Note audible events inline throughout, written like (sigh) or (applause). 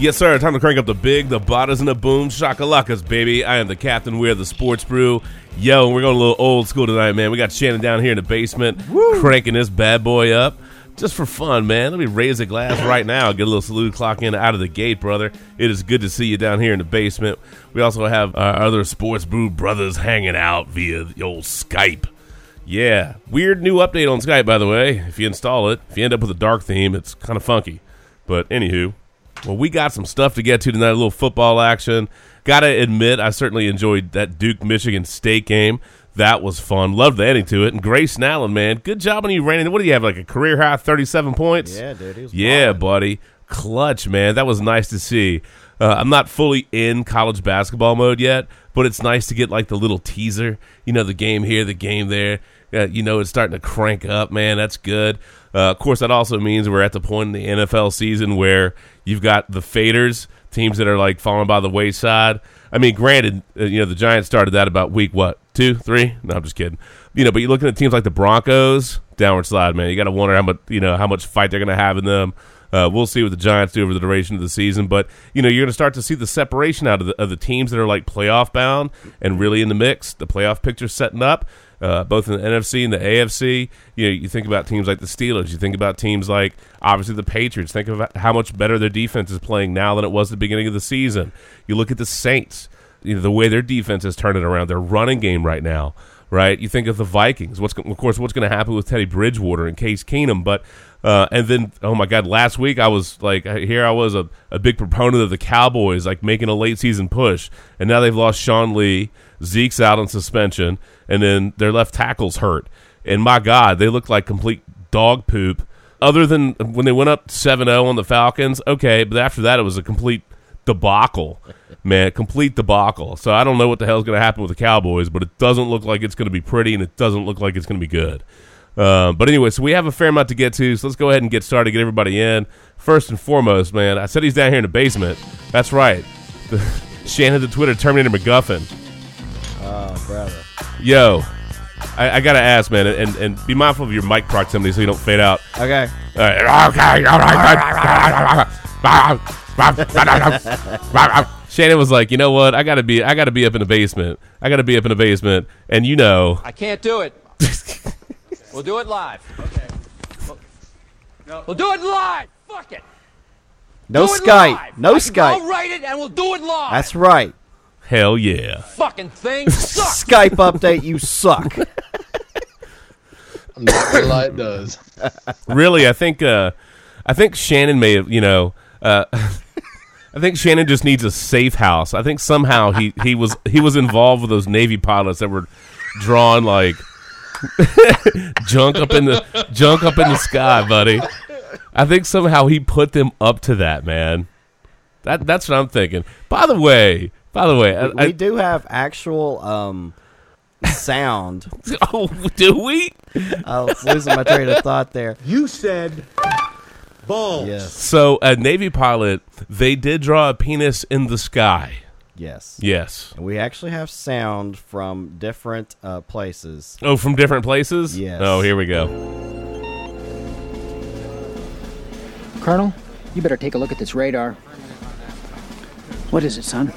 Yes, sir. Time to crank up the big, the bottles, and the boom shakalakas, baby. I am the captain. We are the sports brew. Yo, we're going a little old school tonight, man. We got Shannon down here in the basement, cranking this bad boy up just for fun, man. Let me raise a glass right now. Get a little salute clock in out of the gate, brother. It is good to see you down here in the basement. We also have our other sports brew brothers hanging out via the old Skype. Yeah, weird new update on Skype, by the way. If you install it, if you end up with a dark theme, it's kind of funky. But anywho, well, we got some stuff to get to tonight. A little football action. Gotta admit, I certainly enjoyed that Duke Michigan State game. That was fun. Loved the ending to it. And Grayson Allen, man, good job on you running. What do you have, like a career high, thirty-seven points? Yeah, dude. He was Yeah, buddy. Clutch, man. That was nice to see. Uh, I'm not fully in college basketball mode yet, but it's nice to get like the little teaser. You know, the game here, the game there. Uh, you know, it's starting to crank up, man. That's good. Uh, of course, that also means we're at the point in the NFL season where you've got the faders, teams that are like falling by the wayside. I mean, granted, uh, you know, the Giants started that about week what two, three? No, I'm just kidding. You know, but you're looking at teams like the Broncos, downward slide, man. You got to wonder how much you know how much fight they're going to have in them. Uh, we'll see what the Giants do over the duration of the season, but you know you're going to start to see the separation out of the, of the teams that are like playoff bound and really in the mix. The playoff picture's setting up, uh, both in the NFC and the AFC. You know, you think about teams like the Steelers. You think about teams like obviously the Patriots. Think about how much better their defense is playing now than it was at the beginning of the season. You look at the Saints. You know the way their defense is turning around. Their running game right now right? You think of the Vikings. What's of course what's going to happen with Teddy Bridgewater and Case Keenum, but uh, and then oh my God, last week I was like here I was a, a big proponent of the Cowboys like making a late season push, and now they've lost Sean Lee, Zeke's out on suspension, and then their left tackle's hurt, and my God, they look like complete dog poop. Other than when they went up 7-0 on the Falcons, okay, but after that it was a complete debacle, man, complete debacle. So I don't know what the hell's going to happen with the Cowboys, but it doesn't look like it's going to be pretty, and it doesn't look like it's going to be good. Uh, but anyway, so we have a fair amount to get to, so let's go ahead and get started, get everybody in. First and foremost, man, I said he's down here in the basement. That's right. (laughs) Shannon, the Twitter Terminator McGuffin. Oh, brother. Yo, I, I got to ask, man, and, and be mindful of your mic proximity so you don't fade out. Okay. All right. (laughs) Okay. All right. Shannon was like, you know what? I gotta be. I gotta be up in the basement. I gotta be up in the basement. And you know, I can't do it. (laughs) we'll do it live. Okay. We'll do it live. Fuck it. No Do it Skype. live. No I can Skype. Go write it and we'll do it live. That's right. Hell yeah. fucking thing (laughs) sucks. Skype update. You suck. I'm not gonna lie, it does. (laughs) Really, I think. Uh, I think Shannon may have. You know. Uh, (laughs) I think Shannon just needs a safe house. I think somehow he, he was he was involved with those Navy pilots that were drawing like junk up in the junk up in the sky, buddy. I think somehow he put them up to that, man. That that's what I'm thinking. By the way, by the way, I, we I, do have actual um, sound. (laughs) oh, do we? I was losing my train of thought there. You said balls. Yes. So a Navy pilot, they did draw a penis in the sky. Yes. Yes. We actually have sound from different uh, places. Oh, from different places. Yes. Oh, here we go. Colonel, you better take a look at this radar. What is it, son?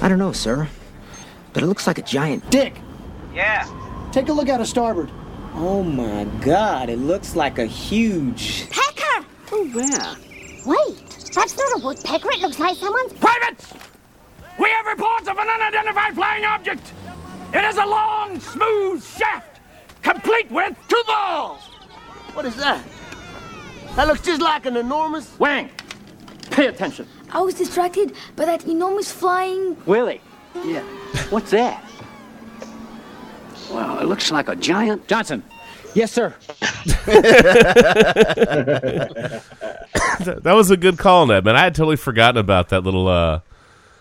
I don't know, sir, but it looks like a giant dick. Yeah. Take a look out of starboard. Oh my god, it looks like a huge. Pecker! Oh, where? Wait, that's not a woodpecker. It looks like someone's. Privates! We have reports of an unidentified flying object. It is a long, smooth shaft, complete with two balls. What is that? That looks just like an enormous. Wang, pay attention. I was distracted by that enormous flying. Willie, Yeah. what's that? Well, it looks like a giant. Johnson, Yes, sir. That was a good call, Ned. Man, I had totally forgotten about that little uh,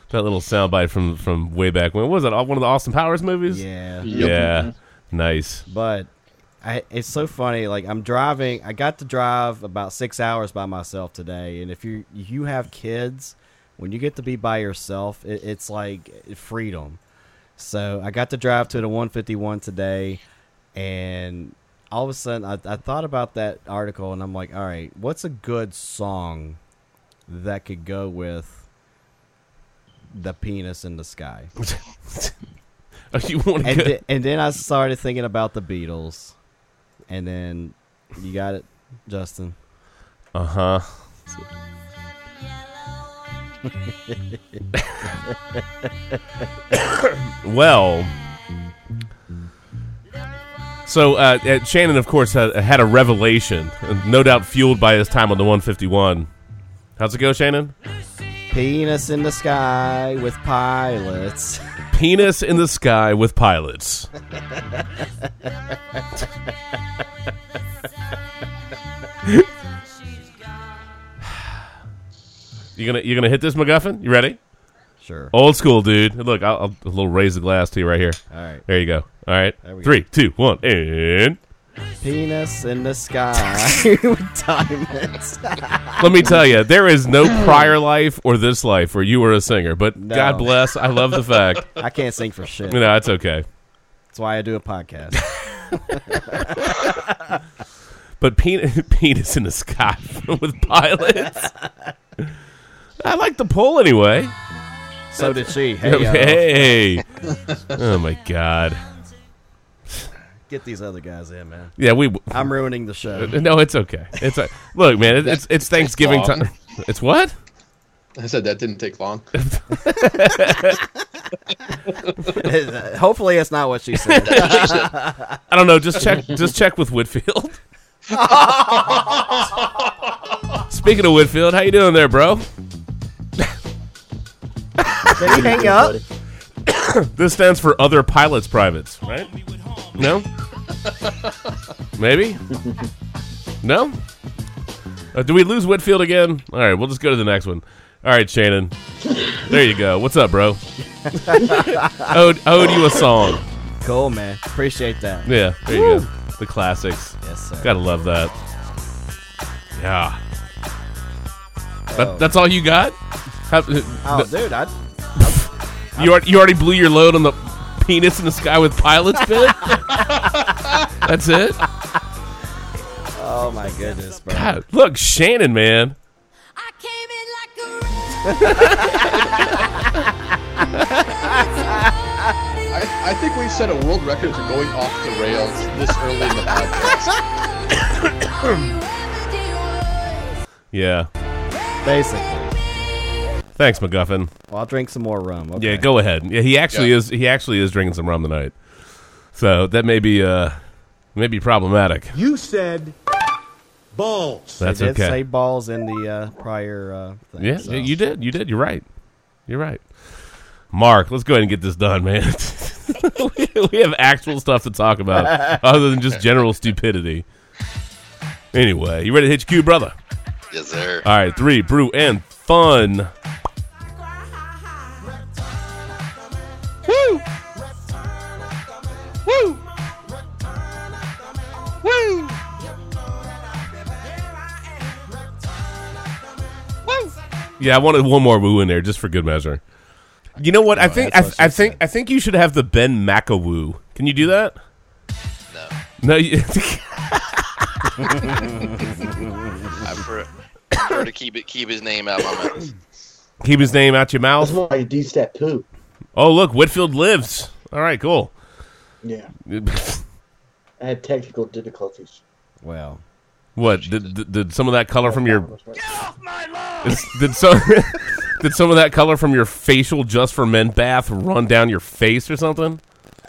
that little soundbite from from way back when. What was it? One of the Austin Powers movies? Yeah. Yeah. Nice. But I, it's so funny. Like I'm driving. I got to drive about six hours by myself today. And if you you have kids, when you get to be by yourself, it, it's like freedom. So I got to drive to the 151 today, and all of a sudden I, I thought about that article, and I'm like, all right, what's a good song that could go with the penis in the sky. (laughs) Oh, you want And, th- and then I started thinking about the Beatles. And then you got it, Justin. Uh huh. well, so uh, uh, Shannon, of course, had, had a revelation, no doubt fueled by his time on the 151. How's it go, Shannon? Penis in the sky with pilots. (laughs) Penis in the sky with pilots. you gonna you gonna hit this MacGuffin? You ready? Sure. Old school, dude. Look, I'll, I'll a little raise the glass to you right here. All right. There you go. All right. There we go. Three, two, one, and Penis in the sky (laughs) with diamonds. (laughs) let me tell you, there is no (laughs) prior life or this life where you were a singer. But No. God bless, I love the fact. I can't sing for shit. No, it's okay. That's why I do a podcast. But penis, penis in the sky with pilots. I like the pull anyway. so did she. Hey, uh, Hey. oh my God. Get these other guys in, man. Yeah, we. I'm ruining the show. (laughs) No, it's okay. It's a, look, man. It, it's it's Thanksgiving long. time. (laughs) It's what? I said that didn't take long. (laughs) Hopefully, it's not what she said. I don't know. Just check. just check with Whitfield. Speaking of Whitfield, how you doing there, bro? Did he hang up? (coughs) This stands for other pilots privates, right? No? Maybe? No? Uh, do we lose Whitfield again? All right, we'll just go to the next one. All right, Shannon. There you go. What's up, bro? (laughs) owed, owed you a song. Cool, man. Appreciate that. Yeah, there you go. The classics. Yes, sir. Gotta love that. Yeah. That, that's all you got? How- Oh, dude, I You already, you already blew your load on the penis in the sky with pilots bit? (laughs) That's it? Oh my goodness, bro. God, look, Shannon, man. I, (laughs) I think we set a world record for going off the rails this early in the podcast. (coughs) Yeah. Basically. Thanks, MacGuffin. Well, I'll drink some more rum. Okay. Yeah, go ahead. Yeah, he actually Yeah. is. He actually is drinking some rum tonight. So that may be uh, may be problematic. You said balls. That's they did okay. say balls in the uh, prior uh, thing. Yeah, so. you did. You did. You're right. You're right. Mark, let's go ahead and get this done, man. we- (laughs) we have actual stuff to talk about (laughs) other than just general stupidity. Anyway, you ready to hit your cue, brother? Yes, sir. All right, three, brew, and fun. Woo! Woo! Woo! Woo! Yeah, I wanted one more woo in there just for good measure. You know what? I think I, I think said. I think you should have the Ben McAwoo. Can you do that? No, No, you, (laughs) I prefer, prefer to keep it keep his name out of my mouth. keep his name out your That's mouth. why you do step poo. Oh, look, Whitfield lives. All right, cool. Yeah. (laughs) I had technical difficulties. Well, What did, did, did some of that color from your That's right. is- did some (laughs) did some of that color from your facial just for men bath run down your face or something?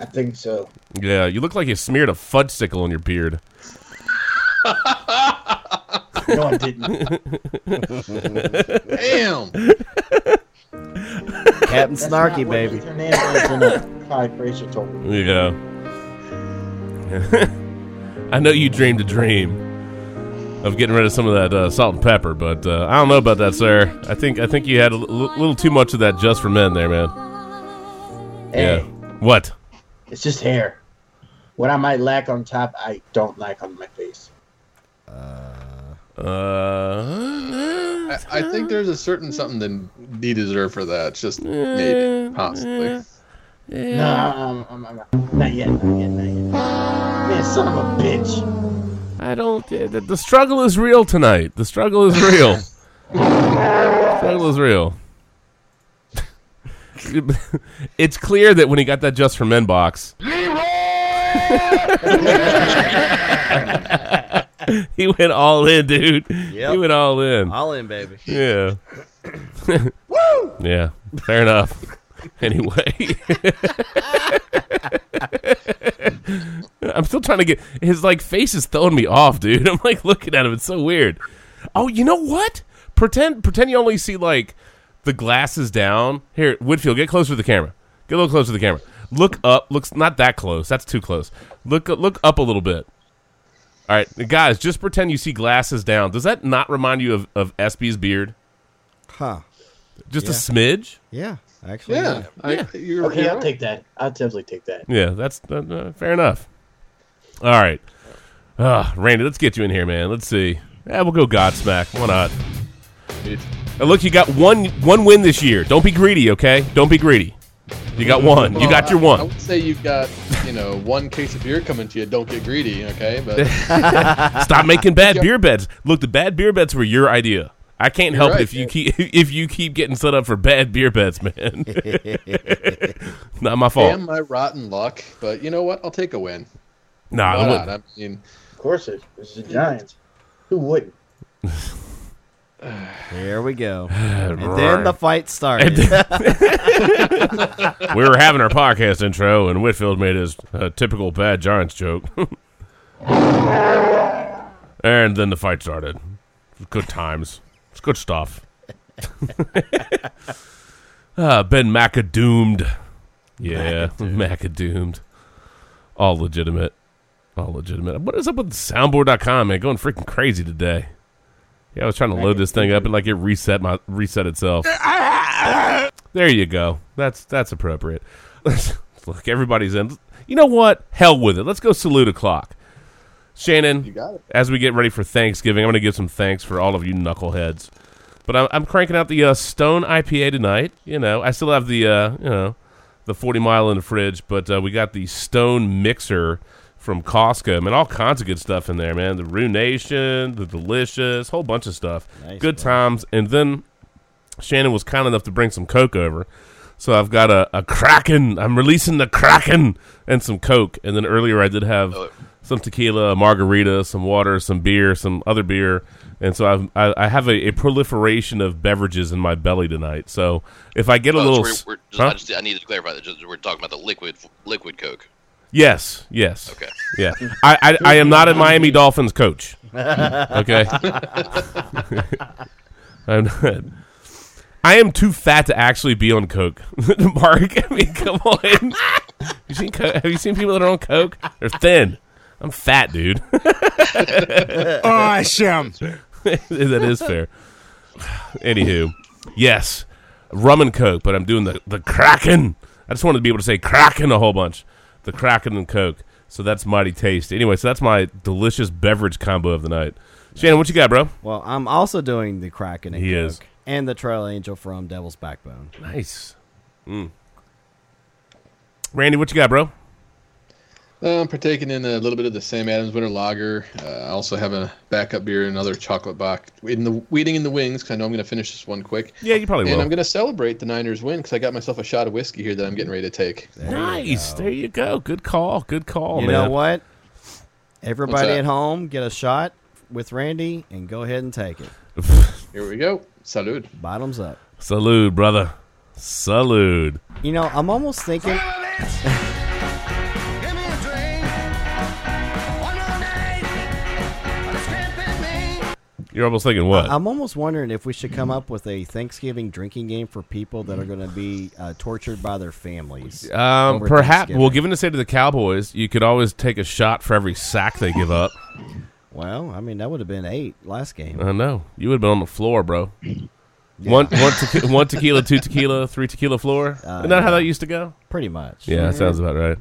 I think so. Yeah, you look like you smeared a fudge sickle on your beard. (laughs) No, I didn't. Damn! Captain Snarky, baby. Hernandez and uh, Kai Fraser told me. There you go. I know you dreamed a dream of getting rid of some of that uh, salt and pepper, but uh, I don't know about that, sir. I think I think you had a l- little too much of that just for men there, man. Hey, Yeah. What? it's just hair. What I might lack on top, I don't lack on my face. Uh, I, I think there's a certain something that you deserve for that. It's just maybe, possibly. No, I'm, I'm, I'm, not yet, not yet, not yet. Man, son of a bitch. I don't. uh, The, the struggle is real tonight. The struggle is real. (laughs) Struggle is real. (laughs) it's clear that when he got that just for men box, (laughs) (laughs) he went all in, dude. Yep. He went all in. All in, baby. Yeah. Woo! (laughs) Yeah. Fair enough. Anyway. (laughs) I'm still trying to get his like face is throwing me off, dude. I'm like looking at him. It's so weird. Oh, you know what? Pretend pretend you only see like the glasses down. Here, Woodfield, get closer to the camera. Get a little closer to the camera. Look up. Looks not that close. That's too close. Look look up a little bit. All right, guys, just pretend you see glasses down. Does that not remind you of, of SB's beard? Huh. Just a smidge? Yeah, actually. Yeah, I, Yeah. You're, Okay, you're I'll right. take that. I'll definitely take that. Yeah, that's uh, uh, fair enough. All right. Uh, Randy, let's get you in here, man. Let's see. Yeah, we'll go Godsmack. Why not? Uh, look, you got one one win this year. Don't be greedy, okay? Don't be greedy. You got one. You got your I- I one. would say you've got, you know, one case of beer coming to you. Don't get greedy, okay? But (laughs) Stop making bad beer beds. Look, the bad beer beds were your idea. I can't You're help right, it if you yeah. keep (laughs) if you keep getting set up for bad beer beds, man. (laughs) not my fault. damn my rotten luck. But you know what? I'll take a win. Nah, Why it not? wouldn't- I mean, Of course, it. It's the Giants. Who wouldn't? Here we go. (sighs) and then the fight started. (laughs) we were having our podcast intro, and Whitfield made his uh, typical bad Giants joke. (laughs) and then the fight started. Good times. It's good stuff. (laughs) uh, ben McAdoomed. Yeah, McAdoomed. All legitimate. All legitimate. What is up with soundboard.com, man? Going freaking crazy today. Yeah, I was trying to load this thing up and like it reset my reset itself. (laughs) There you go. That's that's appropriate. (laughs) Look, everybody's in. You know what? Hell with it. Let's go salute a clock. Shannon, You got it. as we get ready for Thanksgiving, I'm going to give some thanks for all of you knuckleheads. But I'm, I'm cranking out the uh, Stone IPA tonight. You know, I still have the uh, you know the 40 mile in the fridge, but uh, we got the Stone Mixer from Costco. Man, all kinds of good stuff in there, man. The Ruination, the Delicious, whole bunch of stuff. Nice, good bro. times. And then Shannon was kind enough to bring some Coke over. So I've got a, a Kraken. I'm releasing the Kraken and some Coke. And then earlier I did have Oh. some tequila, a margarita, some water, some beer, some other beer. And so I've, I, I have a, a proliferation of beverages in my belly tonight. So if I get a Oh, little, so we're, we're just, huh? I, just, I needed to clarify that just, we're talking about the liquid liquid Coke. Yes, yes, Okay. yeah. I, I, I am not a Miami Dolphins coach. (laughs) Okay, (laughs) I'm not. I am too fat to actually be on Coke, (laughs) Mark. I mean, come on. You seen Co- have you seen people that are on Coke? They're thin. I'm fat, dude. Oh, awesome. that is fair. Anywho, yes, rum and Coke, but I'm doing the the Kraken. I just wanted to be able to say Kraken a whole bunch. The Kraken and Coke. So that's mighty tasty. Anyway, so that's my delicious beverage combo of the night. Shannon, what you got, bro? well, I'm also doing the Kraken and He Coke is. and the Trail Angel from Devil's Backbone. Nice. Mm. Randy, what you got, bro? Uh, I'm partaking in a little bit of the Sam Adams Winter Lager. Uh, I also have a backup beer, and another chocolate bock. In the waiting in the wings, 'cause I know I'm going to finish this one quick. Yeah, you probably And will. And I'm going to celebrate the Niners win because I got myself a shot of whiskey here that I'm getting ready to take. nice. There you go. Good call. Good call, you man. know what? Everybody at home, get a shot with Randy and go ahead and take it. (laughs) Here we go. Salud. Bottoms up. Salud, brother. Salud. You know, I'm almost thinking. (laughs) You're almost thinking what? I'm almost wondering if we should come up with a Thanksgiving drinking game for people that are going to be uh, tortured by their families. Um, perhaps. Well, given to say to the Cowboys, you could always take a shot for every sack they give up. Well, I mean, that would have been eight last game. I know you would have been on the floor, bro. One, one, tequi- one tequila, two tequila, three tequila floor. Uh, Isn't that how that used to go? Pretty much. Yeah, that sounds about right.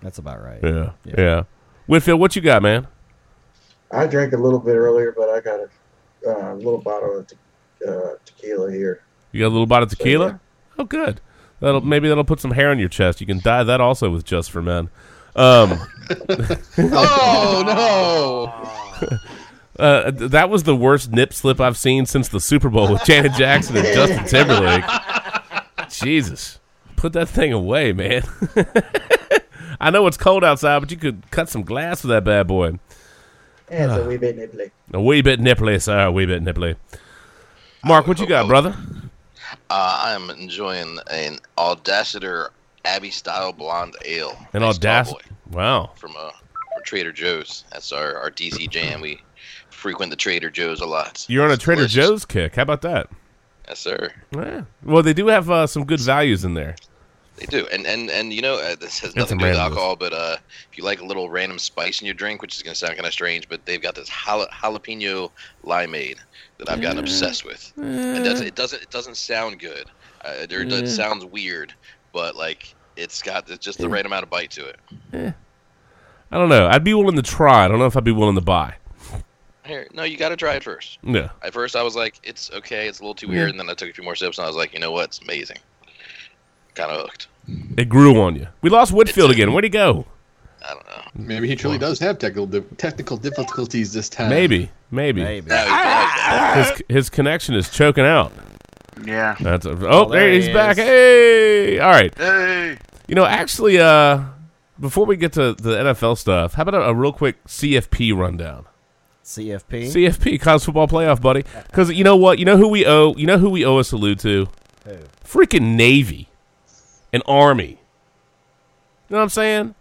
That's about right. Yeah, Yeah. yeah. Whitfield, what you got, man? I drank a little bit earlier, but I got a uh, little bottle of te- uh, tequila here. You got a little bottle of tequila? Oh, good. That'll maybe that'll put some hair on your chest. You can dye that also with just for men. Um, (laughs) Oh, no. Uh, that was the worst nip slip I've seen since the Super Bowl with Janet Jackson and Justin (laughs) Timberlake. Jesus, put that thing away, man. (laughs) I know it's cold outside, but you could cut some glass with that bad boy. Yeah, it's a wee bit nipply. A wee bit nipply, sir. A wee bit nipply. Mark, what you got, brother? Uh, I am enjoying an Audacitor Abbey style blonde ale. An Nice audacity. Wow. from uh, from Trader Joe's. That's our, our DC jam. We frequent the Trader Joe's a lot. You're on a Trader delicious. Joe's kick. How about that? Yes, sir. Yeah. Well, they do have uh, some good values in there. They do, and and and you know uh, this has nothing to do with alcohol, but uh, if you like a little random spice in your drink, which is going to sound kind of strange, but they've got this jala- jalapeno limeade that I've gotten obsessed with. It doesn't it doesn't it doesn't sound good. Uh, there, It sounds weird, but like it's got it's just the right amount of bite to it. I don't know. I'd be willing to try. I don't know if I'd be willing to buy. Here, no, you got to try it first. Yeah. At first, I was like, it's okay, it's a little too Yeah. weird, and then I took a few more sips, and I was like, you know what, it's amazing. Kind of hooked. It grew on you. We lost Whitfield again. Where'd he go? I don't know. Maybe he truly does have technical technical difficulties this time. Maybe. Maybe. Maybe. His, his connection is choking out. Yeah. That's a, oh, Oh, there there he's he back. Hey, all right. Hey. You know, actually, uh, before we get to the NFL stuff, how about a, a real quick CFP rundown? CFP. CFP, college football playoff, buddy. Because you know what? You know who we owe. You know who we owe a salute to? Who? Freaking Navy, and Army. You know what I'm saying?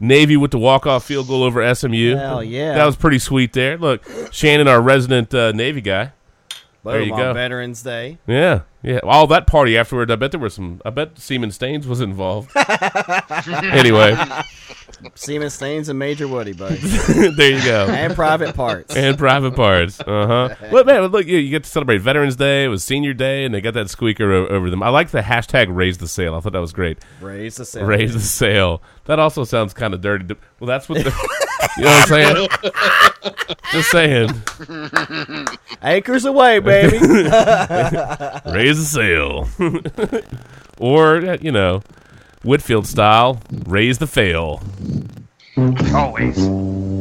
Navy with the walk-off field goal over SMU. Hell yeah. that was pretty sweet there. Look, Shannon, our resident uh, Navy guy. Boom, there you on go. Veterans Day. Yeah, yeah. All that party afterward. I bet there were some. I bet Seaman Staines was involved. (laughs) anyway, Seaman Stains and Major Woody, buddy. (laughs) there you go. and private parts. and private parts. Uh huh. (laughs) Well, man, look, you, you get to celebrate Veterans Day. It was Senior Day, and they got that squeaker o- over them. I like the hashtag Raise the Sail. I thought that was great. Raise the sail. Raise the sail. That also sounds kind of dirty. to- Well, that's what the. (laughs) you know what I'm saying? Just saying. Acres away, baby. Raise the sail. or, uh, you know, Whitfield style, raise the fail. Always.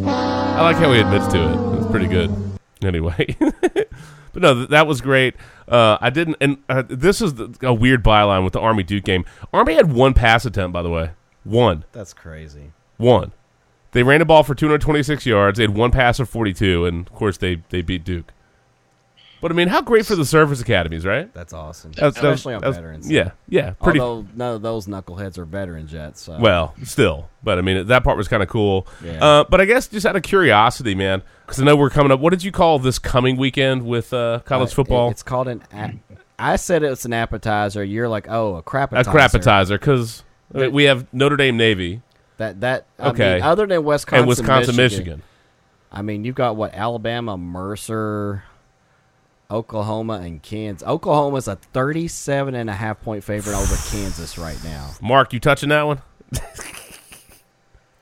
I like how he admits to it. It's pretty good. Anyway, (laughs) but no, that was great. Uh, I didn't, and uh, this is the, a weird byline with the Army Duke game. Army had one pass attempt, by the way, one, That's crazy. one. They ran the ball for 226 yards. They had one pass of 42, and of course they they beat Duke. But I mean, how great for the service academies, right? That's awesome. That was- that Especially on that was- veterans. Yeah, yeah, pretty. Although none of those knuckleheads are veterans yet. So Well, still, but I mean that part was kind of cool. Yeah. Uh, but I guess just out of curiosity, man, because I know we're coming up. What did you call this coming weekend with uh, college Uh, football? it- it's called an. A- I said it's an appetizer. You're like, oh, a crap. a crap appetizer because we have Notre Dame Navy That that I Okay. mean, other than Wisconsin, and Wisconsin, Michigan, Michigan. I mean, you've got what Alabama, Mercer, Oklahoma, and Kansas. Oklahoma's a 37 and a half point favorite over Kansas right now. Mark, you touching that one?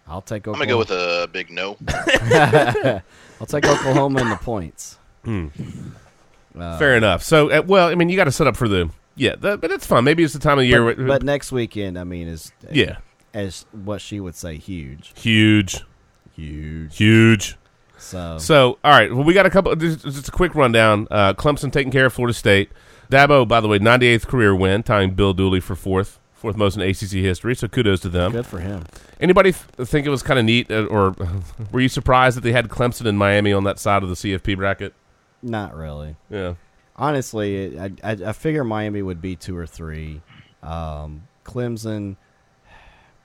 I'll take I'm gonna go with a big no. (laughs) I'll take Oklahoma in the points. Hmm. Uh, Fair enough. So, uh, well, I mean, you got to set up for the yeah, that, but it's fun. Maybe it's the time of the year. But, where- but next weekend, I mean, is Yeah. as what she would say, huge, huge, huge, huge. So, So, all right. Well, we got a couple. Just, a quick rundown. Uh, Clemson taking care of Florida State. Dabo, by the way, 98th career win, tying Bill Dooley for fourth, fourth most in ACC history. So kudos to them. Good for him. Anybody th- think it was kind of neat, uh, or (laughs) were you surprised that they had Clemson and Miami on that side of the CFP bracket? not really. Yeah. Honestly, I, I I figure Miami would be two or three. Um, Clemson,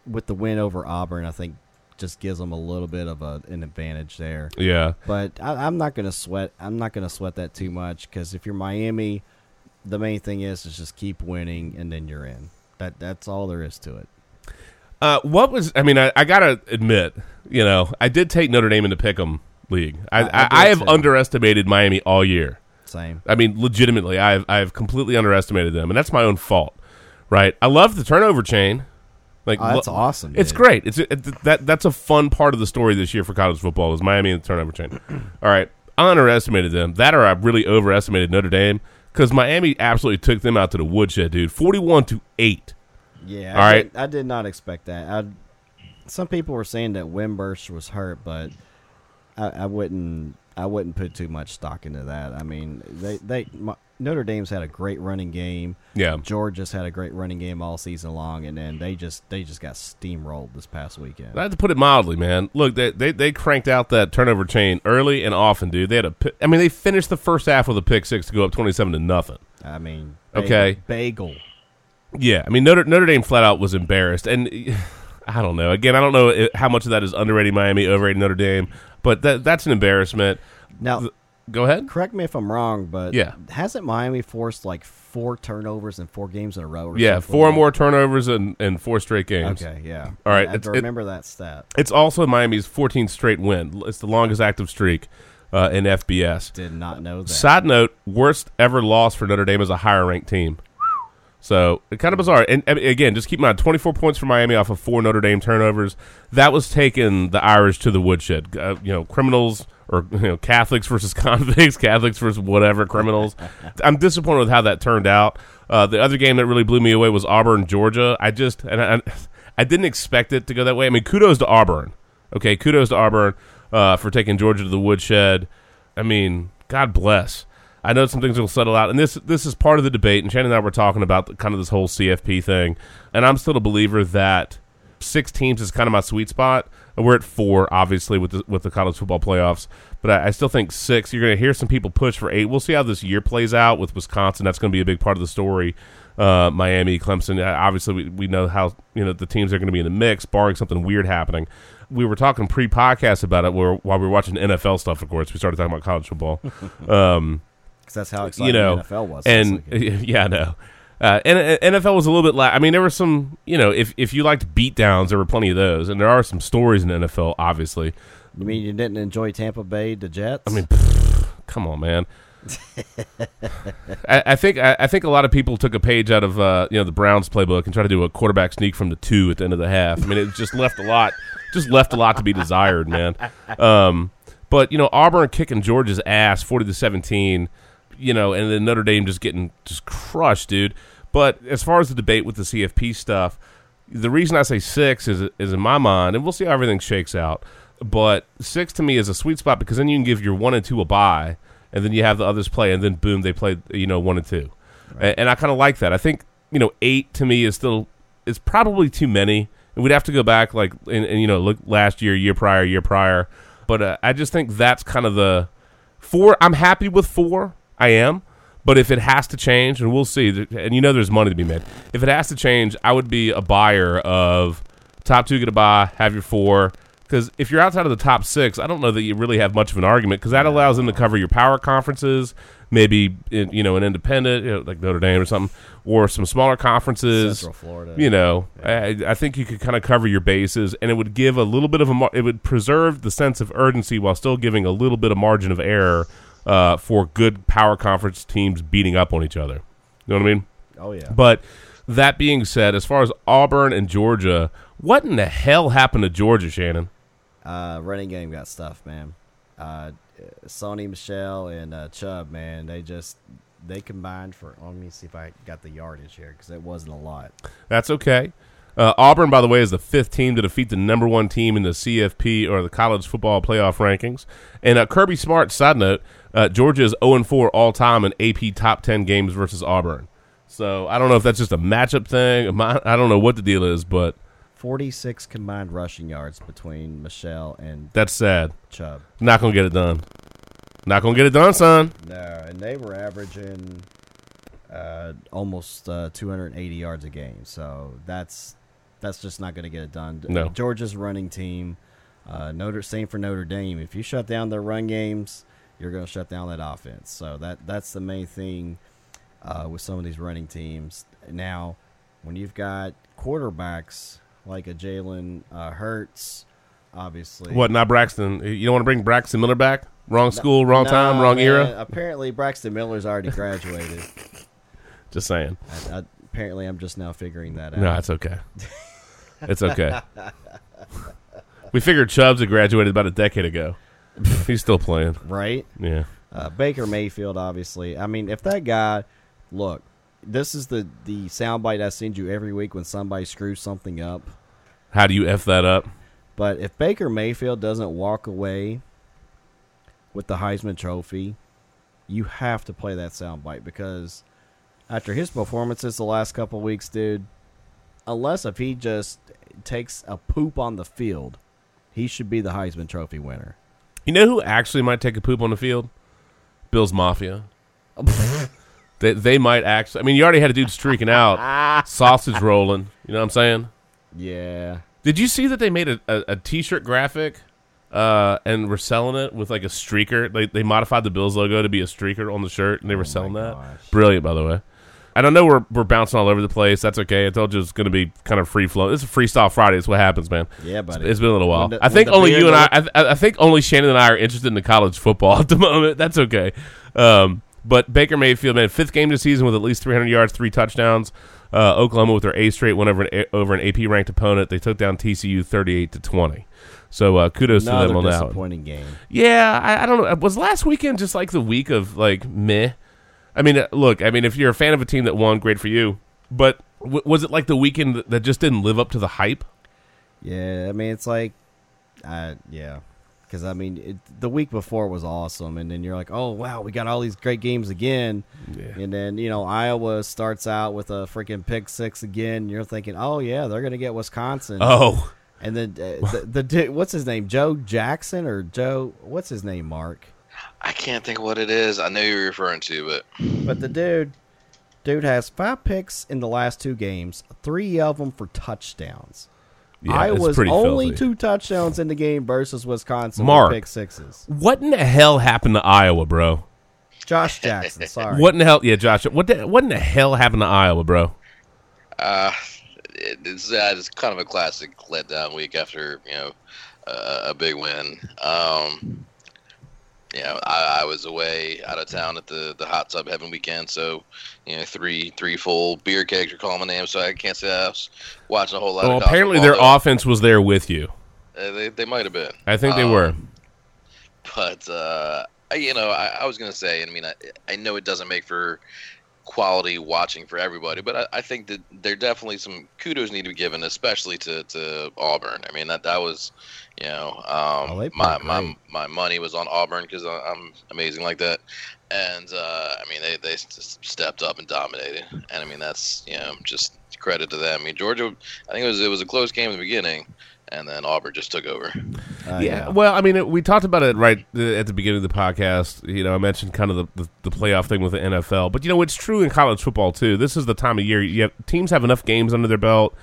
with the win over Auburn, I think just gives them a little bit of a, an advantage there. Yeah. But I, I'm not gonna sweat. I'm not gonna sweat that too much because if you're Miami, the main thing is is just keep winning and then you're in. That that's all there is to it. Uh, what was? I mean, I, I gotta admit, you know, I did take Notre Dame in the Pick'em league. I, I- I, I I, have too. underestimated Miami all year. Same. I mean, legitimately, I've I've completely underestimated them, and that's my own fault, right? I love the turnover chain. Like Oh, that's lo- awesome, It's dude. great. It's it, that that's a fun part of the story this year for college football is Miami and the turnover chain. All right, I underestimated them. That or I really overestimated Notre Dame because Miami absolutely took them out to the woodshed, dude. Forty-one to eight. Yeah. All I right. Did, I did not expect that. I, some people were saying that Wimbush was hurt, but I, I wouldn't. I wouldn't put too much stock into that. I mean, they they my, Notre Dame's had a great running game. Yeah. Georgia's had a great running game all season long, and then they just they just got steamrolled this past weekend. I have to put it mildly, man. Look, they, they they cranked out that turnover chain early and often, dude. They had a, I mean, they finished the first half with a pick six to go up twenty-seven to nothing. I mean, Okay. bagel. Yeah, I mean Notre Notre Dame flat out was embarrassed, and (sighs) I don't know. Again, I don't know how much of that is underrating Miami, overrating Notre Dame, but that that's an embarrassment. Now, go ahead. correct me if I'm wrong, but Yeah. hasn't Miami forced like four turnovers in four games in a row? Yeah, four like- more turnovers in, in four straight games. Okay, yeah. All right, I have it's- to it- remember that stat. It's also Miami's 14th straight win. It's the longest active streak uh, in FBS. Did not know that. Side note: worst ever loss for Notre Dame as a higher ranked team. So kind of bizarre. And, and again, just keep in mind: twenty-four points for Miami off of four Notre Dame turnovers. That was taking the Irish to the woodshed. Uh, you know, criminals or (laughs) you know Catholics versus (laughs) convicts, Catholics versus whatever criminals. I'm disappointed with how that turned out. Uh, the other game that really blew me away was Auburn, Georgia. I just and I, (laughs) I didn't expect it to go that way. I mean, kudos to Auburn. Okay, kudos to Auburn uh, for taking Georgia to the woodshed. I mean, God bless. I know some things will settle out, and this this is part of the debate. And Shannon and I were talking about the, kind of this whole CFP thing, and I'm still a believer that six teams is kind of my sweet spot. We're at four, obviously, with the, with the college football playoffs, but I, I still think six. You're going to hear some people push for eight. We'll see how this year plays out with Wisconsin. That's going to be a big part of the story. Uh, Miami, Clemson. uh, Obviously, we, we know how you know the teams are going to be in the mix, barring something weird happening. We were talking pre-podcast about it, where while we were watching NFL stuff. Of course, we started talking about college football. (laughs) um, that's how exciting you know, the NFL was. And (laughs) yeah, I know. Uh, and and NFL was a little bit. La- I mean, there were some. You know, if if you liked beatdowns, there were plenty of those, and there are some stories in the NFL. Obviously, You mean you didn't enjoy Tampa Bay, the Jets? I mean, come on, man. (laughs) I, I think I, I think a lot of people took a page out of uh, you know the Browns playbook and tried to do a quarterback sneak from the two at the end of the half. I mean, it just left a lot, just left a lot to be desired, man. Um, but you know, Auburn kicking Georgia's ass, forty to seventeen. You know, and then Notre Dame just getting just crushed, dude. But as far as the debate with the CFP stuff, the reason I say six is is in my mind, and we'll see how everything shakes out. But six to me is a sweet spot because then you can give your one and two a bye, and then you have the others play, and then boom, they play you know one and two, and, and I kind of like that. I think you know eight to me is still is probably too many, and we'd have to go back like and, and you know look last year, year prior, year prior. But uh, I just think that's kind of the four. I'm happy with four. I am. But if it has to change, and we'll see, and you know there's money to be made. If it has to change, I would be a buyer of top two get a buy, have your four. Because if you're outside of the top six, I don't know that you really have much of an argument. Because that allows them to cover your power conferences, maybe in, you know an independent, you know, like Notre Dame or something, or some smaller conferences. Central Florida. You know, I, I think you could kind of cover your bases, and it would give a little bit of a. Mar- it would preserve the sense of urgency while still giving a little bit of margin of error uh, for good power conference teams beating up on each other. You know what I mean? Oh, yeah. But that being said, as far as Auburn and Georgia, what in the hell happened to Georgia, Shannon? Uh, running game got stuff, man. Uh, Sony Michel and uh, Chubb, man, they just they combined for. Let me see if I got the yardage here because it wasn't a lot. That's okay. Uh, Auburn, by the way, is the fifth team to defeat the number one team in the CFP or the college football playoff rankings. And uh, Kirby Smart, side note, uh, Georgia is 0 4 all time in AP top 10 games versus Auburn. So I don't know if that's just a matchup thing. I I don't know what the deal is, but Forty-six combined rushing yards between Michel and that's sad. Chubb. Not going to get it done. Not going to get it done, son. No, and they were averaging uh, almost uh, 280 yards a game. So that's that's just not going to get it done. No. Georgia's running team, uh, Notre same for Notre Dame. If you shut down their run games, you're going to shut down that offense. So that that's the main thing uh, with some of these running teams. Now, when you've got quarterbacks like a Jalen uh, Hurts, obviously. What, not Braxton? You don't want to bring Braxton Miller back? Wrong school, wrong No, time, wrong man. era? Apparently, Braxton Miller's already graduated. (laughs) Just saying. I, I, apparently, I'm just now figuring that out. No, it's okay. It's okay. (laughs) we figured Chubbs had graduated about a decade ago. (laughs) He's still playing. right? Yeah. Uh, Baker Mayfield, obviously. I mean, if that guy, look, this is the the soundbite I send you every week when somebody screws something up. How do you F that up? But if Baker Mayfield doesn't walk away with the Heisman Trophy, you have to play that soundbite because after his performances the last couple weeks, dude, unless if he just takes a poop on the field, he should be the Heisman Trophy winner. You know who actually might take a poop on the field? Bills Mafia. (laughs) they they might actually. I mean, you already had a dude streaking out, (laughs) sausage rolling. You know what I'm saying? Yeah. Did you see that they made a, a, a T-shirt graphic uh, and were selling it with like a streaker? They they modified the Bills logo to be a streaker on the shirt, and they were selling that. Brilliant, by the way. And I know we're we're bouncing all over the place. That's okay. I told you it's going to be kind of free flow. This is freestyle Friday. It's what happens, man. Yeah, buddy. it's been a little while. The- I think only you and I, I. I think only Shannon and I are interested in the college football (laughs) at the moment. That's okay. Um, but Baker Mayfield, man, fifth game this season with at least 300 yards, three touchdowns. Uh, Oklahoma with their A straight went over an, A- over an AP ranked opponent. They took down TCU 38 to 20. So uh, kudos to them on that. one. disappointing game. Yeah, I, I don't know. Was last weekend just like the week of like meh? I mean, uh, look, I mean, if you're a fan of a team that won, great for you. But w- was it like the weekend that- just didn't live up to the hype? Yeah, I mean it's like, uh, yeah, because I mean it, the week before was awesome, and then you're like, oh wow, we got all these great games again, yeah. and then you know Iowa starts out with a freaking pick six again. You're thinking, oh yeah, they're gonna get Wisconsin. Oh. and then uh, the, the dude- what's his name, Joe Jackson or Joe? What's his name, Mark? I can't think of what it is. I know you're referring to, but But the dude, dude has five picks in the last two games, three of them for touchdowns. Yeah, it's Iowa's only filthy. two touchdowns in the game versus Wisconsin Mark. with pick sixes. What in the hell happened to Iowa, bro? Josh Jackson, (laughs) sorry. What in the hell? Yeah, Josh. What the, what in the hell happened to Iowa, bro? uh, it, it's uh, it's kind of a classic letdown week after you know uh, a big win. Um, you know, I, I was away out of town at the, the hot tub heaven weekend, so you know three three full beer kegs are calling my name, so I can't say I was watching a whole lot. Well, apparently their offense was there with you. Uh, they they might have been. I think they Um, were. but uh, I- you know, I, I was gonna say, I mean, I, I know it doesn't make for quality watching for everybody, but I, I think that there definitely some kudos need to be given, especially to, to Auburn. I mean, that that was, you know, um, my, played my my money was on Auburn because I'm amazing like that, and uh, I mean, they they stepped up and dominated, and I mean, that's you know, just credit to them. I mean, Georgia, I think it was it was a close game in the beginning. And then Auburn just took over. Uh, yeah, well, I mean, it, we talked about it right at the beginning of the podcast. You know, I mentioned kind of the, the, the playoff thing with the NFL, but you know, it's true in college football too. This is the time of year you have teams have enough games under their belt.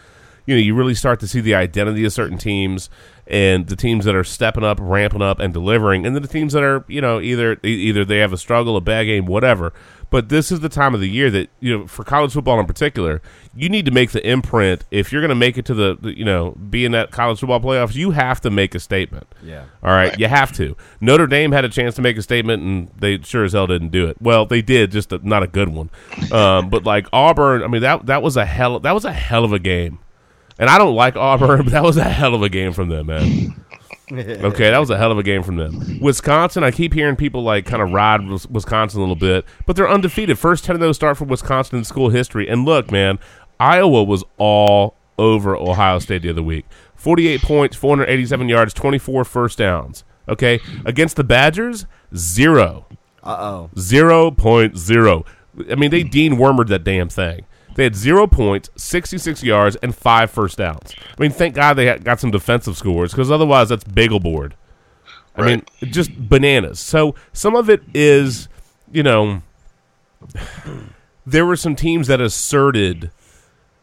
You know, you really start to see the identity of certain teams and the teams that are stepping up, ramping up, and delivering, and then the teams that are, you know, either either they have a struggle, a bad game, whatever. But this is the time of the year that you know, for college football in particular, you need to make the imprint. If you're going to make it to the, the, you know, be in that college football playoffs, you have to make a statement. Yeah. All right, you have to. Notre Dame had a chance to make a statement, and they sure as hell didn't do it. Well, they did, just a, not a good one. Um, but like Auburn, I mean that that was a hell that was a hell of a game. And I don't like Auburn, (laughs) but that was a hell of a game from them, man. (laughs) okay, that was a hell of a game from them. Wisconsin, I keep hearing people like kind of ride Wisconsin a little bit, but they're undefeated. First ten of those start for Wisconsin in school history. And look, man, Iowa was all over Ohio State the other week. Forty-eight points, four hundred eighty-seven yards, twenty-four first downs. Okay, against the Badgers, zero. Uh oh. Zero point zero. I mean, they Dean Wormered that damn thing. They had zero points, 66 yards, and five first downs. I mean, thank God they got some defensive scores because otherwise that's bagel board. I mean, just bananas. So some of it is, you know, there were some teams that asserted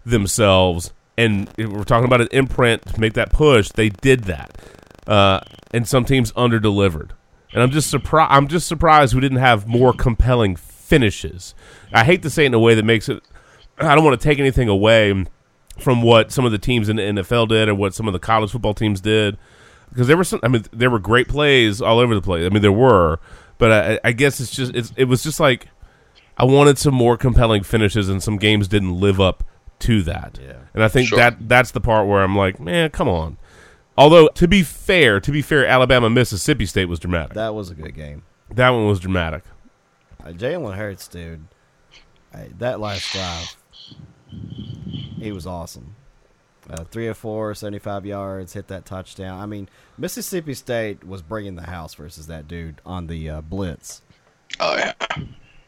themselves, and we're talking about an imprint to make that push. They did that, uh, and some teams underdelivered. And I'm just surprised. I'm just surprised we didn't have more compelling finishes. I hate to say it in a way that makes it. I don't want to take anything away from what some of the teams in the NFL did or what some of the college football teams did because there were some. I mean, there were great plays all over the place. I mean, there were, but I, I guess it's just it's, it was just like I wanted some more compelling finishes, and some games didn't live up to that. Yeah, and I think Sure. that that's the part where I'm like, man, come on. Although to be fair, to be fair, Alabama Mississippi State was dramatic. That was a good game. That one was dramatic. Uh, Jalen Hurts, dude. I, that last drive, he was awesome. Uh, three or four, 75 yards, hit that touchdown. I mean, Mississippi State was bringing the house versus that dude on the uh, blitz. Oh yeah.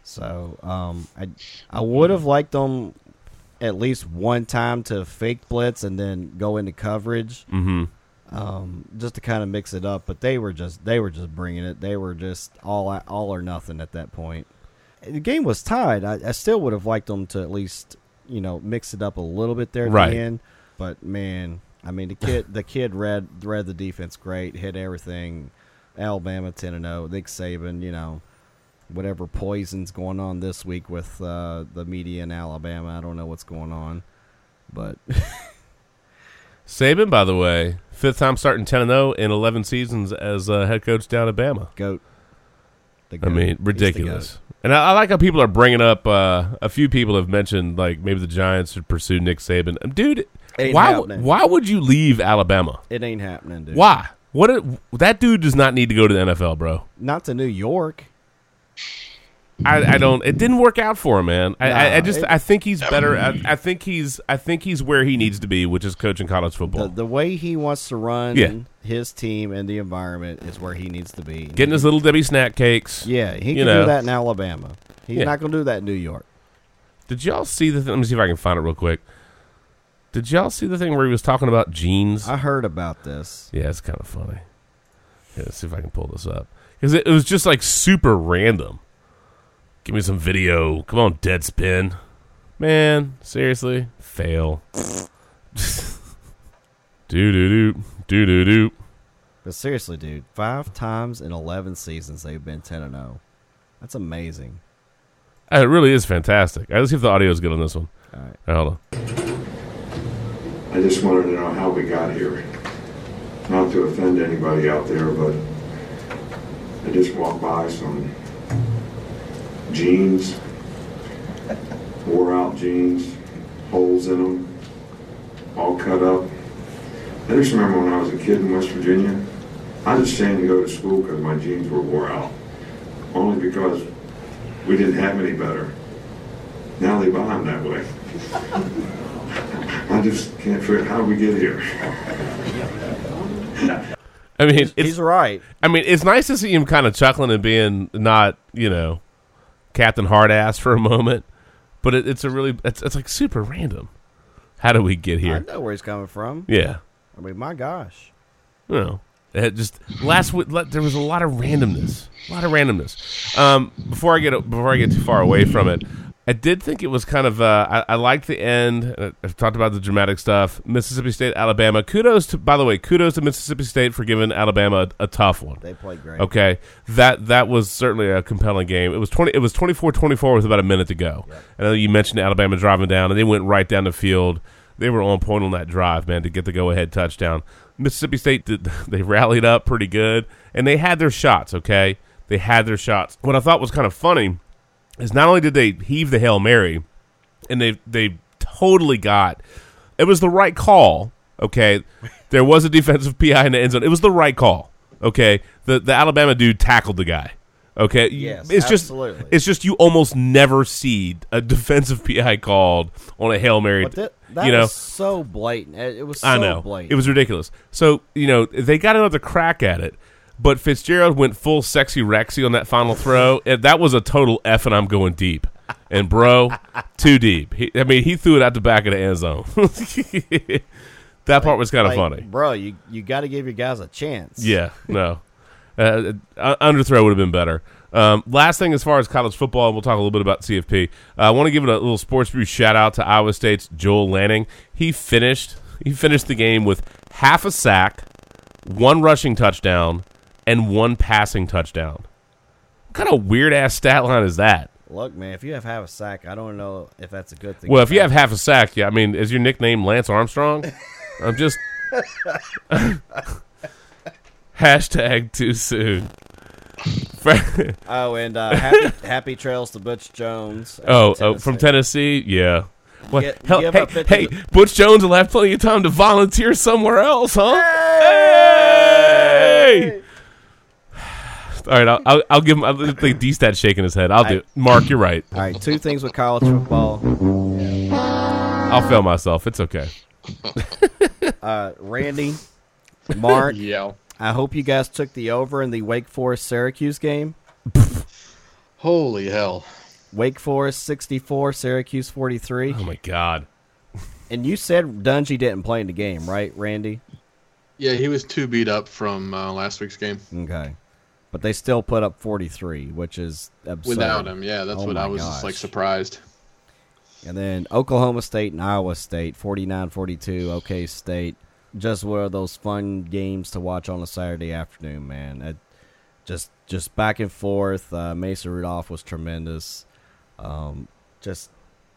So um, I I would have liked them at least one time to fake blitz and then go into coverage, Mm-hmm. um, just to kind of mix it up. But they were just they were just bringing it. They were just all all or nothing at that point. The game was tied. I, I still would have liked them to at least you know mix it up a little bit there at Right. the end. But man, I mean the kid the kid read read the defense great, hit everything. Alabama ten and zero. Nick Saban, you know, whatever poison's going on this week with uh, the media in Alabama. I don't know what's going on, but (laughs) Saban, by the way, fifth time starting ten and zero in eleven seasons as uh, head coach down at Bama. goat. The I mean, ridiculous. And I, I like how people are bringing up. Uh, a few people have mentioned like maybe the Giants should pursue Nick Saban. Dude, Ain't why? happening. Why would you leave Alabama? It ain't happening, dude. Why? What? A, that dude does not need to go to the NFL, bro. Not to New York. I, I don't. It didn't work out for him, man. I, I, I just it- I think he's better. I, I think he's I think he's where he needs to be, which is coaching college football. the way he wants to run Yeah. his team and the environment is where he needs to be. Getting his little Debbie snack cakes. yeah, he can know. do that in Alabama. He's Yeah. not going to do that in New York. Did y'all see the? Th- let me see if I can find it real quick. Did y'all see the thing where he was talking about jeans? I heard about this. Yeah, it's kind of funny. Yeah, let's see if I can pull this up because it, it was just like super random. Give me some video. Come on, Deadspin. Man, seriously, fail. (laughs) do do do do do do. But seriously, dude, five times in 11 seasons they've been 10 and 0. That's amazing. Uh, It really is fantastic. All right, let's see if the audio is good on this one. All right. All right, hold on. I just wanted to know how we got here. Not to offend anybody out there, but I just walked by some jeans, wore out jeans, holes in them, all cut up. I just remember when I was a kid in West Virginia, I was ashamed to go to school because my jeans were wore out. Only because we didn't have any better. Now they buy them that way. (laughs) I just can't figure out how we get here. I mean, He's right. I mean, it's nice to see him kind of chuckling and being not, you know, Captain Hardass for a moment. But it, it's a really, it's, it's like super random. How do we get here? I know where he's coming from. Yeah, I mean, my gosh. you know, it just last week there was a lot of randomness, a lot of randomness. Um, before I get before I get too far away from it, I did think it was kind of. Uh, I, I liked the end. Uh, I've talked about the dramatic stuff. Mississippi State, Alabama. Kudos to, by the way, kudos to Mississippi State for giving Alabama a, a tough one. They played great. Okay, that that was certainly a compelling game. It was twenty. It was 24-24 with about a minute to go. I know you mentioned Alabama driving down, and they went right down the field. They were on point on that drive, man, to get the go ahead touchdown. Mississippi State did, they rallied up pretty good, and they had their shots. Okay, they had their shots. What I thought was kind of funny is not only did they heave the hail mary, and they they totally got it was the right call. Okay, (laughs) there was a defensive PI in the end zone. It was the right call. Okay, the the Alabama dude tackled the guy. Okay, Yes, it's absolutely. just it's just you almost never see a defensive PI called on a hail mary. But that, that you know, was so blatant. It it was so I know blatant. it was ridiculous. So you know they got another crack at it, but Fitzgerald went full sexy Rexy on that final throw. and that was a total F, and I'm going deep. And bro, too deep. He, I mean, he threw it out the back of the end zone. (laughs) that part was kind of Like, funny. bro. You you got to give your guys a chance. Yeah, no. Uh, uh, underthrow would have been better. Um, last thing, as far as college football, and we'll talk a little bit about CFP. Uh, I want to give it a little sports brew shout out to Iowa State's Joel Lanning. He finished he finished the game with half a sack, one rushing touchdown, and one passing touchdown. What kind of weird ass stat line is that? Look, man. If you have half a sack, I don't know if that's a good thing. Well, if you have half a sack, yeah. I mean, is your nickname Lance Armstrong? I'm just (laughs) hashtag too soon. (laughs) oh, and uh, happy, happy trails to Butch Jones. Oh, oh, from Tennessee, yeah. What? Get- hell, hey, up it to hey, the- Butch Jones will have plenty of time to volunteer somewhere else, huh? Hey! All right, I'll, I'll, I'll give him. I think D-Stat shaking his head. I'll do it. Mark, you're right. All right, two things with college football. I'll fail myself. It's okay. (laughs) Uh, Randy, Mark. (laughs) yeah. I hope you guys took the over in the Wake Forest Syracuse game. (laughs) Holy hell. Wake Forest 64, Syracuse 43. Oh my god. And you said Dungey didn't play in the game, right, Randy? Yeah, he was too beat up from uh, last week's game. Okay. But they still put up 43, which is absurd. Without him, yeah, that's Oh what I was just like surprised. And then Oklahoma State and Iowa State, 49-42, OK State. Just one of those fun games to watch on a Saturday afternoon, man. It, just just back and forth. Uh, Mason Rudolph was tremendous. Um, just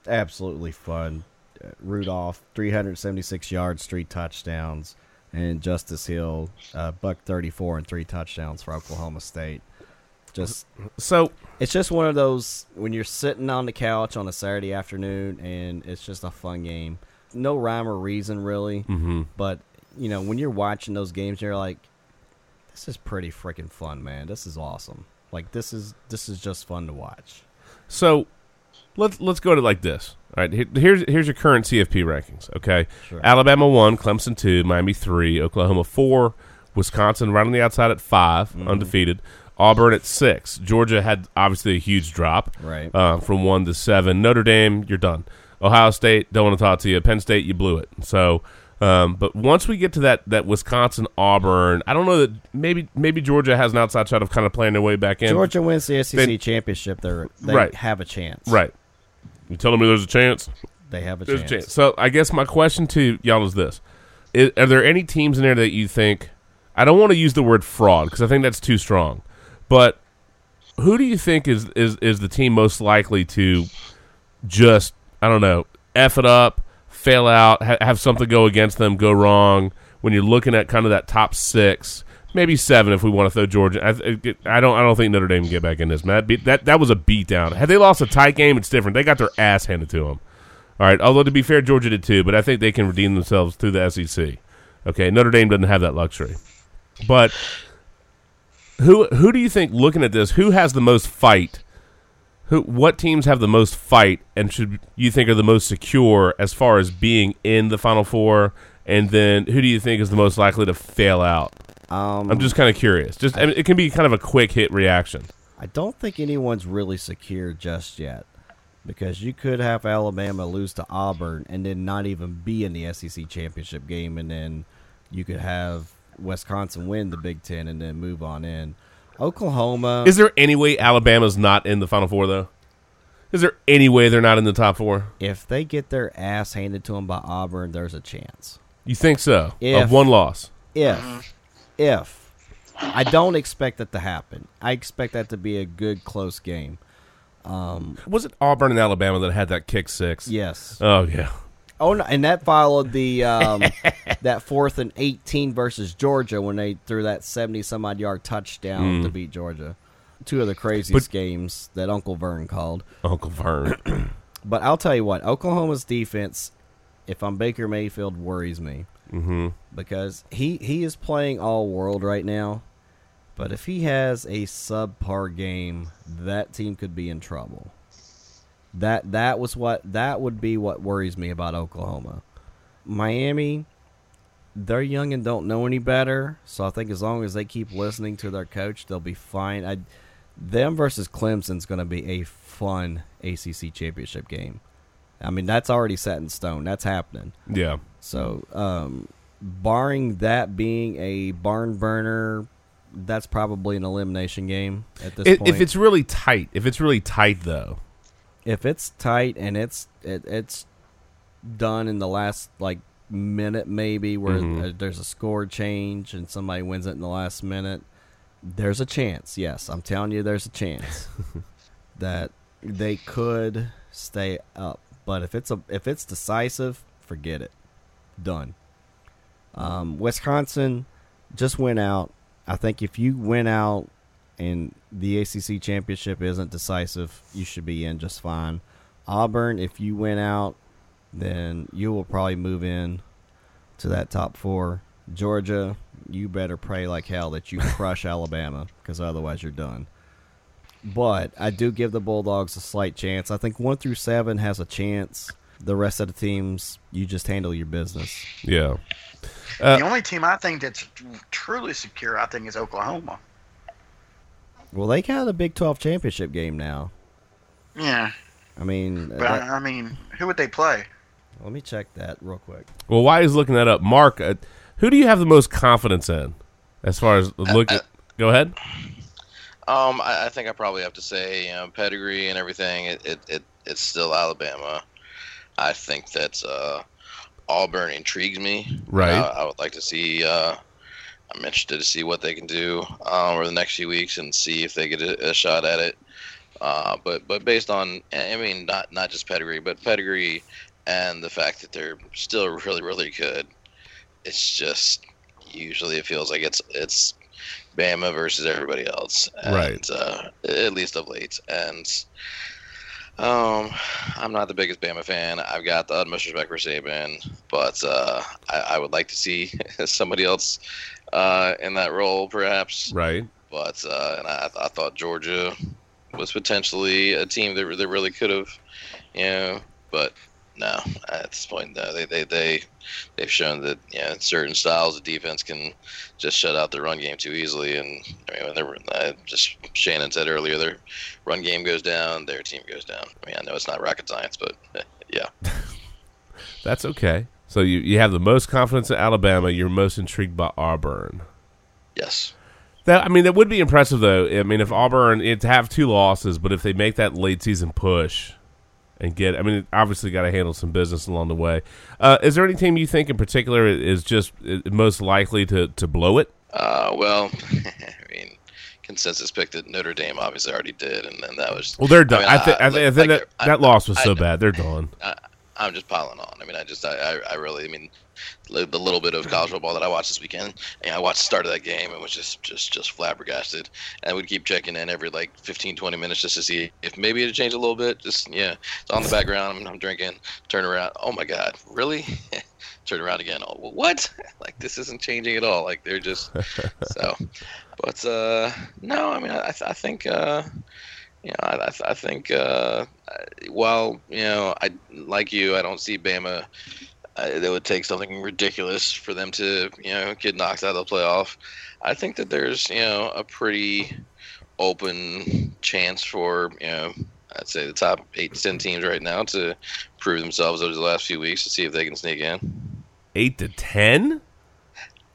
absolutely fun. Uh, Rudolph, 376 yards, three touchdowns. And Justice Hill, uh, buck 34 and three touchdowns for Oklahoma State. Just So it's just one of those when you're sitting on the couch on a Saturday afternoon and it's just a fun game. No rhyme or reason really, Mhm. but you know when you're watching those games, you're like, "This is pretty freaking fun, man. This is awesome. Like this is this is just fun to watch." So let's let's go to like this. All right, here's here's your current CFP rankings. Okay, Sure. Alabama one, Clemson two, Miami three, Oklahoma four, Wisconsin right on the outside at 5 Mm-hmm. undefeated. Auburn at six. Georgia had obviously a huge drop, Right. uh, from one to seven. Notre Dame, you're done. Ohio State, don't want to talk to you. Penn State, you blew it. So, um, but once we get to that that Wisconsin Auburn, I don't know that maybe maybe Georgia has an outside shot of kind of playing their way back in. Georgia wins the SEC Then- championship. They're, they Right. have a chance. Right. You telling me there's a chance? They have a There's chance. a chance. So I guess my question to y'all is this: I- Are there any teams in there that you think? I don't want to use the word fraud because I think that's too strong. But who do you think is is is the team most likely to just I don't know f it up, fail out, ha- have something go against them, go wrong? When you're looking at kind of that top six, maybe seven if we want to throw Georgia. I, I don't. I don't think Notre Dame can get back in this. That that was a beatdown. Had they lost a tight game, it's different. They got their ass handed to them. All right. Although to be fair, Georgia did too, but I think they can redeem themselves through the SEC. Okay. Notre Dame doesn't have that luxury. But who who do you think looking at this? Who has the most fight? Who what teams have the most fight and should you think are the most secure as far as being in the Final Four? And then who do you think is the most likely to fail out? Um, I'm just kind of curious. Just I mean, it can be kind of a quick hit reaction. I don't think anyone's really secure just yet because you could have Alabama lose to Auburn and then not even be in the SEC championship game, and then you could have Wisconsin win the Big Ten and then move on in. Oklahoma Is there any way Alabama's not in the Final Four though? Is there any way they're not in the top four? if they get their ass handed to them by Auburn, there's a chance. You think so? If- of one loss. If, if I don't expect that to happen, I expect that to be a good close game. Um, Was it Auburn and Alabama that had that kick six? Yes. Oh yeah. Oh, no, and that followed the um, (laughs) that fourth and eighteen versus Georgia when they threw that seventy some odd yard touchdown Mm. to beat Georgia. Two of the craziest But- games that Uncle Verne called. Uncle Verne. (clears throat) But I'll tell you what, Oklahoma's defense, if I'm Baker Mayfield, worries me mm-hmm. because he he is playing all world right now. But if he has a subpar game, that team could be in trouble. That that was what that would be what worries me about Oklahoma. Miami, they're young and don't know any better, so I think as long as they keep listening to their coach, they'll be fine. I, them versus Clemson's going to be a fun ACC championship game. I mean, that's already set in stone. That's happening. Yeah. So, um, barring that being a barn burner, that's probably an elimination game at this If, point. if it's really tight, if it's really tight though, if it's tight and it's it, it's done in the last like minute maybe where Mhm. uh, there's a score change and somebody wins it in the last minute there's a chance yes i'm telling you there's a chance (laughs) that they could stay up but if it's a if it's decisive forget it done um, wisconsin just went out i think if you went out and the ACC championship isn't decisive, you should be in just fine. Auburn, if you went out, then you will probably move in to that top four. Georgia, you better pray like hell that you crush (laughs) Alabama because otherwise you're done. But I do give the Bulldogs a slight chance. I think one through seven has a chance. the rest of the teams, you just handle your business. Yeah. Uh, the only team I think that's truly secure, I think, is Oklahoma. Well, they got a Big 12 championship game now. Yeah, I mean, but that- I, I mean, who would they play? let me check that real quick. Well, why he's looking that up, Mark, uh, who do you have the most confidence in as far as look? at, go ahead. Um, I, I think I probably have to say, you know, pedigree and everything. It, it, it it's still Alabama. I think that uh, Auburn intrigues me. Right. I, I would like to see. Uh, I'm interested to see what they can do um, over the next few weeks and see if they get a, a shot at it. Uh, but but based on, I mean, not not just pedigree, but pedigree and the fact that they're still (laughs) really really good. It's just usually it feels like it's it's Bama versus everybody else, and, Right. Uh, at least of late, and um, I'm not the biggest Bama fan. I've got the utmost respect for Saban, but uh, I, I would like to see (laughs) somebody else uh, in that role, perhaps. Right. But uh, and I, I thought Georgia was potentially a team that, that really could have, you know, but no, at this point, no. They they they they've shown that you know, certain styles of defense can just shut out the run game too easily. And I mean, when they're, uh, just Shannon said earlier, their run game goes down, their team goes down. I mean, I know it's not rocket science, but (laughs) yeah. (laughs) That's okay. So you, you have the most confidence in Alabama. You're most intrigued by Auburn. Yes. That I mean, that would be impressive though. I mean, if Auburn it have two losses, but if they make that late season push and get, I mean, obviously got to handle some business along the way. Uh, is there any team you think in particular is just most likely to to blow it? Uh, well, (laughs) I mean, consensus pick that Notre Dame obviously already did, and then that was. Well, they're done. mean, I, thi- I, I think like, that, I- that loss was I- so bad. They're done. I, I'm just piling on. I mean, I just, I, I, I really, I mean, the little bit of college football that I watched this weekend, and I watched the start of that game and was just, just, just flabbergasted. And we'd keep checking in every like 15, 20 minutes just to see if maybe it'd change a little bit. Just, yeah, it's on the background. I'm, I'm drinking, turn around. Oh my God, really? (laughs) turn around again. Oh, what? (laughs) Like this isn't changing at all. Like they're just (laughs) so. But uh, no, I mean, I, I think. Uh, you know, I, I I think uh, while you know I like you, I don't see Bama. It would take something ridiculous for them to you know get knocked out of the playoff. I think that there's you know a pretty open chance for you know I'd say the top eight to ten teams right now to prove themselves over the last few weeks to see if they can sneak in. Eight to ten.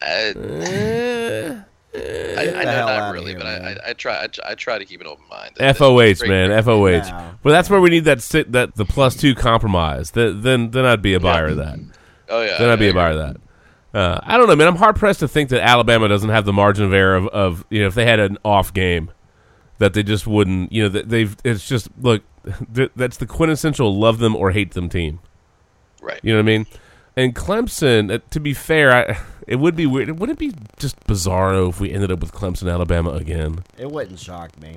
Uh, I, I know not really, here, but I. I, I try I, try- I try to keep an open mind. FOH, Great- man, great- FOH. No. But that's where we need that sit, that the plus two compromise. Th- then then I'd be a buyer of that. Oh yeah, Then I'd be a buyer of that. Uh, I don't know, man. I'm hard pressed to think that Alabama doesn't have the margin of error of, of you know if they had an off game that they just wouldn't. You know that they've. It's just look. (laughs) That's the quintessential love them or hate them team. Right. You know what I mean? And Clemson, uh, to be fair, I, it would be weird. It wouldn't it be just bizarro if we ended up with Clemson, Alabama again? It wouldn't shock me.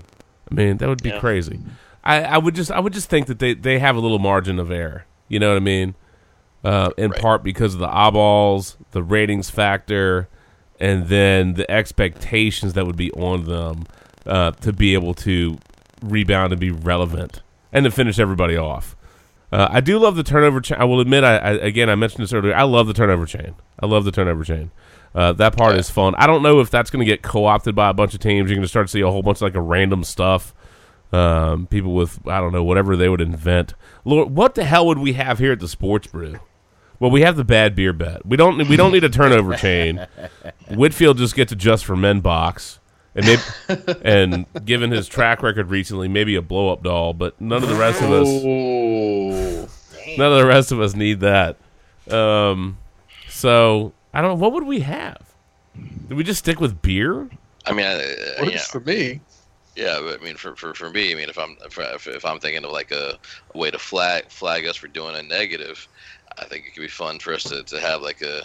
I mean, that would be Yeah. crazy. I, I would just I would just think that they, they have a little margin of error. You know what I mean? Uh, in Right. part because of the eyeballs, the ratings factor, and then the expectations that would be on them uh, to be able to rebound and be relevant and to finish everybody off. Uh, I do love the turnover chain. I will admit, I, I again I mentioned this earlier. I love the turnover chain. I love the turnover chain. Uh, that part is fun. I don't know if that's going to get co-opted by a bunch of teams. You're going to start to see a whole bunch of like a random stuff. Um, people with I don't know whatever they would invent. Lord, what the hell would we have here at the Sports Brew? Well, we have the bad beer bet. We don't we don't need a turnover chain. (laughs) Whitfield just gets a just for men box, and maybe, (laughs) and given his track record recently, maybe a blow up doll. But none of the rest of us, Oh, none of the rest of us need that. Um, so I don't know. What would we have? Did we just stick with beer? I mean, I, I, works yeah, for me. yeah, but I mean, for, for, for me, I mean, if I'm if, if, if I'm thinking of like a, a way to flag flag us for doing a negative, I think it could be fun for us to, to have like a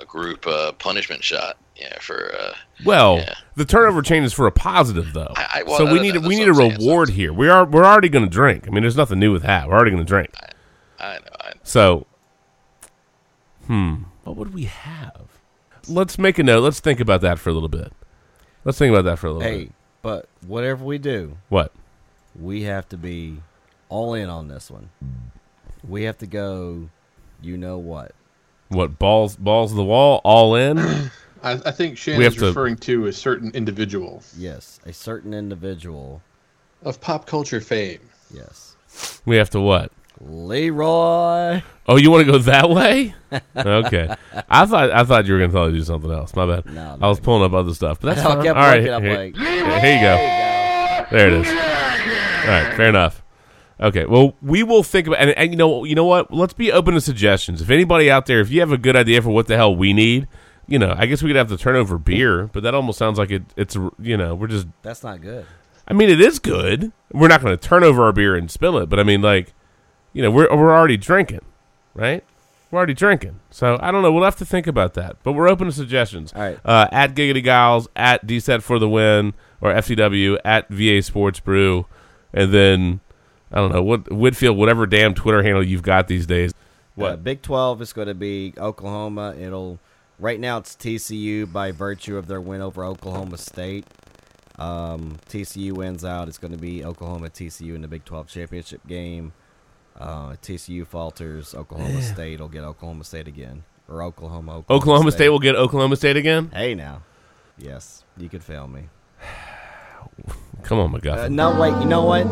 a group uh, punishment shot. Yeah, for uh, Well, Yeah. the turnover chain is for a positive, though. I- I- well, so we need a, we need a I'm saying, reward here. We are we're already going to drink. I mean, there's nothing new with that. We're already going to drink. I know. I, So, hmm, what would we have? Let's make a note. Let's think about that for a little bit. Let's think about that for a little Hey, bit. but whatever we do, What? we have to be all in on this one. We have to go. You know what? What balls balls to the wall, all in? (clears throat) I, I think We Shannon's have to- referring to a certain individual Yes, a certain individual. of pop culture fame. Yes, we have to what? Leroy. Oh, you want to go that way? (laughs) okay. I thought I thought you were going to tell me to do something else. My bad. No, I was pulling up other stuff, but that's how I fine. kept All right, looking, I'm here, like, here- here you go. There it is. All right, fair enough. Okay, well, we will think about, and, and you know, you know what? Let's be open to suggestions. If anybody out there, if you have a good idea for what the hell we need, you know, I guess we could have the turnover beer, but that almost sounds like it. It's you know, we're just. That's not good. I mean, it is good. We're not going to turn over our beer and spill it, but I mean, like, you know, we're we're already drinking, right? We're already drinking, so I don't know. We'll have to think about that, but we're open to suggestions. All right. Uh, at Giggity Giles, at DSET for the win, or FCW, at VA Sports Brew, and then I don't know what Whitfield, whatever damn Twitter handle you've got these days. What? Uh, Big Twelve is going to be Oklahoma. It'll right now it's TCU by virtue of their win over Oklahoma State. Um, TCU wins out. It's going to be Oklahoma TCU in the Big Twelve championship game. Uh, TCU falters. Oklahoma State will get Oklahoma State again, or Oklahoma. Oklahoma, Oklahoma State will get Oklahoma State again. Hey now, yes, you could fail me. (sighs) Come on, McGuffin. Uh, no, wait. You know what?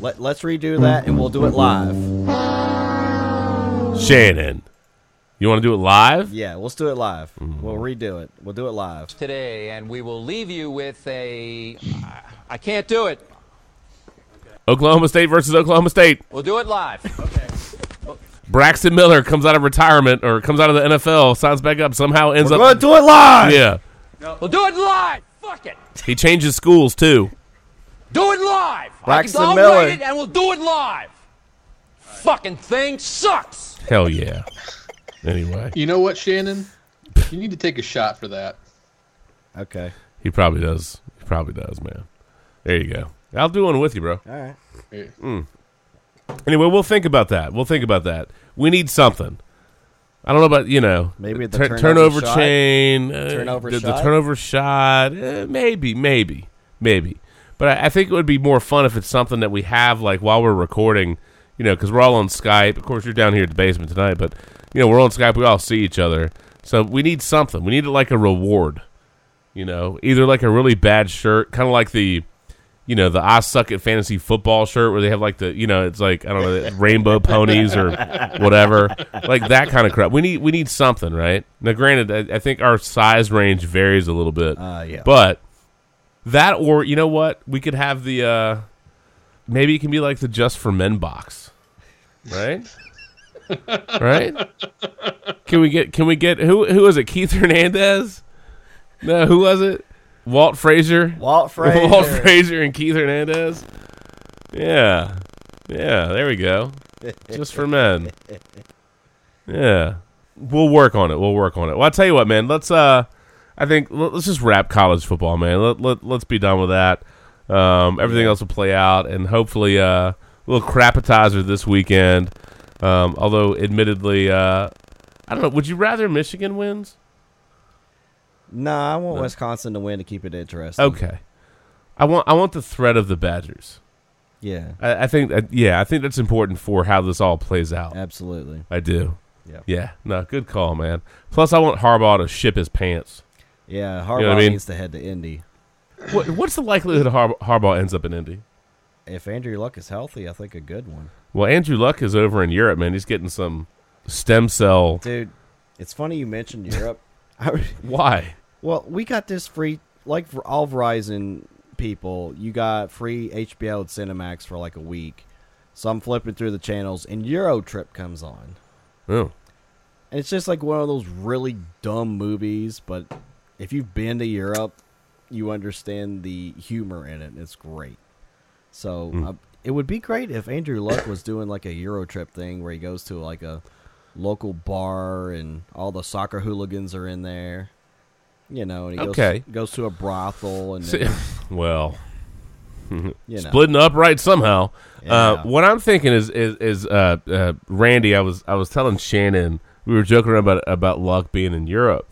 Let Let's redo that, and we'll do it live. Shannon, you want to do it live? Yeah, let's do it live. Mm-hmm. We'll redo it. We'll do it live. today, and we will leave you with a. I can't do it. Oklahoma State versus Oklahoma State. We'll do it live. okay. Braxton Miller comes out of retirement or comes out of the NFL, signs back up, somehow ends We're up. going to do it live. Yeah, We'll do it live. Fuck it. he changes schools too. Do it live. Braxton I can, I'll Miller. write it and we'll do it live. Fucking thing sucks. Hell yeah. Anyway, You know what, Shannon? You need to take a shot for that. Okay. he probably does. He probably does, man. There you go. I'll do one with you, bro. All right. Hey, Anyway, we'll think about that. We'll think about that. We need something. I don't know about you know Maybe the tur- turnover turnover shot? chain, uh, Turnover the, the turnover shot. eh, maybe, maybe, maybe. But I, I think it would be more fun if it's something that we have like while we're recording. You know, because we're all on Skype. Of course, you're down here at the basement tonight, but you know we're on Skype. We all see each other, so we need something. We need like a reward. You know, either like a really bad shirt, kind of like the you know, the I suck at fantasy football shirt where they have like the, you know, it's like I don't know, rainbow (laughs) ponies or whatever, like that kind of crap. We need we need something, right? Now, granted, I, I think our size range varies a little bit, Uh, yeah. but that or you know what, we could have the uh maybe it can be like the just for men box, right? right? Can we get? Can we get? Who who was it? Keith Hernandez? No, who was it? Walt Frazier. Walt (laughs) Frazier. Walt Frazier and Keith Hernandez. Yeah, yeah. There we go. Just for men. Yeah, we'll work on it. We'll work on it. Well, I'll tell you what, man. Let's. uh I think let- let's just wrap college football, man. Let, let let's be done with that. Um, everything else will play out, and hopefully, uh, a little crapatizer this weekend. Um, although, admittedly, uh, I don't know. Would you rather Michigan wins? Nah, I want No. Wisconsin to win to keep it interesting. Okay. I want I want the threat of the Badgers. Yeah, I, I think that, yeah, I think that's important for how this all plays out. absolutely. I do. Yeah. Yeah. No, good call, man. Plus, I want Harbaugh to ship his pants. Yeah, Harbaugh You know I mean? needs to head to Indy. What, what's the likelihood Har- Harbaugh ends up in Indy? If Andrew Luck is healthy, I think a good one. Well, Andrew Luck is over in Europe, man. He's getting some stem cell. Dude, it's funny you mentioned Europe. (laughs) Why? (laughs) well, we got this free, like for all Verizon people, you got free HBO and Cinemax for like a week. So I'm flipping through the channels, and Euro Trip comes on. Oh, And it's just like one of those really dumb movies, but if you've been to Europe, you understand the humor in it. It's great. So uh, it would be great if Andrew Luck was doing like a Euro trip thing where he goes to like a local bar and all the soccer hooligans are in there. You know, and he Okay. goes, goes to a brothel and See- (laughs) well, you know. splitting up right somehow. Uh, what I'm thinking is is, is uh, uh, Randy. I was I was telling Shannon we were joking around about about Luck being in Europe,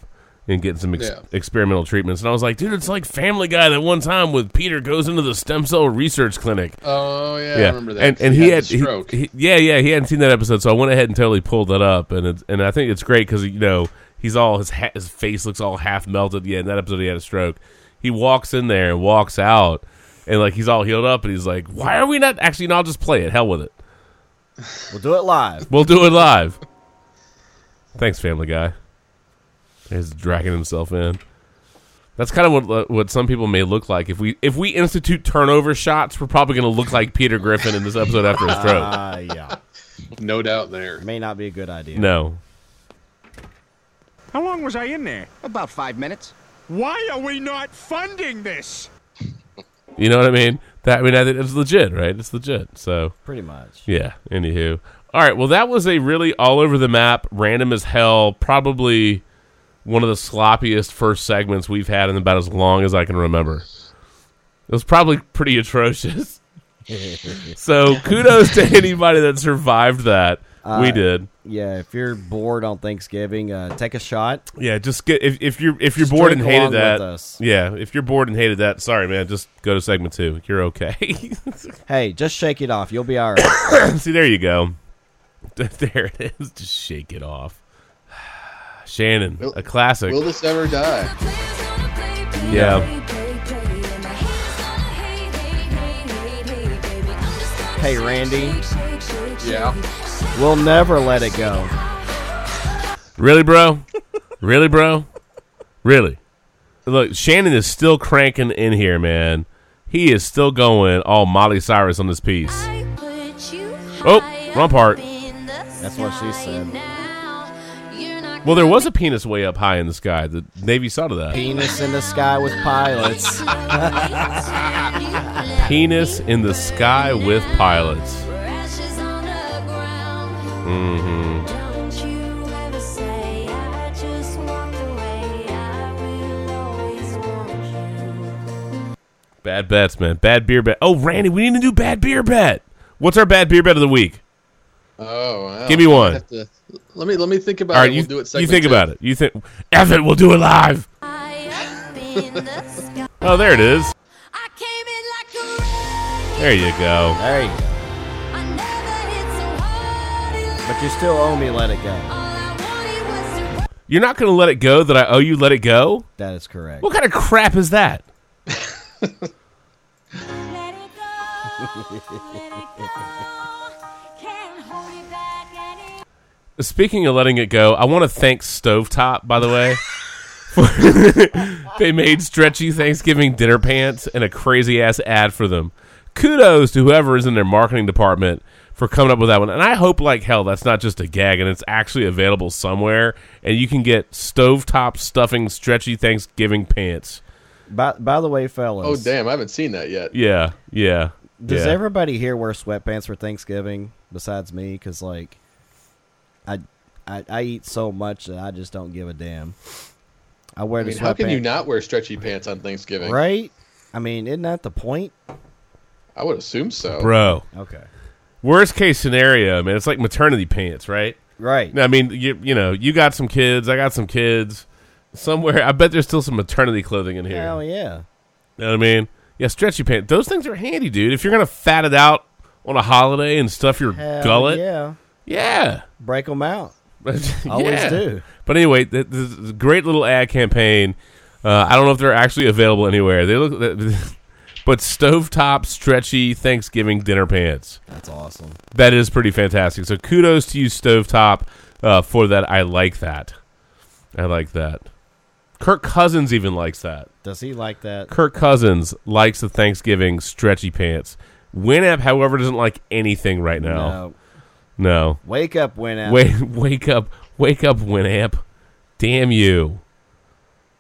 and getting some ex- Yeah. experimental treatments. And I was like, dude, it's like Family Guy that one time with Peter goes into the stem cell research clinic. Oh yeah, I remember that. And and he, had, the he- stroke. he- yeah, yeah, he hadn't seen that episode, so I went ahead and totally pulled that up, and it's, and I think it's great because you know he's all his ha- his face looks all half melted. Yeah, in that episode he had a stroke. He walks in there and walks out, and like he's all healed up, and he's like, "Why are we not actually? No, I'll just play it. Hell with it. We'll do it live. We'll do it live." Thanks, Family Guy. He's dragging himself in. That's kind of what what some people may look like if we if we institute turnover shots. We're probably going to look like Peter Griffin in this episode after his stroke. Uh, (laughs) yeah. no doubt there. May not be a good idea. No, How long was I in there? About five minutes. Why are we not funding this? You know what I mean? That I mean, I think it's legit, right? It's legit. So Pretty much. yeah. Anywho, all right. Well, that was a really all over the map, random as hell. Probably one of the sloppiest first segments we've had in about as long as I can remember. It was probably pretty atrocious. (laughs) so kudos to anybody that survived that. we Uh, did. Yeah, if you're bored on Thanksgiving, uh, take a shot. Yeah, just get if, if you're if you're Just bored and hated that. Yeah, if you're bored and hated that, sorry man, just go to segment two. You're okay. (laughs) Hey, just shake it off. You'll be all right. (coughs) See, there you go. (laughs) There it is. Just shake it off. Shannon, Will- a classic. Will this ever die? yeah. hey, Randy, Yeah. we'll never let it go. Really, bro? really, bro? Really? Look, Shannon is still cranking in here, man. He is still going all Molly Cyrus on this piece. Oh, wrong part. That's what she said. Well, there was a penis way up high in the sky. The Navy saw to that. Penis in the sky with pilots. (laughs) Penis in the sky with pilots. Mm-hmm. Bad bets, man. Bad beer bet. Oh, Randy, we need to do bad beer bet. What's our bad beer bet of the week? Oh, wow. Give me one. I have to- let me let me think about All it. you, we'll do it. you think two. about it. You think, F it, we'll do it live. oh, there it is. There you go. There you go. But you still owe me let it go. You're not going to let it go that I owe you let it go? That is correct. What kind of crap is that? Speaking of letting it go, I want to thank Stovetop, by the way. (laughs) they made stretchy Thanksgiving dinner pants and a crazy ass ad for them. Kudos to whoever is in their marketing department for coming up with that one. And I hope like hell that's not just a gag and it's actually available somewhere and you can get stovetop stuffing stretchy Thanksgiving pants. By, by the way, fellas. Oh damn, I haven't seen that yet. Yeah, yeah. Does yeah. everybody here wear sweatpants for Thanksgiving besides me? Because like, I, I I eat so much that I just don't give a damn. I wear I the mean, how can sweatpants- you not wear stretchy pants on Thanksgiving? Right? I mean, isn't that the point? I would assume so. Bro. Okay. Worst case scenario, man, it's like maternity pants, right? Right. I mean, you you know, you got some kids, I got some kids. Somewhere, I bet there's still some maternity clothing in here. Hell yeah. You know what I mean? Yeah, stretchy pants. Those things are handy, dude. If you're gonna fat it out on a holiday and stuff your Hell gullet, Yeah. yeah, Break them out. (laughs) Always Always do. But anyway, th- this is a great little ad campaign. Uh, I don't know if they're actually available anywhere. They look, (laughs) but stovetop stretchy Thanksgiving dinner pants. That's awesome. That is pretty fantastic. So kudos to you, Stovetop, uh, for that. I like that. I like that. Kirk Cousins even likes that. Does he like that? Kirk Cousins likes the Thanksgiving stretchy pants. Winamp, however, doesn't like anything right now. No. No. Wake up, Winamp. Wake, wake up, wake up, Winamp. Damn you.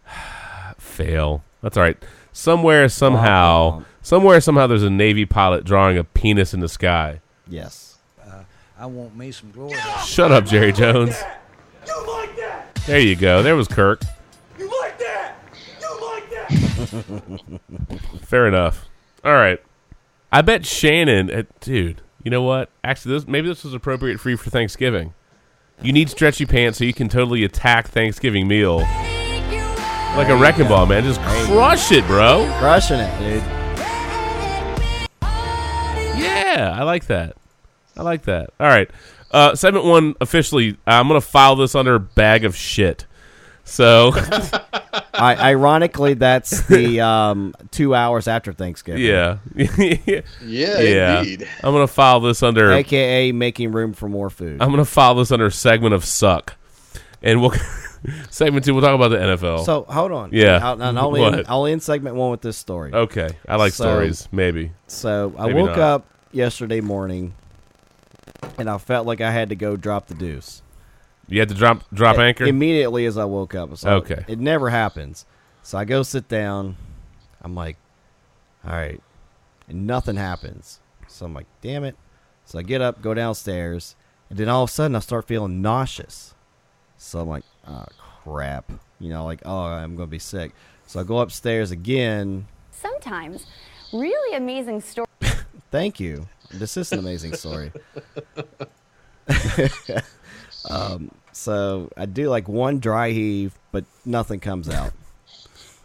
(sighs) Fail. That's all right. Somewhere, somehow, somewhere, somehow, there's a Navy pilot drawing a penis in the sky. Yes. Uh, I want me some glory. Shut up, Jerry Jones. You like that? There you go. There was Kirk. You like that? You like that? (laughs) Fair enough. All right. I bet Shannon, uh, dude. You know what? Actually, this maybe this was appropriate for you for Thanksgiving. You need stretchy pants so you can totally attack Thanksgiving meal like a wrecking ball, man. Just There you go. crush it, bro. Crushing it, dude. Yeah, I like that. I like that. All right. Uh, segment one officially. I'm gonna file this under bag of shit. So (laughs) I, ironically, that's the um, two hours after Thanksgiving. yeah, (laughs) Yeah, yeah. indeed. I'm gonna file this under. AKA making room for more food. I'm gonna file this under segment of suck, and we'll (laughs) segment two. We'll talk about the NFL. So hold on. Yeah. I'll, and I'll, What? end, I'll end segment one with this story. okay, I like So- stories. Maybe. So I Maybe woke not. up yesterday morning, and I felt like I had to go drop the deuce. You had to drop drop I- anchor. immediately as I woke up. So Okay. it never happens. So I go sit down. I'm like, all right, and nothing happens. So I'm like, damn it. So I get up, go downstairs, and then all of a sudden I start feeling nauseous. So I'm like, oh crap, you know, like oh I'm gonna be sick. So I go upstairs again. Sometimes, really amazing story. (laughs) Thank you. This is an amazing story. (laughs) (laughs) um, so I do like one dry heave, but nothing comes out.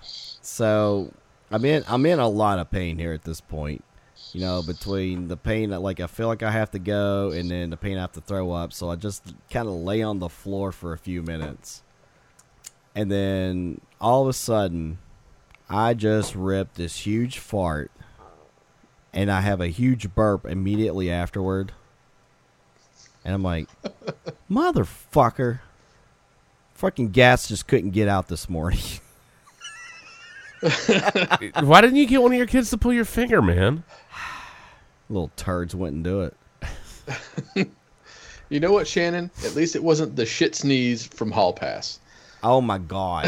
So I'm in I'm in a lot of pain here at this point. You know, between the pain that like I feel like I have to go and then the pain I have to throw up. So I just kind of lay on the floor for a few minutes. And then all of a sudden I just ripped this huge fart and I have a huge burp immediately afterward. And I'm like, motherfucker. Fucking gas just couldn't get out this morning. (laughs) Why didn't you get one of your kids to pull your finger, man? Little turds wouldn't do it. (laughs) You know what, Shannon? At least it wasn't the shit sneeze from Hall Pass. Oh my god.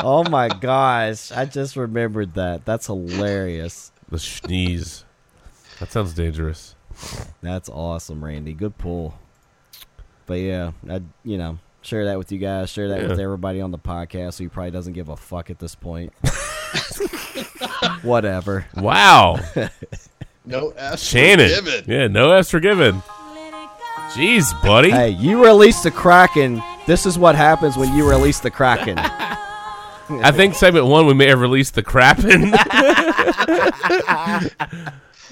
oh my gosh. I just remembered that. That's hilarious. The sneeze. That sounds dangerous. That's awesome, Randy. Good pull. But yeah, I you know, share that with you guys, share that with everybody on the podcast who probably doesn't give a fuck at this point. (laughs) Whatever. Wow. (laughs) No ass Shannon. forgiven. Yeah, no F's forgiven. Jeez, buddy. Hey, you release the Kraken. This is what happens when you release the Kraken. (laughs) I think segment one we may have released the Krapen.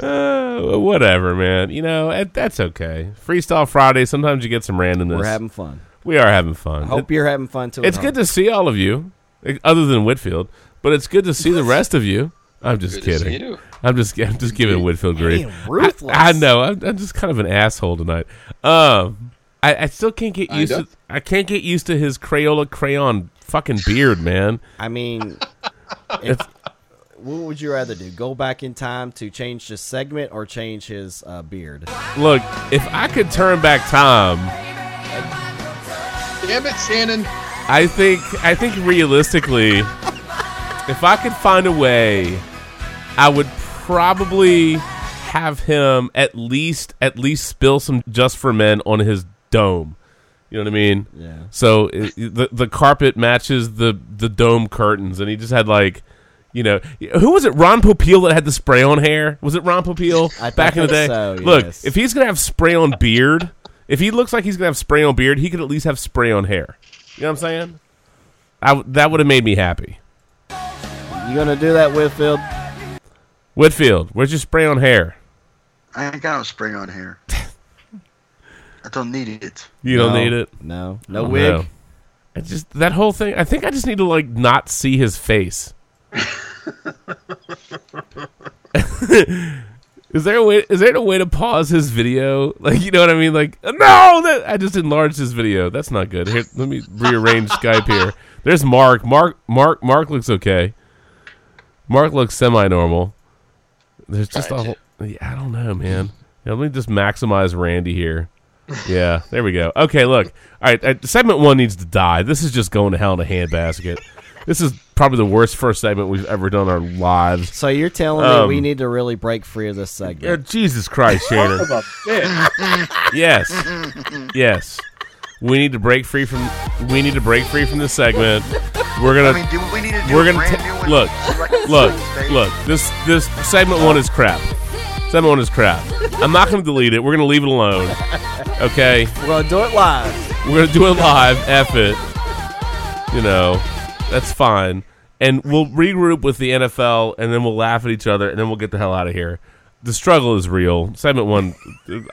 Uh, whatever, man. You know that's okay. Freestyle Friday. Sometimes you get some randomness. We're having fun. We are having fun. Hope It- you're having fun too. it's good home. to see all of you, eh, other than Whitfield. But it's good to see the rest of you. I'm just Good to see kidding. you. I'm just I'm just giving Whitfield grief. Man, ruthless. I, I know. I'm, I'm just kind of an asshole tonight. Um, I, I still can't get used know. to. I can't get used to his Crayola crayon fucking beard, man. I mean, if, what would you rather do? Go back in time to change the segment or change his uh, beard? Look, if I could turn back time, Damn it, Shannon. I think I think realistically, if I could find a way, I would probably have him at least at least spill some just for men on his dome. You know what I mean? Yeah. So it, the the carpet matches the the dome curtains, and he just had like. You know, who was it? Ron Popeil that had the spray on hair. Was it Ron Popeil back in the day? think so, Look, yes. if he's gonna have spray on beard, if he looks like he's gonna have spray on beard, he could at least have spray on hair. You know what I'm saying? I w- that would have made me happy. You gonna do that, Whitfield? Whitfield, where's your spray on hair? I ain't got no spray on hair. I don't need it. You don't No. need it. No, no Oh, wig. no. I just that whole thing. I think I just need to like not see his face. (laughs) (laughs) is there a way? Is there a way to pause his video? Like you know what I mean? Like no, that I just enlarged his video. That's not good. Here, let me rearrange Skype here. There's Mark. Mark. Mark. Mark looks okay. Mark looks semi-normal. There's just a whole. Yeah, I don't know, man. Yeah, let me just maximize Randy here. Yeah, there we go. Okay, look. All right, segment one needs to die. This is just going to hell in a handbasket. This is probably the worst first segment we've ever done in our lives. So you're telling Um, me we need to really break free of this segment? Yeah, Jesus Christ, Shannon. yes, yes. We need to break free from. We need to break free from this segment. We're gonna. I mean, do we need to do we're a gonna brand ta- new one? look, look, look. This this segment one is crap. Segment one is crap. I'm not gonna delete it. We're gonna leave it alone. Okay. We're gonna do it live. We're gonna do it live. F it. You know, that's fine. And we'll regroup with the NFL, and then we'll laugh at each other, and then we'll get the hell out of here. The struggle is real. Segment one,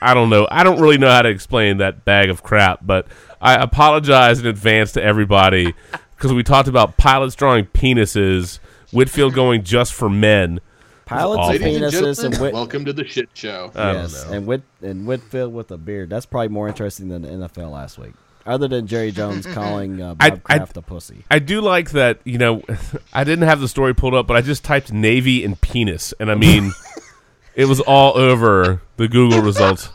I don't know. I don't really know how to explain that bag of crap, but I apologize in advance to everybody because we talked about pilots drawing penises, Whitfield going just for men. Pilots Awful. and Ladies and penises and Whit- welcome to the shit show. I don't yes, know. and Whit and Whitfield with a beard. That's probably more interesting than the NFL last week. Other than Jerry Jones (laughs) calling uh, I- Bob I- Kraft a pussy. I do like that, you know, (laughs) I didn't have the story pulled up, but I just typed Navy and penis, and I mean, (laughs) it was all over the Google results.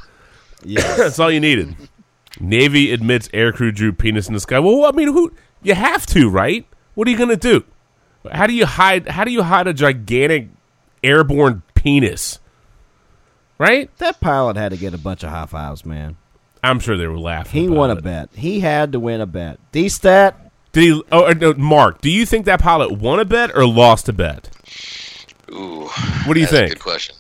Yes. (coughs) That's all you needed. Navy admits aircrew drew penis in the sky. Well, I mean, who you have to, right? What are you gonna do? How do you hide? How do you hide a gigantic airborne penis? Right? That pilot had to get a bunch of high fives, man. I'm sure they were laughing. He about won a it. bet. He had to win a bet. D-Stat, Did he? Oh, uh, no, Mark, do you think that pilot won a bet or lost a bet? Ooh. What do you that's a think? good question.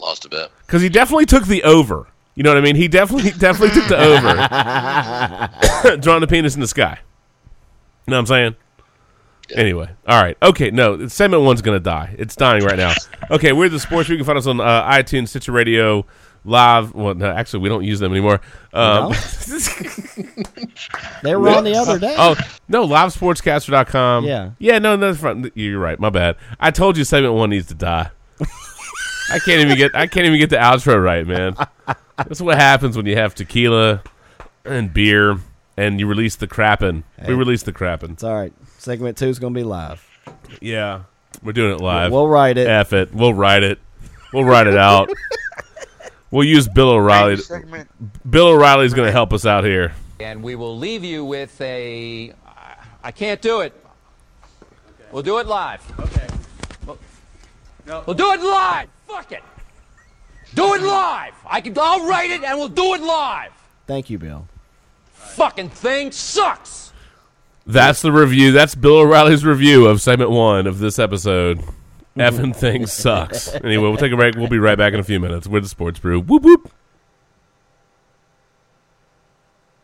Lost a bet. Because he definitely took the over. You know what I mean? He definitely definitely took the (laughs) over. (coughs) Drawing the penis in the sky. You know what I'm saying? Anyway, all right, okay. No, segment one's gonna die. It's dying right now. Okay, we're the sports. You can find us on uh, iTunes, Stitcher Radio, Live. Well, no, actually, we don't use them anymore. Um, (laughs) they were on the other day. Oh no, livesportscaster.com. Yeah. yeah. No, no, fine. You're right. My bad. I told you segment one needs to die. (laughs) I can't even get. I can't even get the outro right, man. That's what happens when you have tequila and beer and you release the Krapen. Hey. We release the Krapen. It's all right. Segment two is going to be live. Yeah, we're doing it live. We'll write it. F it. We'll write it. We'll write it out. (laughs) We'll use Bill O'Reilly. segment. Bill O'Reilly's going to help us out here. And we will leave you with a. I can't do it. We'll do it live. Okay. We'll do it live. Fuck it. Do it live. I can. I'll write it and we'll do it live. Thank you, Bill. Fucking thing sucks. That's the review. That's Bill O'Reilly's review of segment one of this episode. Effing (laughs) thing sucks. Anyway, we'll take a break. We'll be right back in a few minutes. We're the Sports Brew. Whoop whoop.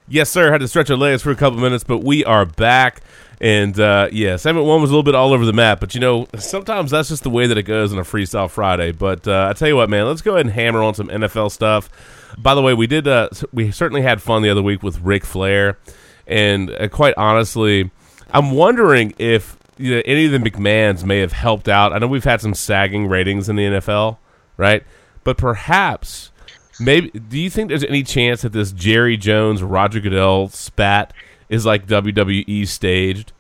Yes, sir. Had to stretch our legs for a couple minutes, but we are back. And uh, yeah, segment one was a little bit all over the map, but you know, sometimes that's just the way that it goes on a Freestyle Friday. But uh, I tell you what, man, let's go ahead and hammer on some NFL stuff. By the way, we did. Uh, we certainly had fun the other week with Ric Flair, and uh, quite honestly, I'm wondering if you know, any of the McMahons may have helped out. I know we've had some sagging ratings in the NFL, right? But perhaps, maybe, do you think there's any chance that this Jerry Jones Roger Goodell spat is like WWE staged?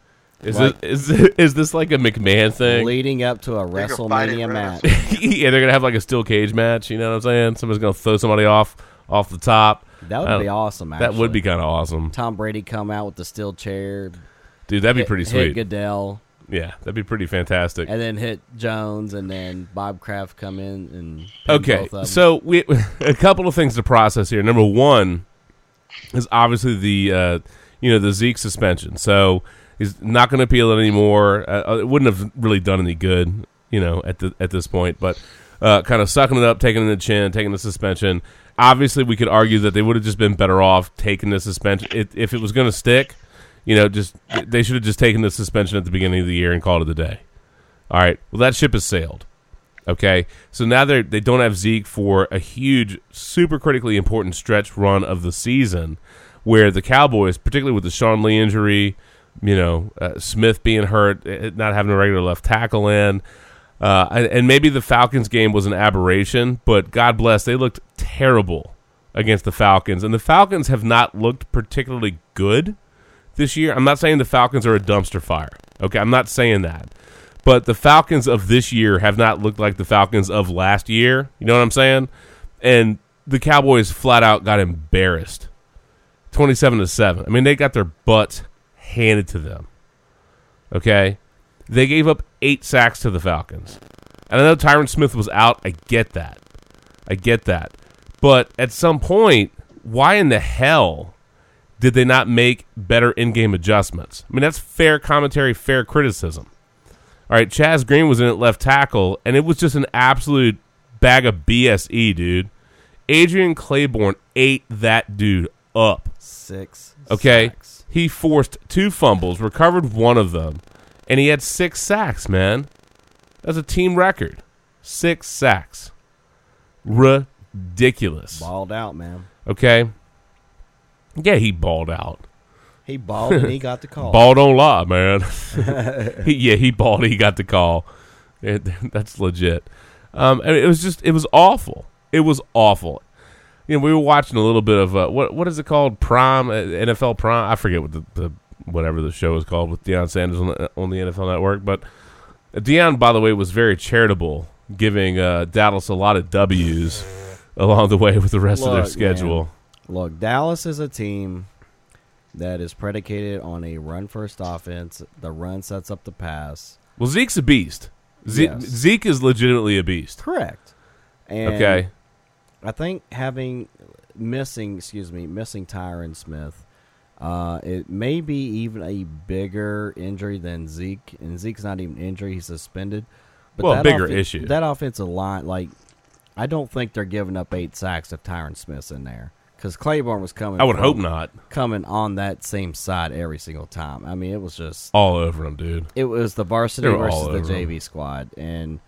Is Like- this is (laughs) is this like a McMahon thing? Leading up to a They're gonna fight it WrestleMania match. (laughs) yeah, they're gonna have like a steel cage match. You know what I'm saying? Somebody's gonna throw somebody off off the top. That would be awesome. That would be kind of awesome, Tom Brady come out with the steel chair. dude. That'd be hit- pretty Hit sweet. Goodell, Yeah, that'd be pretty fantastic. and then hit Jones, and then Bob Kraft come in and Okay, both of 'em. so we (laughs) a couple of things to process here. Number one is obviously the uh, you know the Zeke suspension. So he's not going to appeal it anymore. Uh, it wouldn't have really done any good, you know, at the at this point. But uh, kind of sucking it up, taking it in the chin, taking the suspension. Obviously, we could argue that they would have just been better off taking the suspension it, if it was going to stick. You know, just they should have just taken the suspension at the beginning of the year and called it a day. All right. Well, that ship has sailed. Okay, so now they they don't have Zeke for a huge, super critically important stretch run of the season, where the Cowboys, particularly with the Sean Lee injury, you know, uh, Smith being hurt, eh, not having a regular left tackle in, uh, and maybe the Falcons game was an aberration, but God bless, they looked terrible against the Falcons, and the Falcons have not looked particularly good this year. I'm not saying the Falcons are a dumpster fire. Okay, I'm not saying that. But the Falcons of this year have not looked like the Falcons of last year. You know what I'm saying? And the Cowboys flat out got embarrassed. 27 to 7. I mean, they got their butts handed to them. Okay? They gave up 8 sacks to the Falcons. And I know Tyron Smith was out. I get that. I get that. But at some point, why in the hell did they not make better in-game adjustments? I mean, that's fair commentary, fair criticism. All right, Chaz Green was in at left tackle, and it was just an absolute bag of BSE, dude. Adrian Clayborn ate that dude up. six. Okay, sacks. He forced two fumbles, recovered one of them, and he had six sacks, man. That's a team record. Six sacks. Ridiculous. Balled out, man. Okay? Yeah, he balled out. He balled and he got the (laughs) call. Ball don't lie, man. (laughs) he, yeah, he balled. He got the call. It- (laughs) that's legit. Um, and it was just, it was awful. It was awful. You know, we were watching a little bit of uh, what what is it called? Prime uh, NFL Prime. I forget what the, the whatever the show is called with Deion Sanders on the, on the NFL Network. But Deion, by the way, was very charitable, giving uh, Dallas a lot of W's along the way with the rest of their schedule. man, look, Dallas is a team that is predicated on a run first offense. The run sets up the pass. Well, Zeke's a beast. Ze- Yes. Zeke is legitimately a beast. Correct. And Okay. I think having missing, excuse me, missing Tyron Smith, uh, it may be even a bigger injury than Zeke, and Zeke's not even injured; he's suspended. Well, that bigger offen- issue. That offensive line, like, I don't think they're giving up eight sacks if Tyron Smith's in there because Clayborn was coming. I would from- hope not. coming on that same side every single time. I mean, it was just All over him, dude. it was the varsity They were all versus the. JV squad, and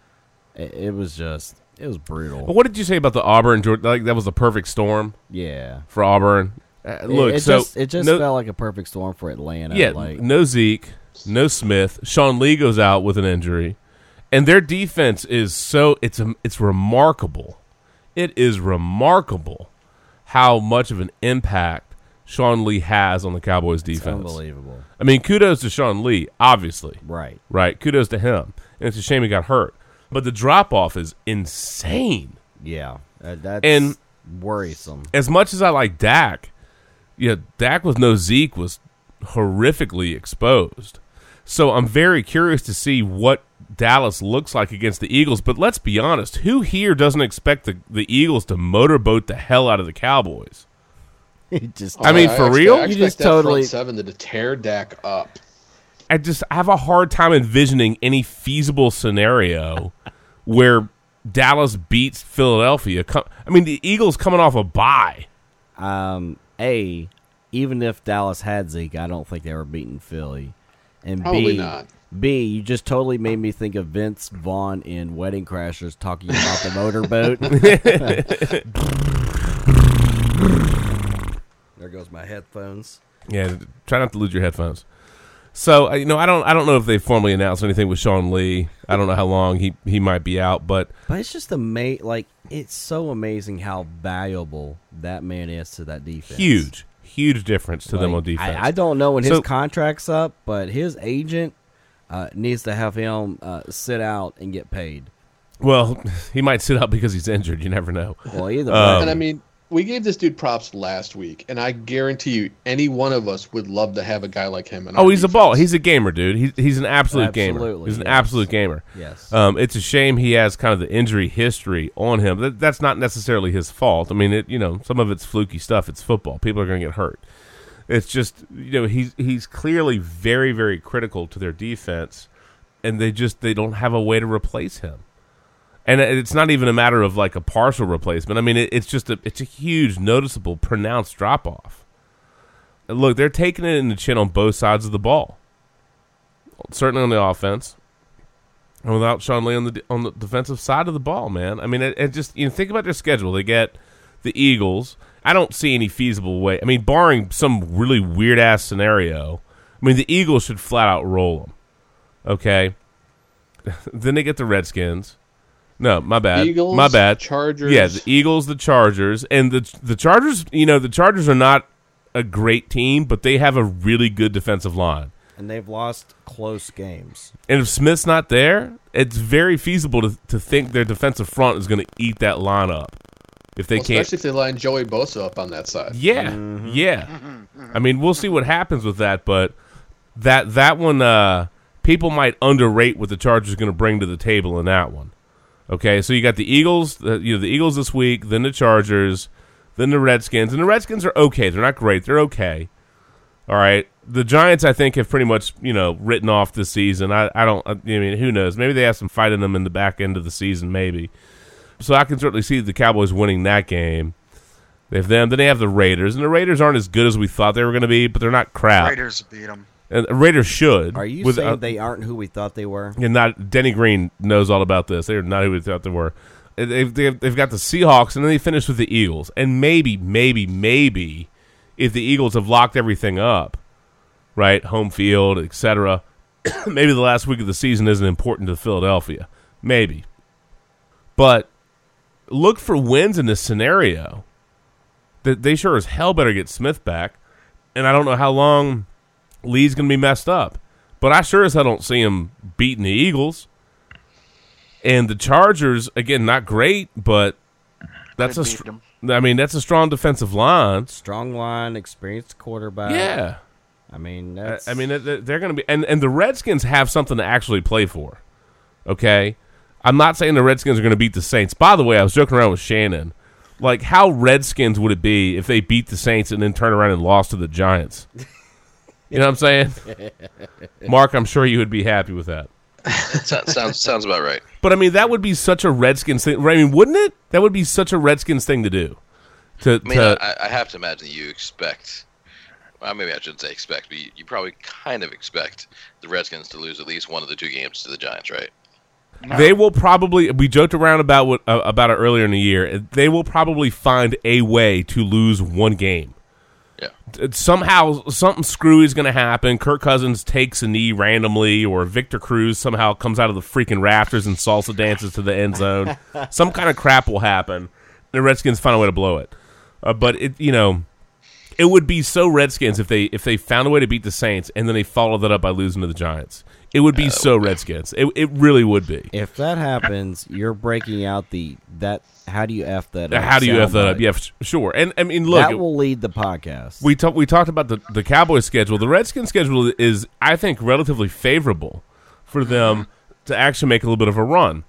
it, it was just it was brutal. But what did you say about the Auburn? Georgia? Like that was the perfect storm. Yeah. For Auburn. Uh, It- look, it, so just it just no, felt like a perfect storm for Atlanta. yeah, like no Zeke, no Smith. Sean Lee goes out with an injury, and their defense is so it's a, it's remarkable. It is remarkable how much of an impact Sean Lee has on the Cowboys defense. unbelievable. I mean, kudos to Sean Lee, obviously. Right. Right. Kudos to him. And it's a shame he got hurt. But the drop off is insane. yeah, uh, that's And- worrisome. As much as I like Dak, yeah, Dak with no Zeke was horrifically exposed. So I'm very curious to see what Dallas looks like against the Eagles. But let's be honest, who here doesn't expect the, the Eagles to motorboat the hell out of the Cowboys? (laughs) He just I mean, I for expect- real? I You just that totally- front seven to tear Dak up. I just have a hard time envisioning any feasible scenario (laughs) where Dallas beats Philadelphia. I mean, the Eagles coming off a bye. Um, a even if Dallas had Zeke, I don't think they were beating Philly. And Probably B, not. B, you just totally made me think of Vince Vaughn in Wedding Crashers talking about the motorboat. (laughs) there goes my headphones. Yeah, try not to lose your headphones. So uh, you know, I don't, I don't know if they formally announced anything with Sean Lee. I don't know how long he he might be out, but But it's just ama- like it's so amazing how valuable that man is to that defense. huge, huge difference to them on defense. I, I don't know when his contract's up, but his agent uh, needs to have him uh, sit out and get paid. Well, (laughs) he might sit out because he's injured. You never know. Well, either Um, and I mean, we gave this dude props last week, and I guarantee you, any one of us would love to have a guy like him. In Oh, our he's a ball. He's a gamer, dude. He's he's an absolute gamer. Absolutely, He's an yes. absolute gamer. Yes. Um, it's a shame he has kind of the injury history on him. That, that's not necessarily his fault. I mean, it you know some of it's fluky stuff. It's football. People are going to get hurt. It's just you know he's he's clearly very very critical to their defense, and they just they don't have a way to replace him. And it's not even a matter of like a partial replacement. I mean, it, it's just a it's a huge, noticeable, pronounced drop off. Look, they're taking it in the chin on both sides of the ball. Certainly on the offense, and without Sean Lee on the on the defensive side of the ball, man. I mean, it, it just you know think about their schedule. They get the Eagles. I don't see any feasible way. I mean, barring some really weird ass scenario, I mean, the Eagles should flat out roll them. Okay. (laughs) then they get the Redskins. No, my bad. Eagles, my bad. Chargers. Yeah, the Eagles, the Chargers, and the the Chargers. You know, the Chargers are not a great team, but they have a really good defensive line. and they've lost close games. And if Smith's not there, it's very feasible to, to think their defensive front is going to eat that line up. If they Well, can't, especially if they line Joey Bosa up on that side. yeah, yeah. I mean, we'll see what happens with that, but that that one, uh, people might underrate what the Chargers are going to bring to the table in that one. Okay, so you got the Eagles, uh, you know, the Eagles this week, then the Chargers, then the Redskins, and the Redskins are okay. They're not great. They're okay. All right. The Giants, I think, have pretty much you know written off this season. I, I don't. I mean, who knows? Maybe they have some fight in them in the back end of the season. Maybe. So I can certainly see the Cowboys winning that game. They have them. Then they have the Raiders, and the Raiders aren't as good as we thought they were going to be, but they're not crap. Raiders beat them. And Raiders should. Are you with, saying uh, they aren't who we thought they were? and not Denny Green knows all about this. They're not who we thought they were. They've, they've, they've got the Seahawks, and then they finish with the Eagles. And maybe, maybe, maybe, if the Eagles have locked everything up, right, home field, etc., (coughs) maybe the last week of the season isn't important to Philadelphia. Maybe, but look for wins in this scenario. That they sure as hell better get Smith back, and I don't know how long Lee's going to be messed up. But I sure as hell don't see him beating the Eagles. And the Chargers, again, not great, but that's Could a. beat Str- I mean, that's a strong defensive line. Strong line, experienced quarterback. Yeah. I mean, I, that's, I mean, they're, they're going to be, and and the Redskins have something to actually play for. Okay, I'm not saying the Redskins are going to beat the Saints. By the way, I was joking around with Shannon. Like, how Redskins would it be if they beat the Saints and then turn around and lost to the Giants? You know what I'm saying? (laughs) Mark, I'm sure you would be happy with that. (laughs) Sounds sounds about right. But I mean, that would be such a Redskins thing. I mean, wouldn't it? That would be such a Redskins thing to do. To, I mean, to I, I have to imagine you expect. Well, maybe I shouldn't say expect, but you, you probably kind of expect the Redskins to lose at least one of the two games to the Giants, right? They will probably. We joked around about what uh, about it earlier in the year. They will probably find a way to lose one game. Yeah. Somehow, something screwy is going to happen. Kirk Cousins takes a knee randomly, or Victor Cruz somehow comes out of the freaking rafters and salsa dances to the end zone. (laughs) Some kind of crap will happen. The Redskins find a way to blow it. Uh, but it, you know, it would be so Redskins if they if they found a way to beat the Saints and then they followed that up by losing to the Giants. It would be oh, so Redskins. It, it really would be. if that happens, you're breaking out the that. How do you f that? up How do you f that up? Yeah, f- sure. And I mean, look, that will lead the podcast. we talked we talked about the the Cowboys schedule. The Redskins schedule is, I think, relatively favorable for them to actually make a little bit of a run.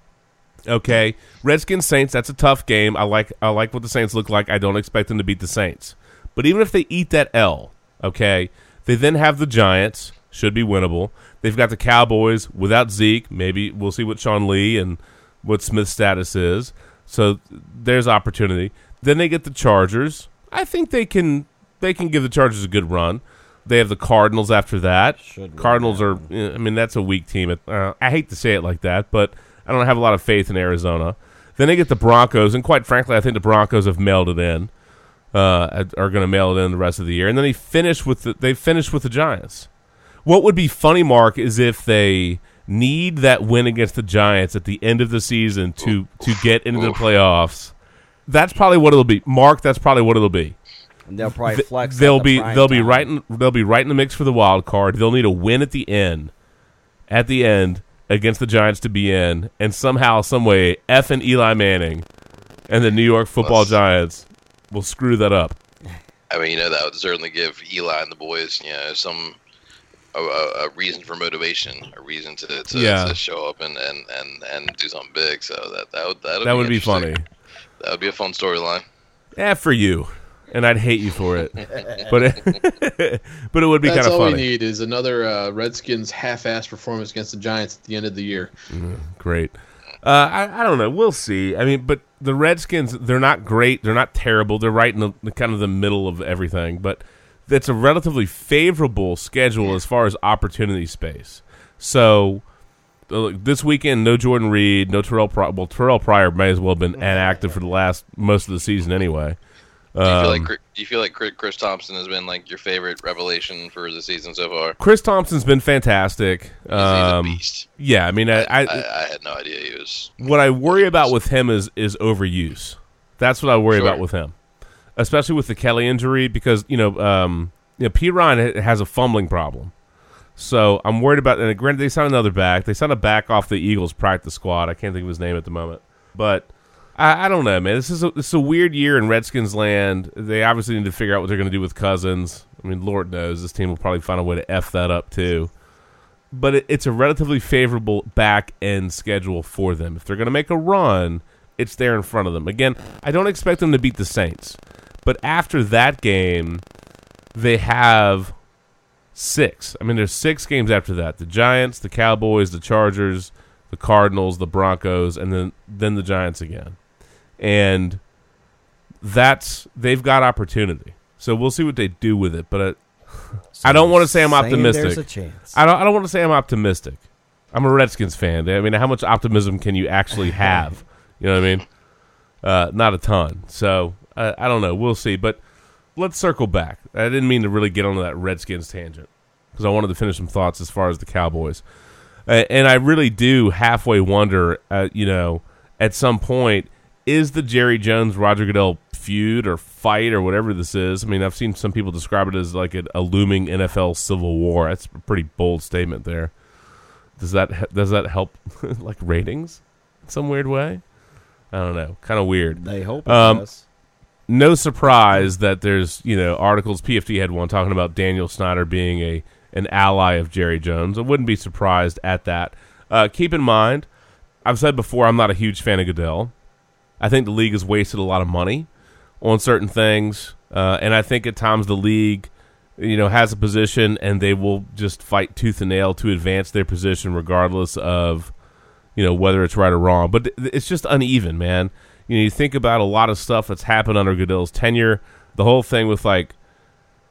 Okay, Redskins Saints. That's a tough game. I like I like what the Saints look like. I don't expect them to beat the Saints, but even if they eat that L, okay, they then have the Giants. Should be winnable. They've got the Cowboys without Zeke. Maybe we'll see what Sean Lee and what Smith's status is. So there's opportunity. Then they get the Chargers. I think they can they can give the Chargers a good run. They have the Cardinals after that. Should Cardinals are. I mean, that's a weak team. Uh, I hate to say it like that, but I don't have a lot of faith in Arizona. Then they get the Broncos, and quite frankly, I think the Broncos have mailed it in. Uh, are going to mail it in the rest of the year, and then they finish with the, they finish with the Giants. What would be funny, Mark, is if they need that win against the Giants at the end of the season to to get into the playoffs. That's probably what it'll be, Mark. That's probably what it'll be. And they'll probably flex. that They'll to be prime they'll be right in they'll be right in the mix for the wild card. They'll need a win at the end, at the end against the Giants to be in, and somehow, some way, F and Eli Manning and the New York Football Giants will screw that up. I mean, you know, that would certainly give Eli and the boys, you know, some a, a, a reason for motivation, a reason to to, Yeah. to show up and, and, and, and do something big. So that that would that That would be funny. That would be a fun storyline. Yeah, for you, and I'd hate you for it, (laughs) but it, (laughs) but it would be That's kind of funny. all we need is another uh, Redskins half-ass performance against the Giants at the end of the year. Great. Uh, I, I don't know. We'll see. I mean, but the Redskins, they're not great. They're not terrible. They're right in the, the kind of the middle of everything. But it's a relatively favorable schedule as far as opportunity space. So uh, look, this weekend, no Jordan Reed, no Terrelle. Pryor. Well, Terrelle Pryor may as well have been inactive for the last most of the season anyway. Do you feel like Um, do you feel like Chris- Thompson has been like your favorite revelation for the season so far? Chris Thompson's been fantastic. Um, beast. Yeah, I mean, I, I, I, I had no idea he was. what I worry about with him is is overuse. That's what I worry Sure. about with him, especially with the Kelley injury because you know, um, you know, Perine has a fumbling problem. So I'm worried about. And granted, they signed another back. They signed a back off the Eagles practice squad. I can't think of his name at the moment, but I, I don't know, man. This is a, this is a weird year in Redskins land. They obviously need to figure out what they're going to do with Cousins. I mean, Lord knows this team will probably find a way to f that up too but it, it's a relatively favorable back end schedule for them. If they're going to make a run, it's there in front of them. Again, I don't expect them to beat the Saints, but after that game, they have six. I mean, there's six games after that: the Giants, the Cowboys, the Chargers, the Cardinals, the Broncos, and then then the Giants again. And that's they've got opportunity. So we'll see what they do with it. But uh, (laughs) I don't want to say I'm optimistic. there's a chance. I don't. I don't want to say I'm optimistic. I'm a Redskins fan. I mean, how much optimism can you actually (laughs) have? you know what I mean? Uh, not a ton. So uh, I don't know. We'll see. But let's circle back. I didn't mean to really get onto that Redskins tangent because I wanted to finish some thoughts as far as the Cowboys. Uh, and I really do halfway wonder, uh, you know, at some point, is the Jerry Jones Roger Goodell feud or fight or whatever this is? I mean, I've seen some people describe it as like a, a looming NFL civil war. That's a pretty bold statement there. Does that does that help (laughs) like ratings in some weird way? I don't know. Kind of weird. They hope it Um, does. No surprise that there's you know articles. PFT had one talking about Daniel Snyder being a an ally of Jerry Jones. I wouldn't be surprised at that. Uh, keep in mind, I've said before, I'm not a huge fan of Goodell. I think the league has wasted a lot of money on certain things, uh, and I think at times the league, you know, has a position and they will just fight tooth and nail to advance their position, regardless of you know whether it's right or wrong. But it's just uneven, man. You know, you think about a lot of stuff that's happened under Goodell's tenure. The whole thing with like,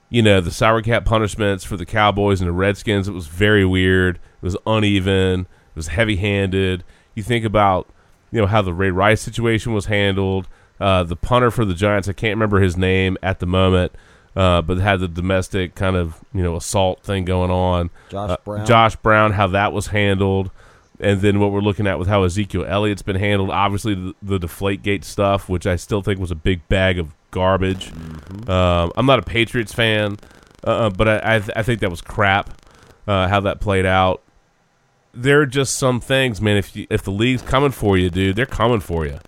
you know, the sour cap punishments for the Cowboys and the Redskins. It was very weird. It was uneven. It was heavy handed. You think about, you know, how the Ray Rice situation was handled. Uh, the punter for the Giants, I can't remember his name at the moment, uh, but had the domestic kind of you know assault thing going on. Josh Uh, Brown. Josh Brown, how that was handled, and then what we're looking at with how Ezekiel Elliott's been handled. Obviously, the, the Deflategate stuff, which I still think was a big bag of garbage. Um, I'm not a Patriots fan, uh, but I I, th- I think that was crap. Uh, how that played out. There are just some things, man. If you, if the league's coming for you, dude, they're coming for you.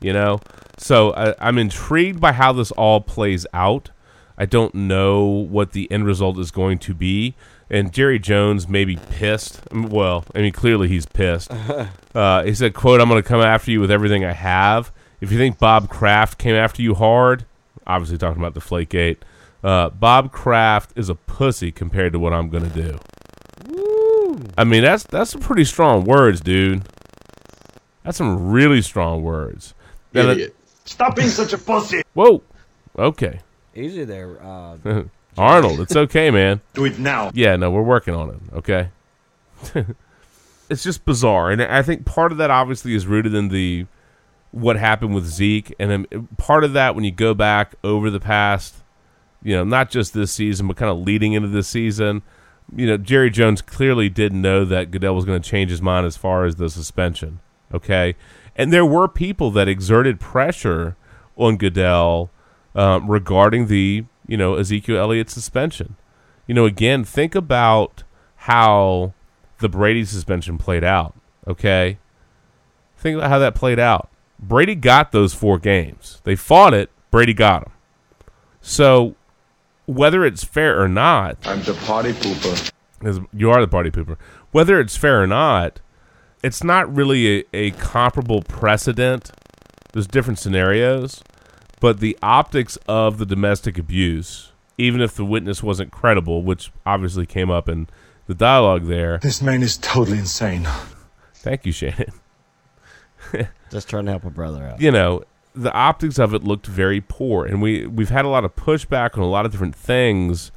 You know. So I, I'm intrigued by how this all plays out. I don't know what the end result is going to be. And Jerry Jones may be pissed. Well, I mean, clearly he's pissed. (laughs) Uh, he said, "quote I'm going to come after you with everything I have. If you think Bob Kraft came after you hard, obviously talking about the Flakegate, uh, Bob Kraft is a pussy compared to what I'm going to do." I mean, that's that's some pretty strong words, dude. That's some really strong words. Now that- Idiot. Stop being such a pussy. Whoa. Okay. Easy there. Uh, (laughs) Arnold, it's okay, man. (laughs) Do it now. Yeah, no, we're working on it. Okay. (laughs) it's just bizarre, and I think part of that obviously is rooted in the what happened with Zeke, and then part of that when you go back over the past, you know, not just this season, but kind of leading into this season. You know, Jerry Jones clearly didn't know that Goodell was going to change his mind as far as the suspension. Okay, and there were people that exerted pressure on Goodell um, regarding the you know Ezekiel Elliott's suspension. You know, again, think about how the Brady suspension played out. Okay, think about how that played out. Brady got those four games. They fought it. Brady got them. So, whether it's fair or not, I'm the party pooper. you are the party pooper. Whether it's fair or not, it's not really a, a comparable precedent. There's different scenarios, but the optics of the domestic abuse, even if the witness wasn't credible, which obviously came up in the dialogue there. This man is totally insane. Thank you, Shannon. (laughs) just trying to help a brother out. you know, the optics of it looked very poor, and we we've had a lot of pushback on a lot of different things.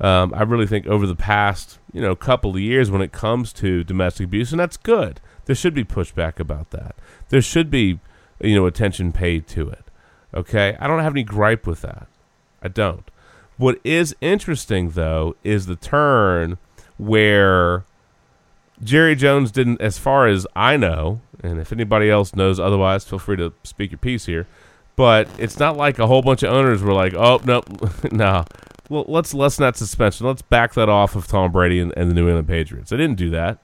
Um, I really think over the past you know couple of years when it comes to domestic abuse, and that's good. There should be pushback about that. There should be you know attention paid to it. Okay, I don't have any gripe with that. I don't. What is interesting though is the turn where Jerry Jones didn't, as far as I know, and if anybody else knows otherwise, feel free to speak your piece here. But it's not like a whole bunch of owners were like, "Oh no, (laughs) no, well let's lessen that suspension. Let's back that off of Tom Brady and, and the New England Patriots." They didn't do that.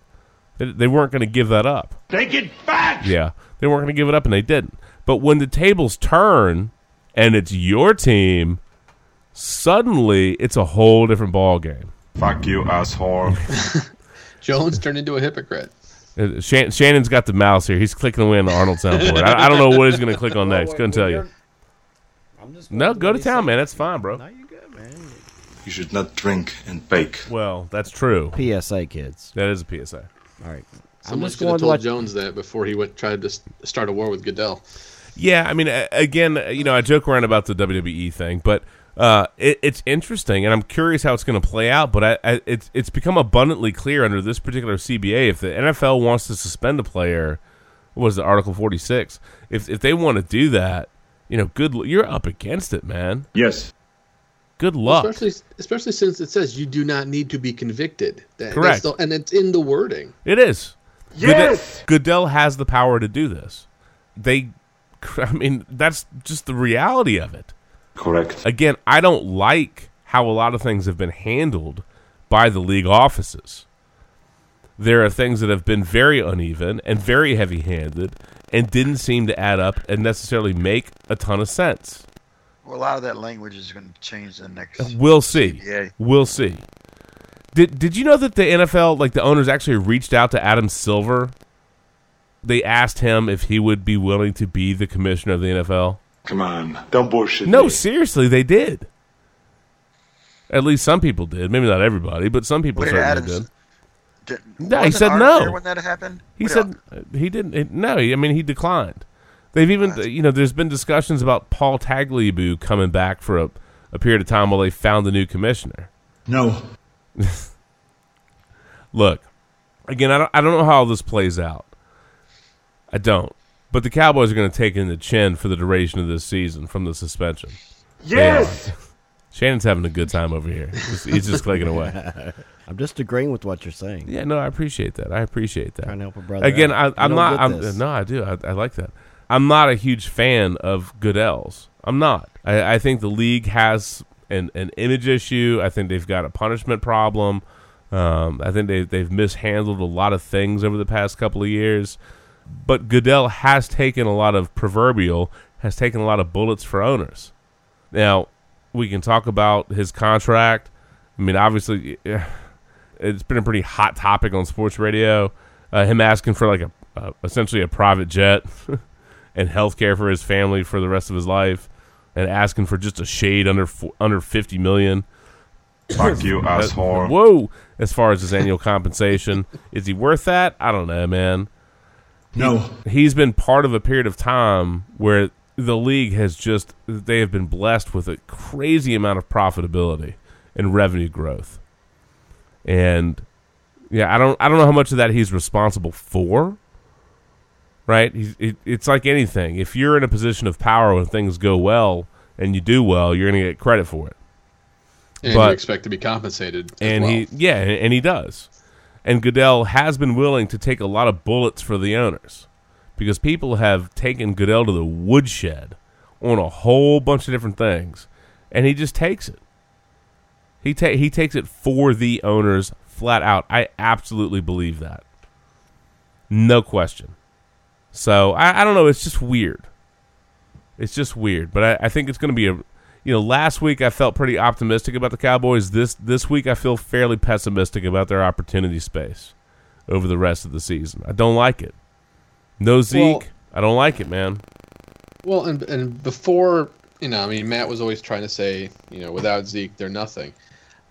They, they weren't going to give that up. Take it back. Yeah, they weren't going to give it up, and they didn't. But when the tables turn and it's your team, suddenly it's a whole different ball game. Fuck you, asshole. (laughs) Jones turned into a hypocrite. Uh, Shan- Shannon's got the mouse here. He's clicking away on the Arnold soundboard. I, I don't know what he's going to click on next. Couldn't tell you. No, go to town, man. That's fine, bro. You should not drink and bake. Well, that's true. PSA kids. That is a PSA. All right. Someone just should have going to told let- Jones that before he went, tried to start a war with Goodell. Yeah, I mean, again, you know, I joke around about the WWE thing, but uh, it, it's interesting, and I'm curious how it's going to play out. But I, I, it's it's become abundantly clear under this particular CBA if the NFL wants to suspend a player, what was the Article 46? If if they want to do that, you know, good, you're up against it, man. Yes. Good luck. Especially, especially since it says you do not need to be convicted. That- Correct. the- and it's in the wording. It is. Yes! Goodell, Goodell has the power to do this. They, (laughs) I mean, that's just the reality of it. Correct. Again, I don't like how a lot of things have been handled by the league offices. There are things that have been very uneven and very heavy handed and didn't seem to add up and necessarily make a ton of sense. Well, a lot of that language is going to change the next. We'll see. CBA. We'll see. Did Did you know that the NFL, like the owners, actually reached out to Adam Silver? They asked him if he would be willing to be the commissioner of the NFL. Come on. Don't bullshit. No, me. seriously, they did. At least some people did. Maybe not everybody, but some people What did certainly Adams- did. Did- No, he said no. when that happened? He What said uh, he didn't. it- no, I mean he declined. They've even, you know, there's been discussions about Paul Tagliabue coming back for a, a period of time while they found the new commissioner. No. (laughs) Look, again, I don't, I don't know how all this plays out. I don't. But the Cowboys are going to take it in the chin for the duration of this season from the suspension. Yes! Shannon's having a good time over here. He's, he's just clicking away. (laughs) I'm just agreeing with what you're saying. Yeah, no, I appreciate that. I appreciate that. Trying to help a brother Again, out. I, I'm not. I'm, no, I do. I, I like that. I'm not a huge fan of Goodell's. I'm not. I, I think the league has an, an image issue. I think they've got a punishment problem. Um, I think they, they've mishandled a lot of things over the past couple of years. But Goodell has taken a lot of proverbial, has taken a lot of bullets for owners. Now, we can talk about his contract. I mean, obviously, (sighs) it's been a pretty hot topic on sports radio. Uh, him asking for like a essentially a private jet (laughs) and health care for his family for the rest of his life, and asking for just a shade under under fifty million. Fuck you, asshole. Whoa! As far as his annual compensation, is he worth that? I don't know, man. No. he's been part of a period of time where the league has just they have been blessed with a crazy amount of profitability and revenue growth. And yeah, I don't I don't know how much of that he's responsible for. Right? It, it's like anything. If you're in a position of power when things go well and you do well, you're going to get credit for it. And But- you expect to be compensated. and well. he yeah and, and he does and goodell has been willing to take a lot of bullets for the owners because people have taken goodell to the woodshed on a whole bunch of different things and he just takes it he ta- he takes it for the owners flat out i absolutely believe that no question so i, I don't know it's just weird it's just weird but i, I think it's going to be a you know, last week I felt pretty optimistic about the Cowboys. This this week I feel fairly pessimistic about their opportunity space over the rest of the season. I don't like it. No Zeke. Well- I don't like it, man. Well, and and before you know, I mean, Matt was always trying to say, you know, without Zeke, they're nothing.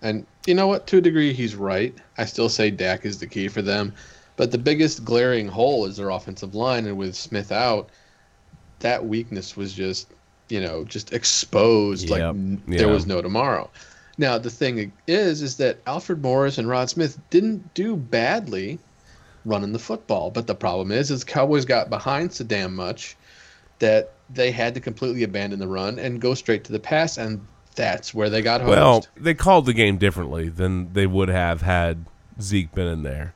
And you know what? To a degree, he's right. I still say Dak is the key for them, but the biggest glaring hole is their offensive line, and with Smith out, that weakness was just, you know, just exposed like Yep. n- Yeah. there was no tomorrow. Now the thing is, is that Alfred Morris and Rod Smith didn't do badly running the football, but the problem is, is the Cowboys got behind so damn much that they had to completely abandon the run and go straight to the pass, and that's where they got hosed. Well, they called the game differently than they would have had Zeke been in there.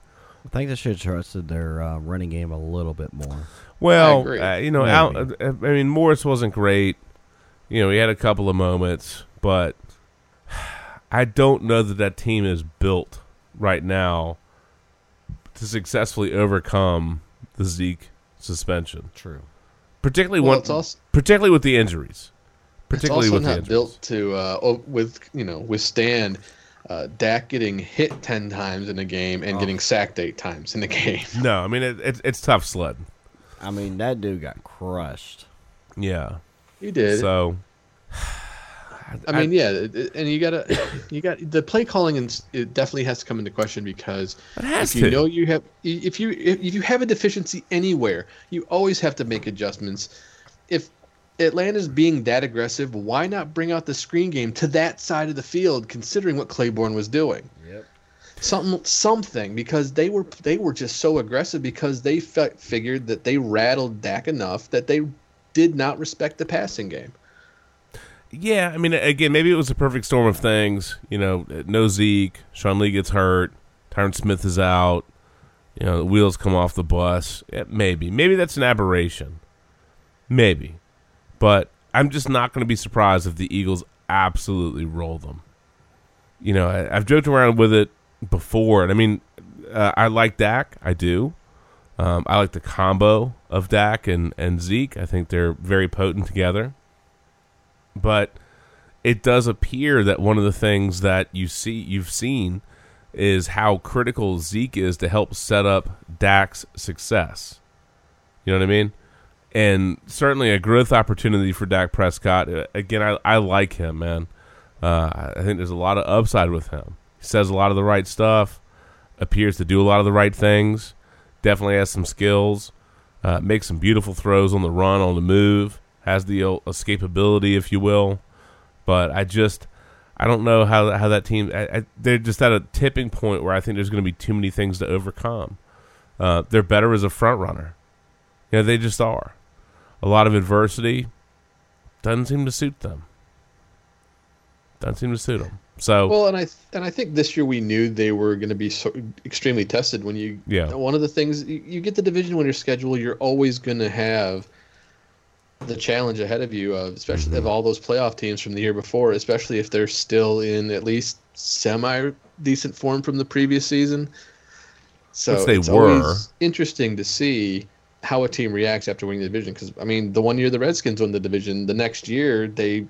I think they should have trusted their uh, running game a little bit more. Well, uh, you know, Maybe. Al, uh, I mean, Morris wasn't great. You know, he had a couple of moments, but (sighs) I don't know that that team is built right now to successfully overcome the Zeke suspension. True. Particularly Well, when, also- particularly with the injuries. Particularly it's also with the not injuries. built to uh, with you know withstand uh, Dak getting hit ten times in a game Oh. and getting sacked eight times in a (laughs) game. No, I mean it, it, it's tough sledding. I mean, that dude got crushed. Yeah. He did. So (sighs) I mean, yeah, it- it- and you gotta, (coughs) you got the play calling, and it definitely has to come into question because It has if you to. know you have, if you if you have a deficiency anywhere, you always have to make adjustments. if Atlanta's being that aggressive, why not bring out the screen game to that side of the field, considering what Clayborn was doing? Yep. Something, something, because they were they were just so aggressive because they fe- figured that they rattled Dak enough that they did not respect the passing game. Yeah, I mean, again, maybe it was a perfect storm of things. You know, no Zeke, Sean Lee gets hurt, Tyron Smith is out. You know, the wheels come off the bus. Yeah, maybe, maybe that's an aberration. Maybe, but I'm just not going to be surprised if the Eagles absolutely roll them. You know, I, I've joked around with it before, and I mean, uh, I like Dak, I do. Um, I like the combo of Dak and, and Zeke. I think they're very potent together but it does appear that one of the things that you see you've seen is how critical Zeke is to help set up Dak's success. You know what I mean? And certainly a growth opportunity for Dak Prescott. Uh, Again, I, I like him, man. Uh, I think there's a lot of upside with him. He says a lot of the right stuff, appears to do a lot of the right things, definitely has some skills, uh, makes some beautiful throws on the run, on the move has the escapability, if you will. But I just, I don't know how how that team. I, I, they're just at a tipping point where I think there's going to be too many things to overcome. Uh, they're better as a front runner. You know, they just are. A lot of adversity doesn't seem to suit them. Doesn't seem to suit them. So well, and I and I think this year we knew they were going to be so extremely tested. When you, Yeah. one of the things you, you get the division winner schedule, you're always going to have the challenge ahead of you of especially of mm-hmm. all those playoff teams from the year before, especially if they're still in at least semi decent form from the previous season. So Which they it's were. interesting to see how a team reacts after winning the division. Because I mean, the one year the Redskins won the division, the next year they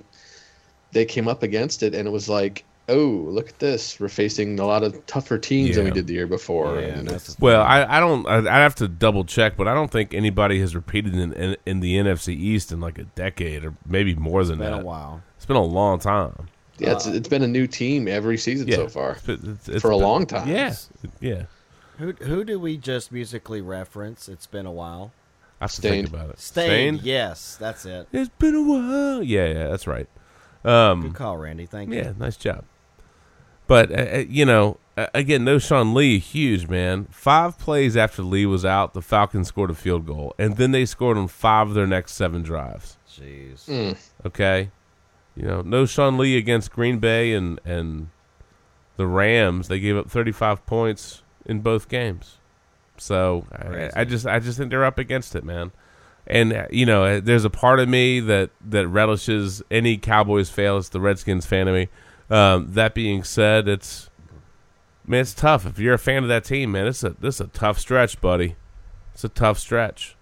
they came up against it, and it was like, oh, look at this, we're facing a lot of tougher teams than we did the year before. and Well, I, I don't. I, I have to double check, but I don't think anybody has repeated in, in, in the NFC East in like a decade or maybe more than been a while. It's been a long time. Yeah, it's, it's been a new team every season Yeah. so far it's- it's for a been- long time. Yeah, yeah. Who who do we just musically reference? It's been a while. I have to Staind. think about it. Staind. Yes, that's it. It's been a while. Yeah, yeah, that's right. Um, Good call, Randy. Thank you. yeah, nice job. But uh, uh, you know, uh, again, no Sean Lee, huge man. Five plays after Lee was out, the Falcons scored a field goal, and then they scored on five of their next seven drives. Jeez. Mm. Okay, you know, no Sean Lee against Green Bay and and the Rams. They gave up 35 points in both games. So. I, I just I just think they're up against it, man. And uh, you know, uh, there's a part of me that that relishes any Cowboys fail. It's the Redskins fan of me. Um, that being said, it's man, it's tough. If you're a fan of that team, man, it's a this is a tough stretch, buddy. It's a tough stretch,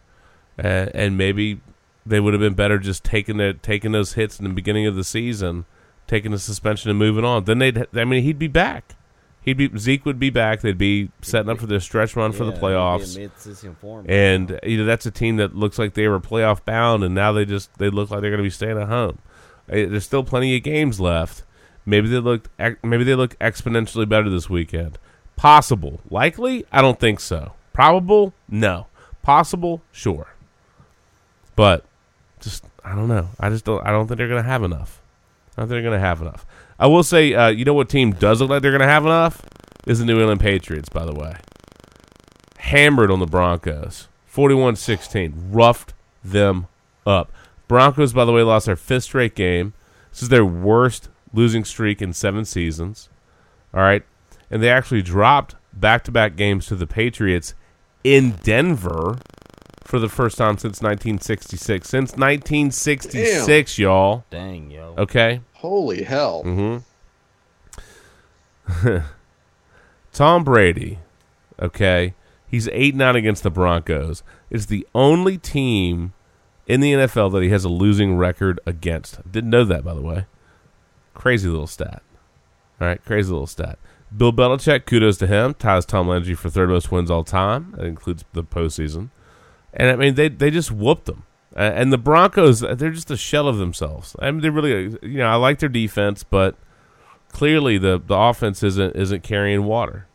uh, and maybe they would have been better just taking the taking those hits in the beginning of the season, taking the suspension and moving on. Then they'd, I mean, he'd be back. He'd be Zeke would be back. They'd be setting up for their stretch run for the Yeah, playoffs. form. And you know that's a team that looks like they were playoff bound, and now they just they look like they're going to be staying at home. Uh, There's still plenty of games left. Maybe they look maybe they look exponentially better this weekend. Possible, likely, I don't think so. Probable, no. Possible, sure. But just I don't know. I just don't. I don't think they're going to have enough. I don't think they're going to have enough. I will say, uh, you know what team does look like they're going to have enough is the New England Patriots. By the way, hammered on the Broncos, 41-16, roughed them up. Broncos, by the way, lost their fifth straight game. This is their worst losing streak in seven seasons. All right, and they actually dropped back-to-back games to the Patriots in Denver for the first time since 1966. Since 1966, y'all. Dang, yo. Okay. Holy hell! Mm-hmm. (laughs) Tom Brady, okay, he's eight nine against the Broncos. Is the only team in the NFL that he has a losing record against. Didn't know that, by the way. Crazy little stat. All right, crazy little stat. Bill Belichick, kudos to him, ties Tom Landry for third most wins all time. That includes the postseason. And I mean, they they just whooped them. Uh, and the Broncos, they're just a shell of themselves. I mean, they really, you know, I like their defense, but clearly the the offense isn't isn't carrying water.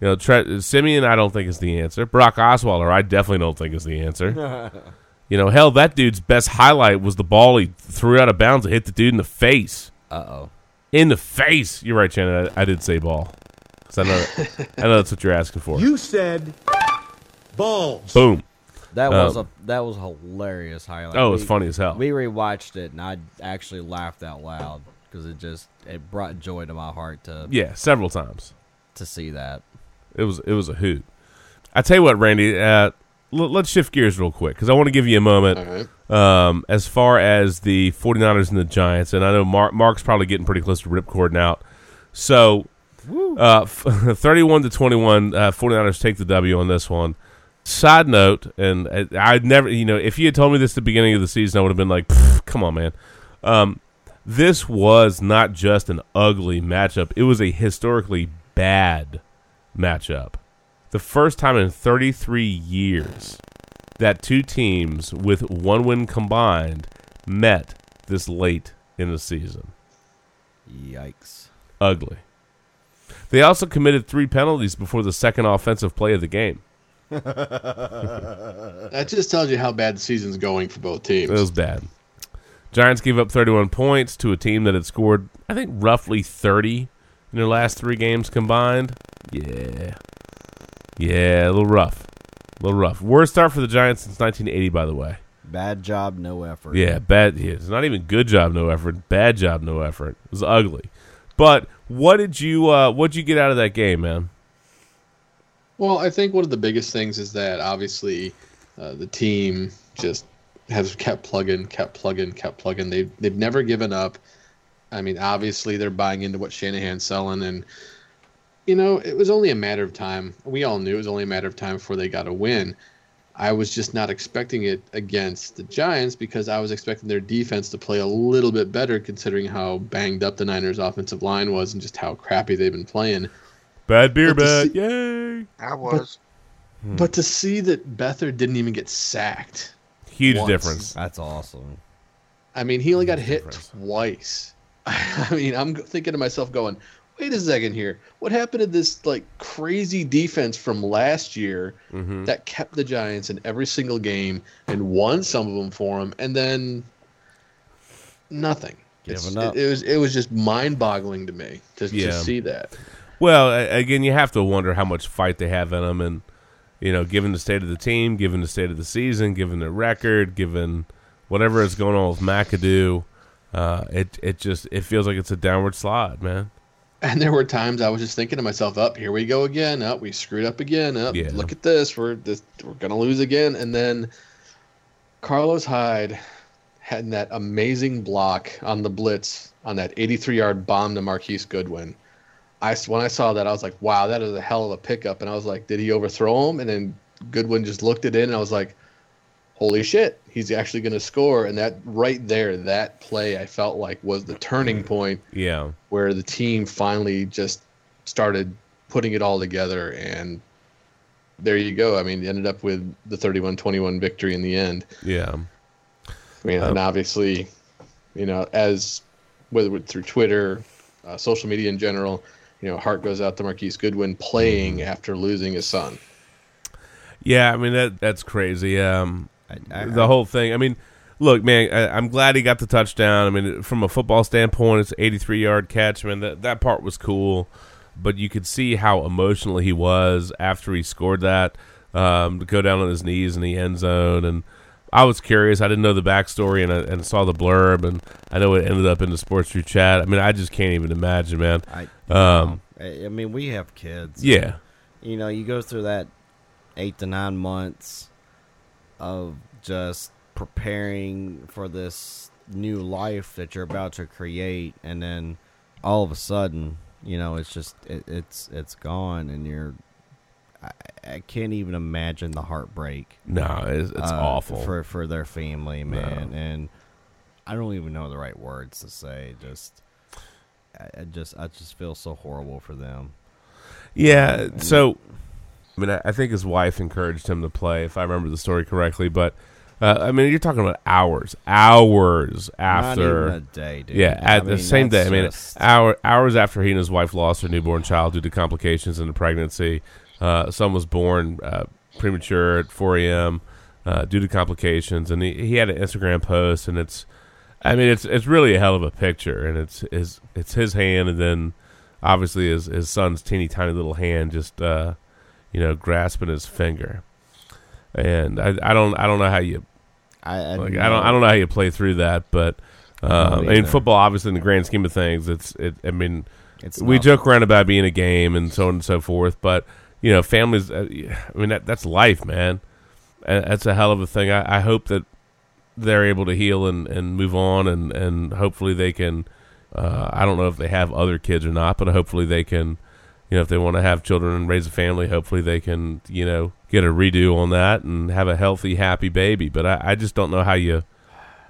You know, Tre- Siemian, I don't think is the answer. Brock Osweiler, I definitely don't think is the answer. (laughs) You know, hell, that dude's best highlight was the ball he threw out of bounds and hit the dude in the face. Uh oh. In the face. You're right, Shannon. I, I did say ball. 'Cause I know, I know that's what you're asking for. You said balls. Boom. That was Um, a that was a hilarious highlight. Oh, it was funny as hell. We rewatched it and I actually laughed out loud because it just it brought joy to my heart to Yeah, several times. to see that. It was it was a hoot. I tell you what, Randy. Uh, l- let's shift gears real quick because I want to give you a moment. Um, as far as the 49ers and the Giants, and I know Mark, Mark's probably getting pretty close to ripcord out. So, uh, f- (laughs) 31 to 21, uh, 49ers take the W on this one. Side note, and I- I'd never, you know, if you had told me this at the beginning of the season, I would have been like, come on, man. Um, this was not just an ugly matchup, it was a historically bad matchup. The first time in 33 years that two teams with one win combined met this late in the season. Yikes. Ugly. They also committed three penalties before the second offensive play of the game. That just tells you how bad the season's going for both teams. It was bad. Giants gave up 31 points to a team that had scored, I think, roughly 30 in their last three games combined. Yeah. Yeah, a little rough. A little rough. Worst start for the Giants since 1980, by the way. Bad job, no effort. Yeah, bad. Yeah, it's not even good job, no effort. Bad job, no effort. It was ugly. But what did you uh, what did you get out of that game, man? Well, I think one of the biggest things is that obviously uh, the team just has kept plugging, kept plugging, kept plugging. They've they've never given up. I mean, obviously they're buying into what Shanahan's selling, and you know it was only a matter of time. We all knew it was only a matter of time before they got a win. I was just not expecting it against the Giants because I was expecting their defense to play a little bit better, considering how banged up the Niners' offensive line was and just how crappy they've been playing. Bad beer But bet. see- Yay. I was. But to see that Beathard didn't even get sacked. Huge once. difference. That's awesome. I mean, he only got hit twice. (laughs) I mean, I'm thinking to myself, going, "Wait a second here. What happened to this like crazy defense from last year Mm-hmm. that kept the Giants in every single game and won some of them for them, and then nothing." It's- It, it was it was just mind-boggling to me to, Yeah. to see that. Well, again, you have to wonder how much fight they have in them, and you know, given the state of the team, given the state of the season, given the record, given whatever is going on with McAdoo, uh, it it just it feels like it's a downward slide, man. And there were times I was just thinking to myself, "Up here we go again. Up we screwed up again. Up Yeah. look at this. We're this, we're gonna lose again." And then Carlos Hyde had that amazing block on the blitz on that 83-yard bomb to Marquise Goodwin. I when I saw that, I was like, "Wow, that is a hell of a pickup." And I was like, "Did he overthrow him?" And then Goodwin just looked it in, and I was like, "Holy shit, he's actually going to score!" And that right there, that play, I felt like was the turning point Yeah, where the team finally just started putting it all together and there you go. I mean, ended up with the 31-21 victory in the end. yeah, I mean, and Um, obviously, you know, as whether through Twitter, uh, social media in general, you know, heart goes out to Marquise Goodwin playing after losing his son. yeah. I mean that that's crazy. Um, I- the whole thing. I mean, look, man, I, I'm glad he got the touchdown. I mean, from a football standpoint, it's 83 yard catch. I mean, that that part was cool, but you could see how emotional he was after he scored that. Um, to go down on his knees in the end zone, and I was curious. I didn't know the backstory, and I, and saw the blurb, and I know it ended up in the sports True chat. I mean, I just can't even imagine, man. I, Um, I I mean, we have kids. Yeah. You know, you go through that eight to nine months of just preparing for this new life that you're about to create, and then all of a sudden, you know, it's just it, it's it's gone, and you're. I, I can't even imagine the heartbreak. No, it's- it's uh, awful. for for their family, man, and I don't even know the right words to say. Just, I, I just, I just feel so horrible for them. Yeah. And- So, I mean, I, I think his wife encouraged him to play, if I remember the story correctly. But uh, I mean, you're talking about hours, hours after a day, dude. Yeah, I at the mean, same day. I mean, just- hour hours after he and his wife lost their newborn child due to complications in the pregnancy. Uh, son was born uh, premature at 4 a.m. uh, due to complications, and he, he had an Instagram post, and it's, I mean, it's it's really a hell of a picture, and it's his it's his hand, and then obviously his his son's teeny tiny little hand just uh, you know grasping his finger, and I I don't I don't know how you I I, like, I don't I don't know how you play through that, but uh, I mean football obviously in the grand scheme of things, it's it. I mean, It's we joke around about being a game and so on and so forth, but you know, families. Uh, I mean, that that's life, man. That's a hell of a thing. I, I hope that they're able to heal and, and move on, and and hopefully they can. Uh, I don't know if they have other kids or not, but hopefully they can. You know, if they want to have children and raise a family, hopefully they can. You know, get a redo on that and have a healthy, happy baby. But I, I just don't know how you.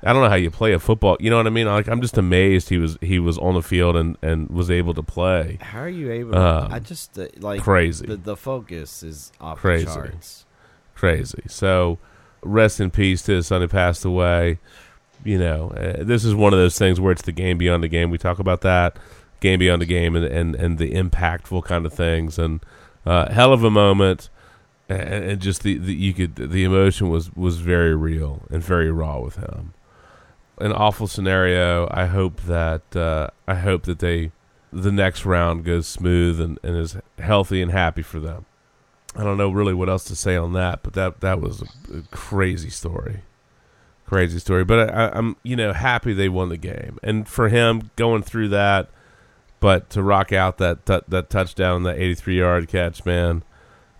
I don't know how you play a football. You know what I mean? Like I'm just amazed he was he was on the field and, and was able to play. How are you able? to Um, I just uh, like crazy. The, the focus is off crazy, the charts. crazy. So, rest in peace to his son who passed away. You know, uh, this is one of those things where it's the game beyond the game. We talk about that game beyond the game and and, and the impactful kind of things and uh, hell of a moment. And, and just the, the you could the emotion was was very real and very raw with him. An awful scenario. I hope that uh, I hope that they the next round goes smooth and, and is healthy and happy for them. I don't know really what else to say on that, but that that was a, a crazy story, crazy story. But I, I'm you know happy they won the game, and for him going through that, but to rock out that that, that touchdown, that 83 yard catch, man,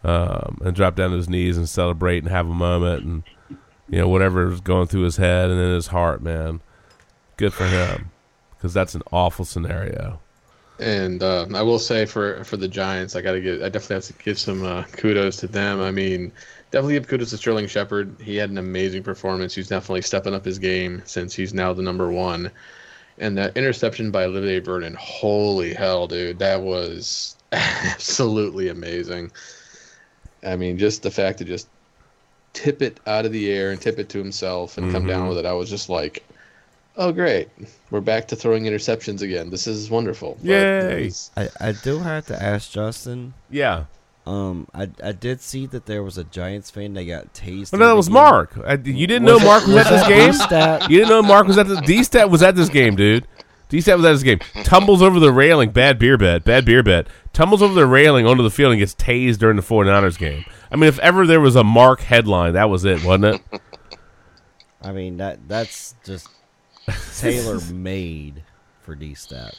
um, and drop down to his knees and celebrate and have a moment, and you know whatever was going through his head and in his heart, man, good for him, because that's an awful scenario. And uh, I will say for for the Giants, I got to give, I definitely have to give some uh, kudos to them. I mean, definitely give kudos to Sterling Shepard. He had an amazing performance. He's definitely stepping up his game since he's now the number one. And that interception by Olivier Vernon, holy hell, dude, that was (laughs) absolutely amazing. I mean, just the fact to just tip it out of the air and tip it to himself and come down Mhm. with it, I was just like, oh great, we're back to throwing interceptions again. This is wonderful. But I, I do have to ask Justin. Yeah. Um, I I did see that there was a Giants fan that got tased. Well, no, in that was game. Mark. I, you didn't Was know it- Mark was, was at this (laughs) game. D-Stat? You didn't know Mark was at the D stat was at this game, dude. D stat was at this game. (laughs) Tumbles over the railing. Bad beer bet. Bad beer bet. Tumbles over the railing onto the field and gets tased during the 49ers game. I mean, if ever there was a Mark headline, that was it, wasn't it? I mean that that's just tailor made for D stat.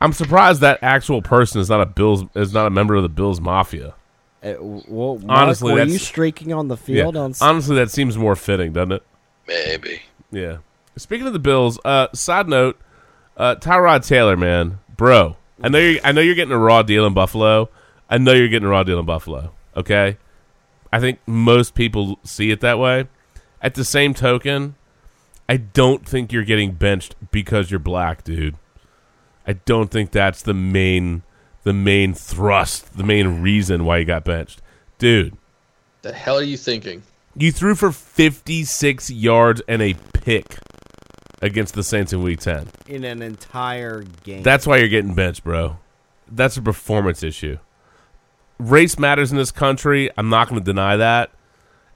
I'm surprised that actual person is not a Bills is not a member of the Bills Mafia. Uh, well, Mark, Honestly, were you streaking on the yeah. field on? Honestly, that seems more fitting, doesn't it? Maybe. Yeah. Speaking of the Bills, uh, side note, uh, Tyrod Taylor, man, bro, I know you. I know you're getting a raw deal in Buffalo. I know you're getting a raw deal in Buffalo. Okay, I think most people see it that way. At the same token, I don't think you're getting benched because you're black, dude. I don't think that's the main, the main thrust, the main reason why you got benched, dude. the hell are you thinking? You threw for 56 yards and a pick against the Saints in Week 10. in an entire game. That's why you're getting benched, bro. That's a performance issue. Race matters in this country. I'm not going to deny that.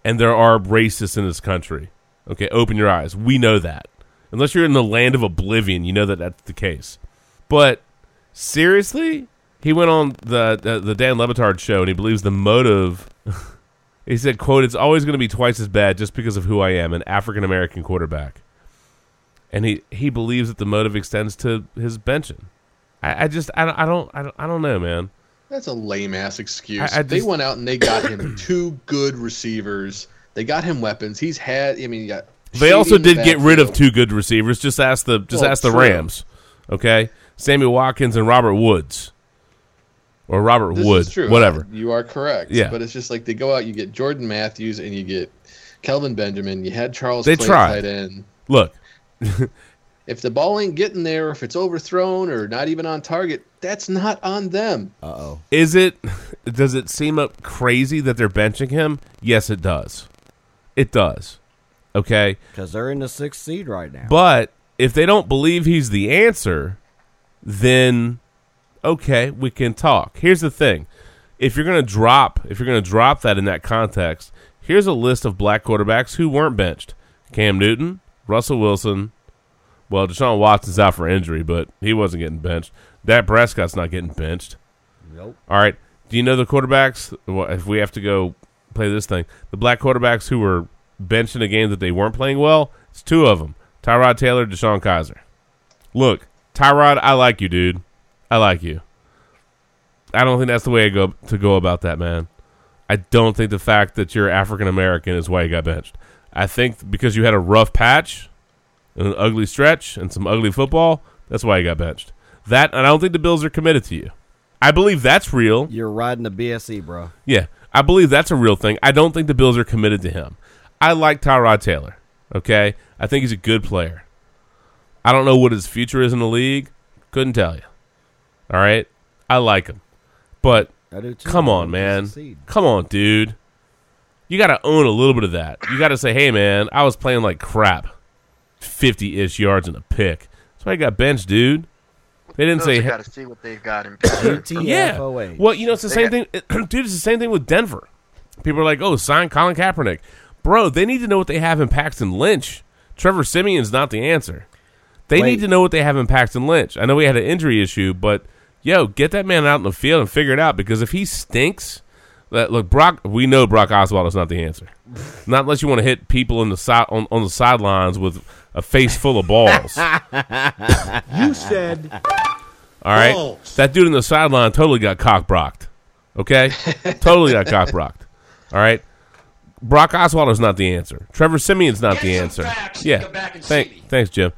And there are racists in this country. Okay, open your eyes. We know that. Unless you're in the land of oblivion, you know that that's the case. But seriously, he went on the the, the Dan Le Batard show and he believes the motive. (laughs) he said, "quote It's always going to be twice as bad just because of who I am, an African American quarterback." And he he believes that the motive extends to his benching. I, I just I don't I don't I don't, I don't know, man. That's a lame ass excuse. I- I they just- went out and they got him (clears throat) two good receivers. They got him weapons. He's had. I mean. They also in the did get rid of two good receivers. Just ask the just Well, ask the true. Rams, okay? Samuel Watkins and Robert Woods, or Robert This Wood, is true. whatever. You are correct. Yeah. But it's just like they go out. You get Jordan Matthews and you get Kelvin Benjamin. You had Charles. They Clay tried. Tight end. Look, (laughs) If the ball ain't getting there, if it's overthrown or not even on target, that's not on them. Uh oh. is it? Does it seem up crazy that they're benching him? Yes, it does. It does. Okay, Because they're in the sixth seed right now. But if they don't believe he's the answer, then okay, we can talk. Here's the thing. If you're going to drop, if you're going to drop that in that context, Here's a list of black quarterbacks who weren't benched: Cam Newton, Russell Wilson. Well, Deshaun Watson's out for injury, but he wasn't getting benched. Dak Prescott's not getting benched. Nope. All right. Do you know the quarterbacks? Well, if we have to go play this thing, the black quarterbacks who were benched in a game that they weren't playing well, it's two of them: Tyrod Taylor, DeShone Kizer. Look, Tyrod, I like you, dude. I like you. I don't think that's the way I go to go about that, man. I don't think the fact that you're African American is why you got benched. I think because you had a rough patch, and an ugly stretch, and some ugly football, that's why you got benched. That, and I don't think the Bills are committed to you. I believe that's real. You're riding the BSE, bro. Yeah, I believe that's a real thing. I don't think the Bills are committed to him. I like Tyrod Taylor. Okay, I think he's a good player. I don't know what his future is in the league. Couldn't tell you. All right, I like him, but I do too. come on, want him to man. Come on, dude. You got to own a little bit of that. You got to say, "Hey, man, I was playing like crap, fifty-ish yards in a pick." That's why I got benched, dude. They didn't say, got to see what they've got in. (laughs) yeah. Well, you know, it's the same thing, (clears throat) dude. It's the same thing with Denver. People are like, "Oh, sign Colin Kaepernick." Bro, they need to know what they have in Paxton Lynch. Trevor Siemian's not the answer. They Wait. need to know what they have in Paxton Lynch. I know he had an injury issue, but yo, get that man out in the field and figure it out. Because if he stinks, that look, Brock, we know Brock Osweiler is not the answer. Not unless you want to hit people in the side on, on the sidelines with a face full of balls. (laughs) You said All right, Balls. that dude in the sideline totally got cock brocked. Okay, (laughs) totally got cock brocked. All right, Brock Oswald is not the answer. Trevor Siemian's not the answer. Yeah, thank, thanks, Jim.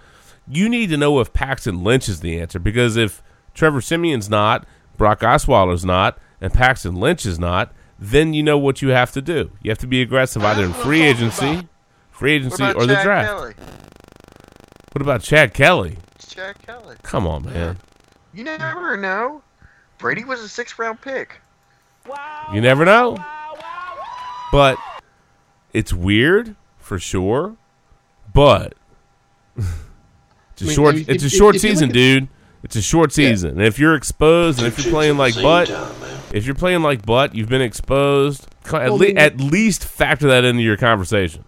You need to know if Paxton Lynch is the answer because if Trevor Siemian's not, Brock Osweiler's not, and Paxton Lynch is not, then you know what you have to do. You have to be aggressive either in free agency, free agency, or the Chad draft. Kelly? What about Chad Kelly? Chad Kelly. Come on, man. You never know. Brady was a sixth round pick. You never know. But it's weird for sure. But (laughs) it's a I mean, short. if- it's a if- short if season, dude. It's a short season, and if you're exposed, and if you're playing like butt, if you're playing like butt, you've been exposed. At, Well, le- then- at least factor that into your conversation.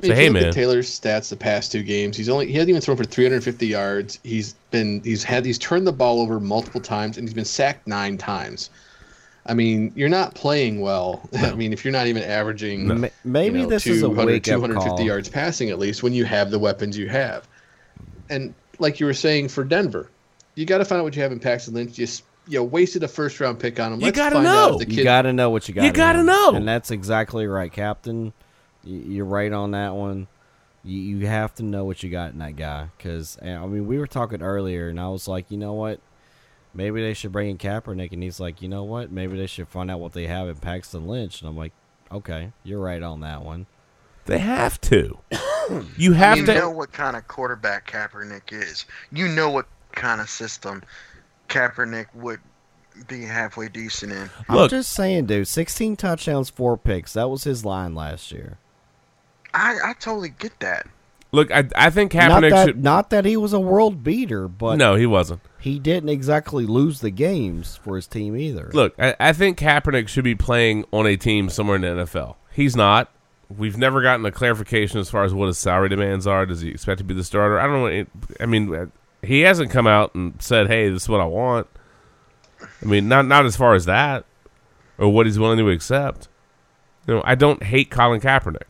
I mean, Say, if hey, you look man, at Taylor's stats the past two games, he's only he hasn't even thrown for 350 yards. He's been he's had he's turned the ball over multiple times and he's been sacked nine times. I mean, you're not playing well. (laughs) I mean, if you're not even averaging Ma- maybe you know, this is a wake-up 250 call. yards passing at least when you have the weapons you have. And like you were saying for Denver, you got to find out what you have in Paxton Lynch. Just you know, wasted a first round pick on him. You Let's gotta find know. Out if the You kid, got to know what you got. You gotta know. and that's exactly right, Captain. You're right on that one. You, you have to know what you got in that guy, because eh, I mean, we were talking earlier, and I was like, you know what? Maybe they should bring in Kaepernick, and he's like, you know what? Maybe they should find out what they have in Paxton Lynch, and I'm like, okay, you're right on that one. they have to. (coughs) You have you to. know what kind of quarterback Kaepernick is. You know what kind of system Kaepernick would be halfway decent in. I'm just saying, dude. 16 touchdowns, four picks. That was his line last year. I, I totally get that. Look, I, I think Not Kaepernick that, should. not that he was a world beater, but no, he wasn't. he didn't exactly lose the games for his team either. Look, I, I think Kaepernick should be playing on a team somewhere in the NFL. He's not. We've never gotten a clarification as far as what his salary demands are. Does he expect to be the starter? I don't know. I mean, he hasn't come out and said, "Hey, this is what I want." I mean, not not as far as that, or what he's willing to accept. You know, I don't hate Colin Kaepernick.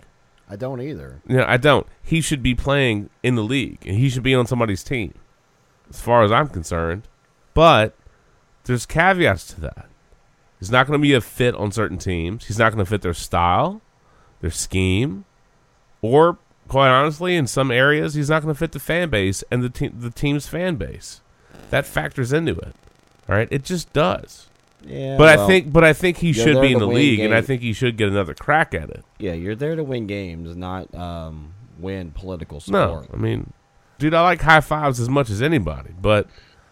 I don't either. You know, I don't. He should be playing in the league, and he should be on somebody's team, as far as I'm concerned. But there's caveats to that. He's not going to be a fit on certain teams. He's not going to fit their style, their scheme, or quite honestly, in some areas, he's not going to fit the fan base and the te- the team's fan base. That factors into it. All right, it just does. Yeah, but I think, but I think he should be in the league, and I think he should get another crack at it. Yeah, you're there to win games, not um, win political support. No. I mean, dude, I like high fives as much as anybody. But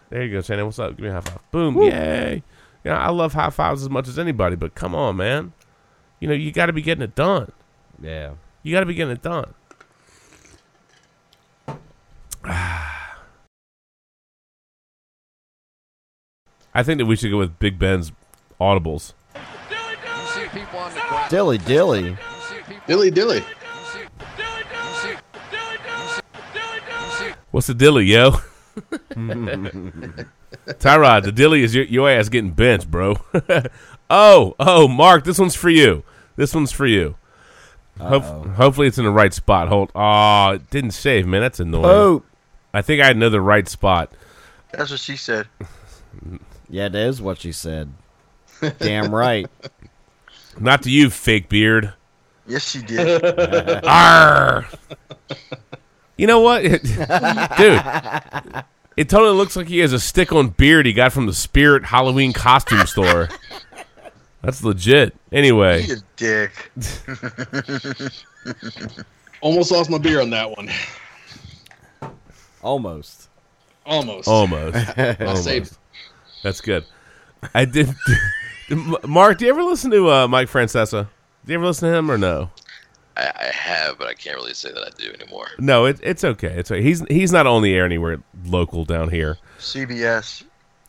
there you go, Shannon. What's up? Give me a high five. Boom! Yay! Yeah, I love high fives as much as anybody. But come on, man. You know, you got to be getting it done. Yeah. You got to be getting it done. I think that we should go with Big Ben's audibles. Dilly dilly. Dilly dilly. What's the dilly, yo? (laughs) Tyrod, the dilly is your, your ass getting benched, bro. (laughs) oh, oh, Mark, this one's for you. This one's for you. Hope, hopefully, it's in the right spot. Hold. Oh, it didn't save, man. That's annoying. Oh. I think I know the right spot. That's what she said. Yeah, that is what she said. Damn right. (laughs) Not to you, fake beard. Yes, she did. (laughs) Arr! You know what, (laughs) dude? It totally looks like he has a stick-on beard he got from the Spirit Halloween costume store. That's legit. Anyway, You dick. Almost lost my beer on that one. Almost. Almost. almost, (laughs) almost. saved. That's good. I did. (laughs) Mark, do you ever listen to uh, Mike Francesa? Do you ever listen to him or no? I, I have, but I can't really say that I do anymore. No, it, it's okay. It's okay. he's he's not on the air anywhere local down here. CBS.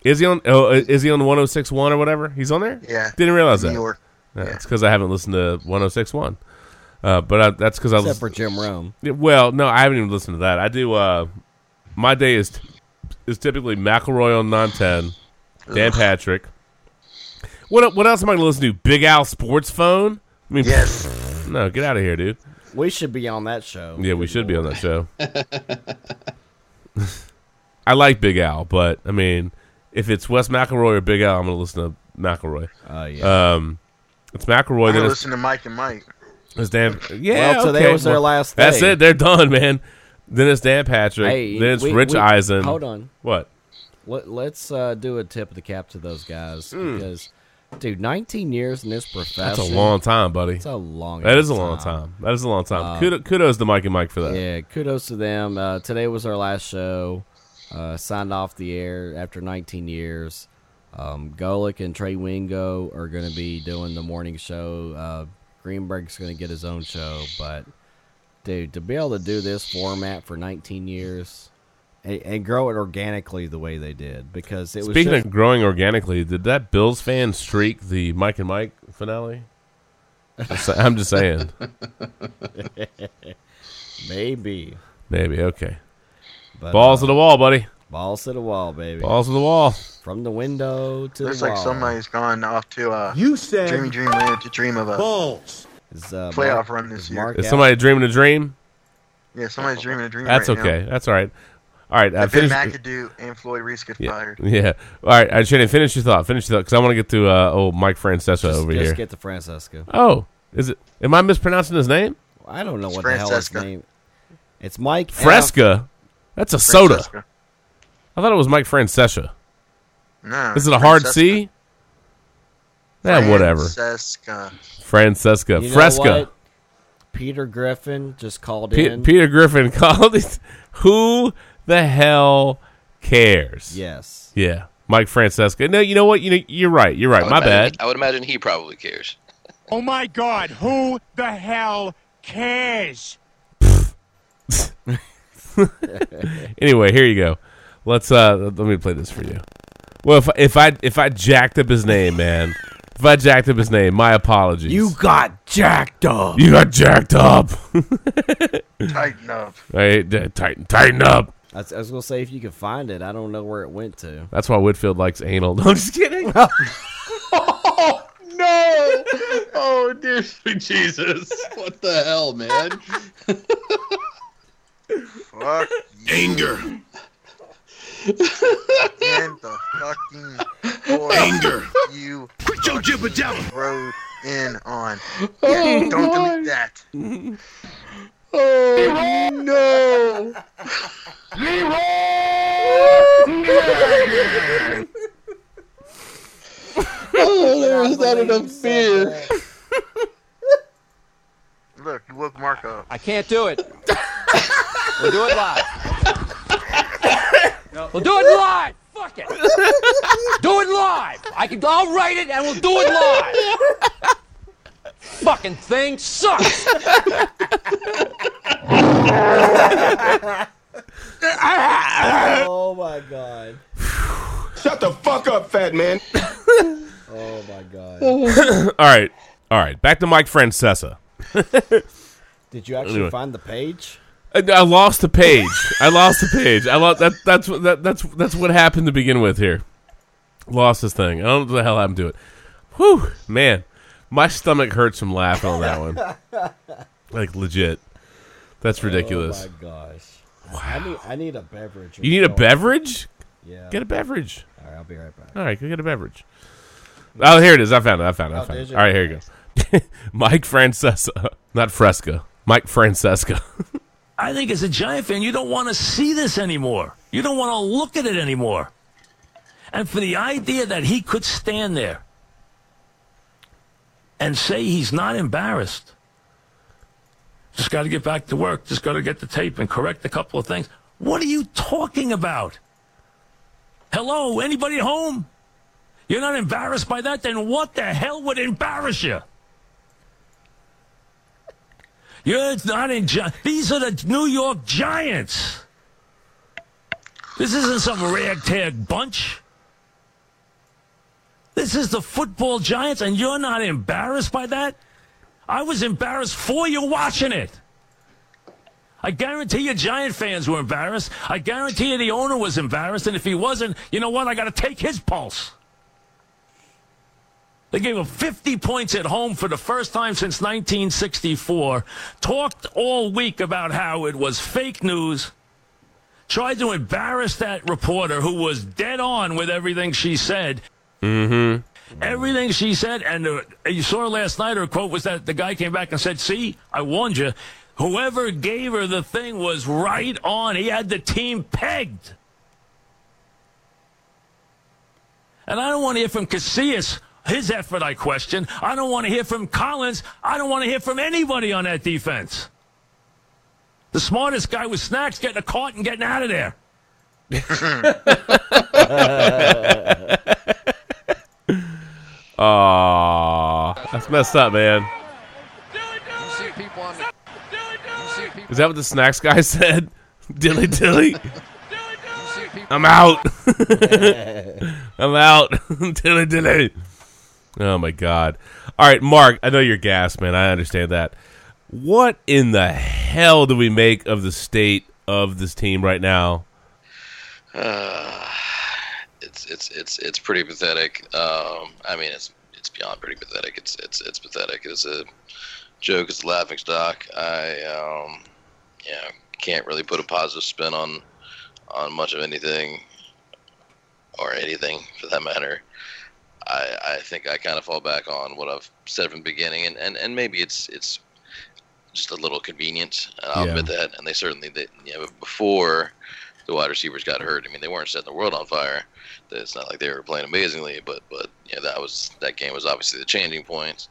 Is he on? Oh, is he on 106.1 or whatever? He's on there. Yeah. Didn't realize New that. York. Yeah, It's because I haven't listened to 106.1. Uh, but I, that's because I Except was for Jim Rome. Yeah, Well, no, I haven't even listened to that. I do. Uh, my day is is typically McElroy on 910, Dan Ugh. Patrick. What what else am I going to listen to? Big Al Sports Phone? I mean, Yes. (laughs) no, get out of here, dude. We should be on that show. Yeah, we should be on that show. (laughs) I like Big Al, but I mean, if it's Wes McElroy or Big Al, I'm going to listen to McElroy. Oh, yeah. Um, it's McElroy. I'm Then gonna listen to Mike and Mike. it's Dan. Yeah, Well, today okay, was their well, last That's it. They're done, man. Then it's Dan Patrick. Hey, then it's we- Rich we- Eisen. Hold on. What? Let, let's uh, do a tip of the cap to those guys Hmm. because, dude, 19 years in this profession. That's a long time, buddy. It's a long. That is a long time. That is a long time. Uh, kudos, kudos to Mike and Mike for that. Yeah, kudos to them. Uh, today was our last show. Uh, signed off the air after 19 years. Um, Golic and Trey Wingo are going to be doing the morning show. Uh, Greenberg's going to get his own show. But, dude, to be able to do this format for 19 years and, and grow it organically the way they did, because it was Speaking just, of growing organically, did that Bills fan streak the Mike and Mike finale? I'm just saying. (laughs) maybe Maybe. Okay. But, Balls uh, to the wall, buddy. balls to the wall, baby. Balls to the wall. from the window to Looks the like wall. somebody's gone off to uh, You said Dreamy Dream Land to dream of a balls. Is, uh, playoff Mark- run this is year. Mark Is out? somebody dreaming a dream? Yeah, somebody's dreaming a dream. That's right okay. Now. That's all right. All right. Uh, If Ben finish, McAdoo and Floyd Reese get yeah, fired. yeah. All right. Uh, Shannon, finish your thought. Finish your thought because I want to get to uh, old Mike Francesa Just, over just here. get to Francesca. oh, is it? Am I mispronouncing his name? I don't know It's what the hell his Francesca. name. It's Mike F. Fresca. That's a soda. I thought it was Mike Francesca. No. Is it a hard Francesca. C? Yeah, whatever. Francesca. Francesca. You know Fresca. what? Peter Griffin just called Pe- in. Peter Griffin (laughs) called it. Who the hell cares? Yes. Yeah. Mike Francesca. No, you know what? You know, you're right. You're right. My imagine- bad. I would imagine he probably cares. Oh my God! Who the hell cares? (laughs) Anyway, here you go. Let's uh let me play this for you. Well, if if I if I jacked up his name, man. If I jacked up his name, my apologies. You got jacked up. You got jacked up. (laughs) Tighten up. Right, uh, tighten tighten up. I was, I was gonna say if you can find it, I don't know where it went to. That's why Whitfield likes anal. (laughs) No, I'm just kidding. Oh (laughs) no! Oh dear sweet Jesus! What the hell, man? Fuck Anger. And the fucking boy Anger. you Quit your jibber jabber. rode in on. Oh, Yeah, don't my. delete that. Oh no! oh, there was not enough fear. Look, you woke Mark up. I can't do it. we'll do it live. We'll do it live. Fuck it. Do it live. I can. I'll write it and we'll do it live. Fucking thing sucks. Oh my god. Shut the fuck up, fat man. Oh my god. (laughs) all right, all right. Back to Mike Francesa. Did you actually Anyway. find the page? I, I lost the page. I lost the page. I lost that. That's what that, that's that's what happened to begin with here. Lost this thing. I don't know what the hell happened to it. Whew, man, my stomach hurts from laughing on that one. (laughs) Like legit. That's ridiculous. Oh my gosh. I need I need a beverage. You need a beverage? Yeah. Get a beverage. All right, I'll be right back. All right, go get a beverage. Oh, here it is. I found it. I found it. I Oh, found it. All right, here you go. (laughs) Mike Francesa, not Fresca. Mike Francesca. (laughs) I think as a Giant fan, you don't want to see this anymore. You don't want to look at it anymore. And for the idea that he could stand there and say he's not embarrassed, just got to get back to work, just got to get the tape and correct a couple of things. What are you talking about? Hello, anybody home? You're not embarrassed by that? Then what the hell would embarrass you? You're not in. Gi- These are the New York Giants. This isn't some ragtag bunch. This is the football Giants, and you're not embarrassed by that? I was embarrassed for you watching it. I guarantee you, Giant fans were embarrassed. I guarantee you, the owner was embarrassed, and if he wasn't, you know what? I got to take his pulse. They gave up 50 points at home for the first time since 1964. Talked all week about how it was fake news. Tried to embarrass that reporter who was dead on with everything she said. mm-hmm. Everything she said, and uh, you saw last night her quote was that the guy came back and said, See, I warned you. Whoever gave her the thing was right on. He had the team pegged. And I don't want to hear from Casillas, his effort, I question. I don't want to hear from Collins. I don't want to hear from anybody on that defense. The smartest guy was Snacks getting a caught and getting out of there. (laughs) Aw, that's messed up, man. Is that what the snacks guy (laughs) said? dilly dilly. I'm out. (laughs) I'm out. dilly dilly. Oh my god. All right, Mark. I know you're gassed, man. I understand that. What in the hell do we make of the state of this team right now? Uh, it's it's it's it's pretty pathetic. Um, I mean, it's it's beyond pretty pathetic. It's it's it's pathetic. It's a joke. It's a laughing stock. I um, yeah, can't really put a positive spin on on much of anything or anything for that matter. I I think I kind of fall back on what I've said from the beginning, and and, and maybe it's it's just a little convenient. And I'll Yeah. admit that. And they certainly they you know before the wide receivers got hurt. I mean, they weren't setting the world on fire. It's not like they were playing amazingly, but but know, that was that game was obviously the changing point.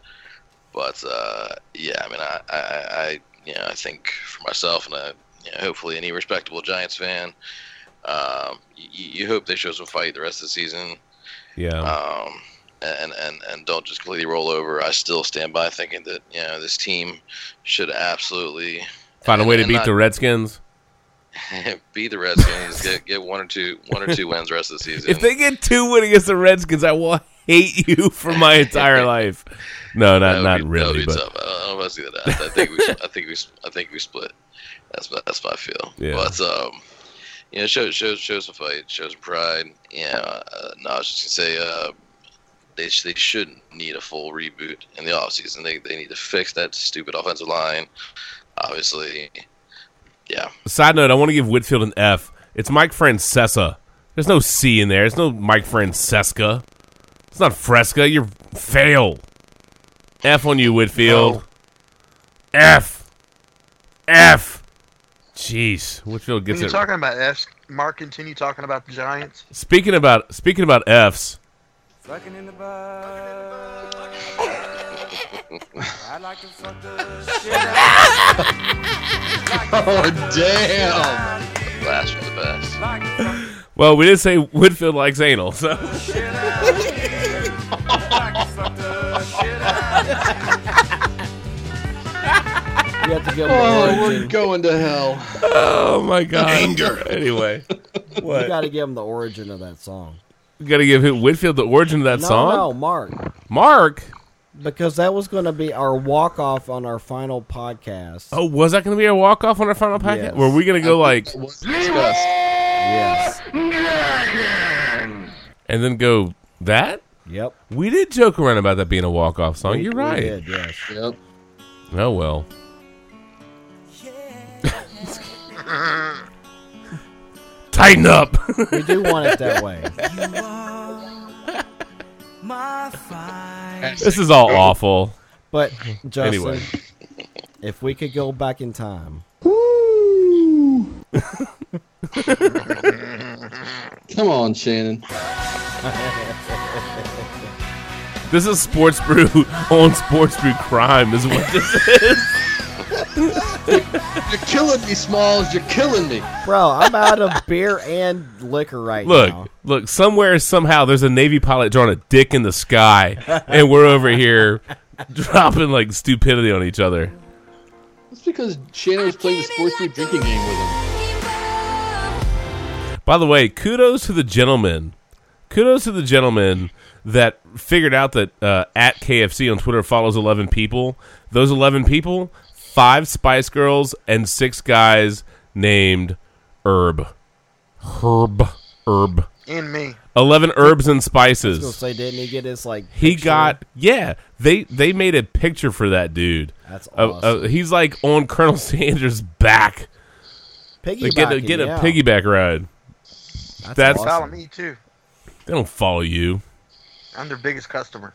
But uh, yeah, I mean, I, I, I you know I think for myself and I, you know, hopefully any respectable Giants fan, um, you, you hope they show some fight the rest of the season. Yeah. Um, and, and, and don't just completely roll over. I still stand by thinking that you know this team should absolutely Find a way to beat not- the Redskins. (laughs) beat the Redskins, get get one or two one or two wins the rest of the (laughs) season. If they get two win against the Redskins, I will hate you for my entire (laughs) life. No, not would not really, but tough. I don't know if I see that. I think we, I think we, I think we split. That's my, that's my feel. Yeah. But um, you know, shows shows shows some fight, shows some pride. Yeah. Uh, no, I was just gonna say, uh, they they shouldn't need a full reboot in the offseason. They they need to fix that stupid offensive line. Obviously, yeah. Side note: I want to give Whitfield an F. It's Mike Francesa. There's no C in there. There's no Mike Francesca. It's not Fresca. You're fail. F on you, Whitfield. F. F. Jeez, Whitfield When gets you're it. talking about F, Mark, continue talking about the Giants. speaking about speaking about Fs. Fucking in the butt. I like to fuck the shit (laughs) Oh damn! Last for the best. Well, we did say Whitfield likes anal, so (laughs) You have to give them the Oh, we're going to hell. oh my (laughs) god. Anger. Anyway, You got to give him the origin of that song. We got to give him Whitfield the origin of that no, song. no, Mark. Mark. because that was going to be our walk off on our final podcast. Oh, was that going to be our walk off on our final packet? Yes. Were we going to go like It. Yes. and then go that? Yep. We did joke around about that being a walk off song. We- You're we right. did, yes. Yep. Oh well. (laughs) Tighten up. We do want it that way. (laughs) this is all awful. But (laughs) Justin, Anyway. if we could go back in time, Come on, Shannon. This is Sports Brew on Sports Brew Crime, is what this is. You're killing me, Smalls. You're killing me. bro, I'm out of beer and liquor right Look, now. look, look, somewhere, somehow, there's a Navy pilot drawing a dick in the sky, and we're over here dropping like stupidity on each other. That's because Shannon was playing the sports food drinking game with him. By the way, kudos to the gentleman. Kudos to the gentleman that figured out that uh, at KFC on Twitter follows 11 people. Those 11 people, five Spice Girls and six guys named Herb. Herb. Herb. And me. 11 herbs and I was gonna spices. say, didn't he get his like? He picture? got yeah. They they made a picture for that dude. That's Uh, uh, he's like on Colonel (laughs) Sanders' back. Like, get a, get a yeah. piggyback ride. That's That's awesome. Follow me too. they don't follow you. I'm their biggest customer.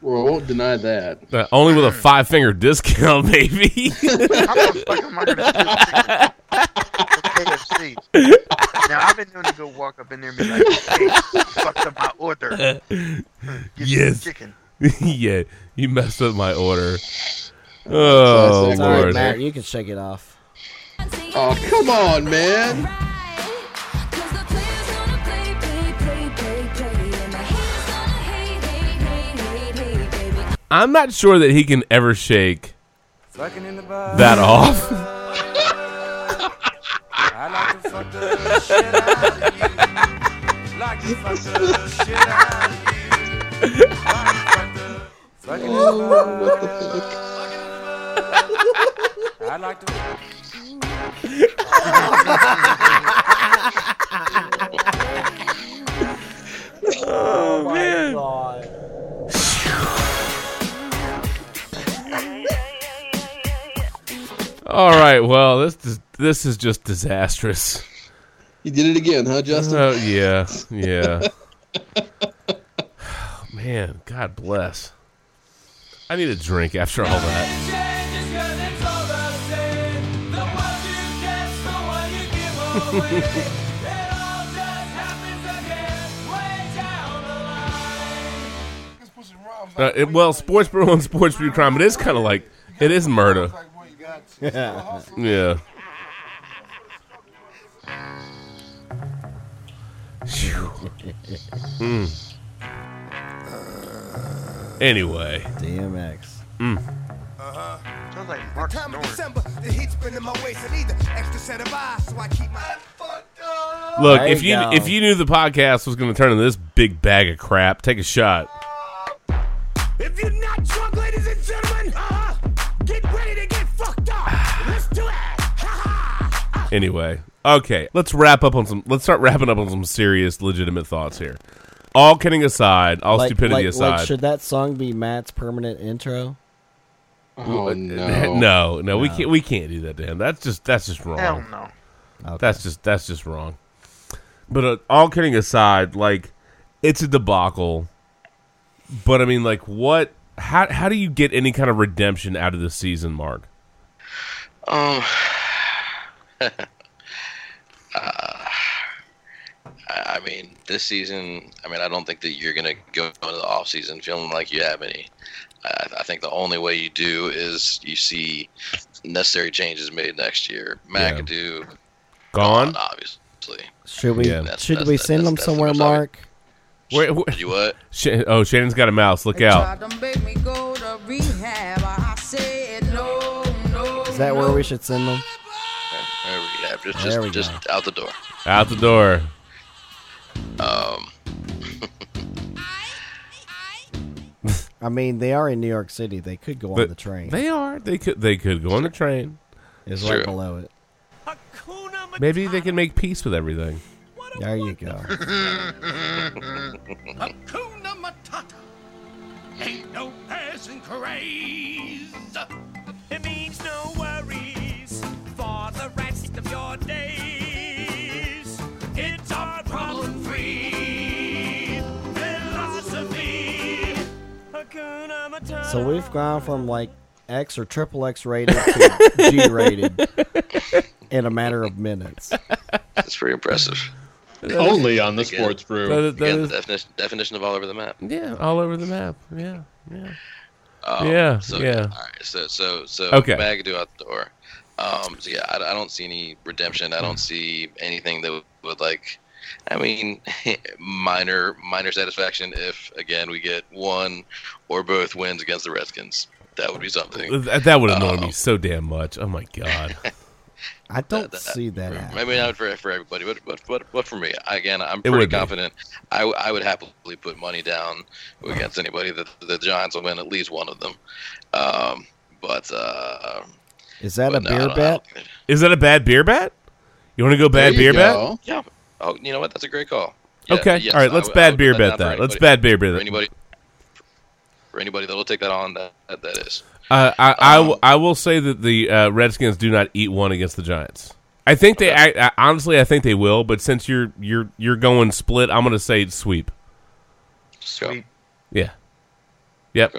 Well, I won't deny that. Uh, only with a five finger discount, maybe. How the fuck am I gonna do KFC? Now I've been known to go walk up in there and be like, "Hey, fucked up my order. (laughs) Give me yes. chicken." (laughs) yeah, you messed up my order. (laughs) Oh It's all right, lord. Matt, you can shake it off. Oh, come on, man. I'm not sure that he can ever shake that off. (laughs) I like (laughs) All right. Well, this is this is just disastrous. You did it again, huh, Justin? Oh yeah, yeah. (laughs) (sighs) Man, God bless. I need a drink after all that. (laughs) Uh, it, well, sports brew and sports brew crime. It is kind of like it is murder. Yeah. Yeah. Mm. Anyway. DMX. Mm. Sounds like Mark Time of December, the heat's been in my waist. I need the extra set of eyes, so I keep my fucked up. Look, There if you you go. if you knew the podcast was going to turn into this big bag of crap, take a shot. If you're not drunk, ladies and gentlemen, (laughs) Anyway, okay, let's wrap up on some. Let's start wrapping up on some serious, legitimate thoughts here. All kidding aside, all Like, stupidity like, aside. like, should that song be Matt's permanent intro? Oh no, (laughs) no. no, we can't. We can't do that to him. That's just that's just wrong. Hell no. Okay. That's just that's just wrong. But uh, all kidding aside, like it's a debacle. But I mean, like, what? How how do you get any kind of redemption out of this season, Mark? Um, (laughs) uh, I mean, this season, I mean, I don't think that you're going to go into the off season feeling like you have any. I, I think the only way you do is you see necessary changes made next year. McAdoo Gone? obviously. Should we Yeah. That's- should that's- we that's- send them somewhere. Mark? Where, where, You what? Sh- oh, Shannon's got a mouse. Look out! to make me go to rehab. Said no, no. Is that where we should send them? There we. Just, There we just, just out the door. Out the door. Um, (laughs) I mean, they are in New York City. They could go on the train. They are. They could. They could go on the train. It's True. right below it. Maybe they can make peace with everything. There you go. (laughs) Hakuna Matata. Ain't no passing craze. It means no worries for the rest of your days. It's our problem free philosophy. Hakuna Matata. So we've gone from like X or triple X rated to G rated (laughs) in a matter of minutes. That's pretty impressive. Only on the Again- sports brew. That is- that Again, is- the definition, definition of all over the map. Yeah, all over the map. Yeah, yeah. Um, Yeah, So, yeah. All right. So so so Okay. McAdoo out the door. Um. So yeah, I, I don't see any redemption. I don't see anything that would, would like. I mean, (laughs) minor minor satisfaction if again we get one or both wins against the Redskins. That would be something. That, that would annoy Um, me so damn much. Oh my god. (laughs) I don't see that happening. Maybe not for for everybody, but but but, but for me, again, I'm pretty would be. confident. I would happily put money down against anybody that the Giants will win at least one of them. Um, but uh, Is that a no, beer don't- bet? Is that a bad beer bet? You want to go bad There you beer bet? go. Yeah. Oh, you know what? That's a great call. Yeah, Okay. yes, All right. Let's I bad would beer put bet down for that. Let's bad beer bet that. anybody. For anybody that will take that on, that that, that is. Uh, I, I, Um, w- I will say that the uh, Redskins do not eat one against the Giants. I think they I, I, honestly I think they will, but since you're you're you're going split, I'm going to say sweep. Sweet. Yeah. Yep.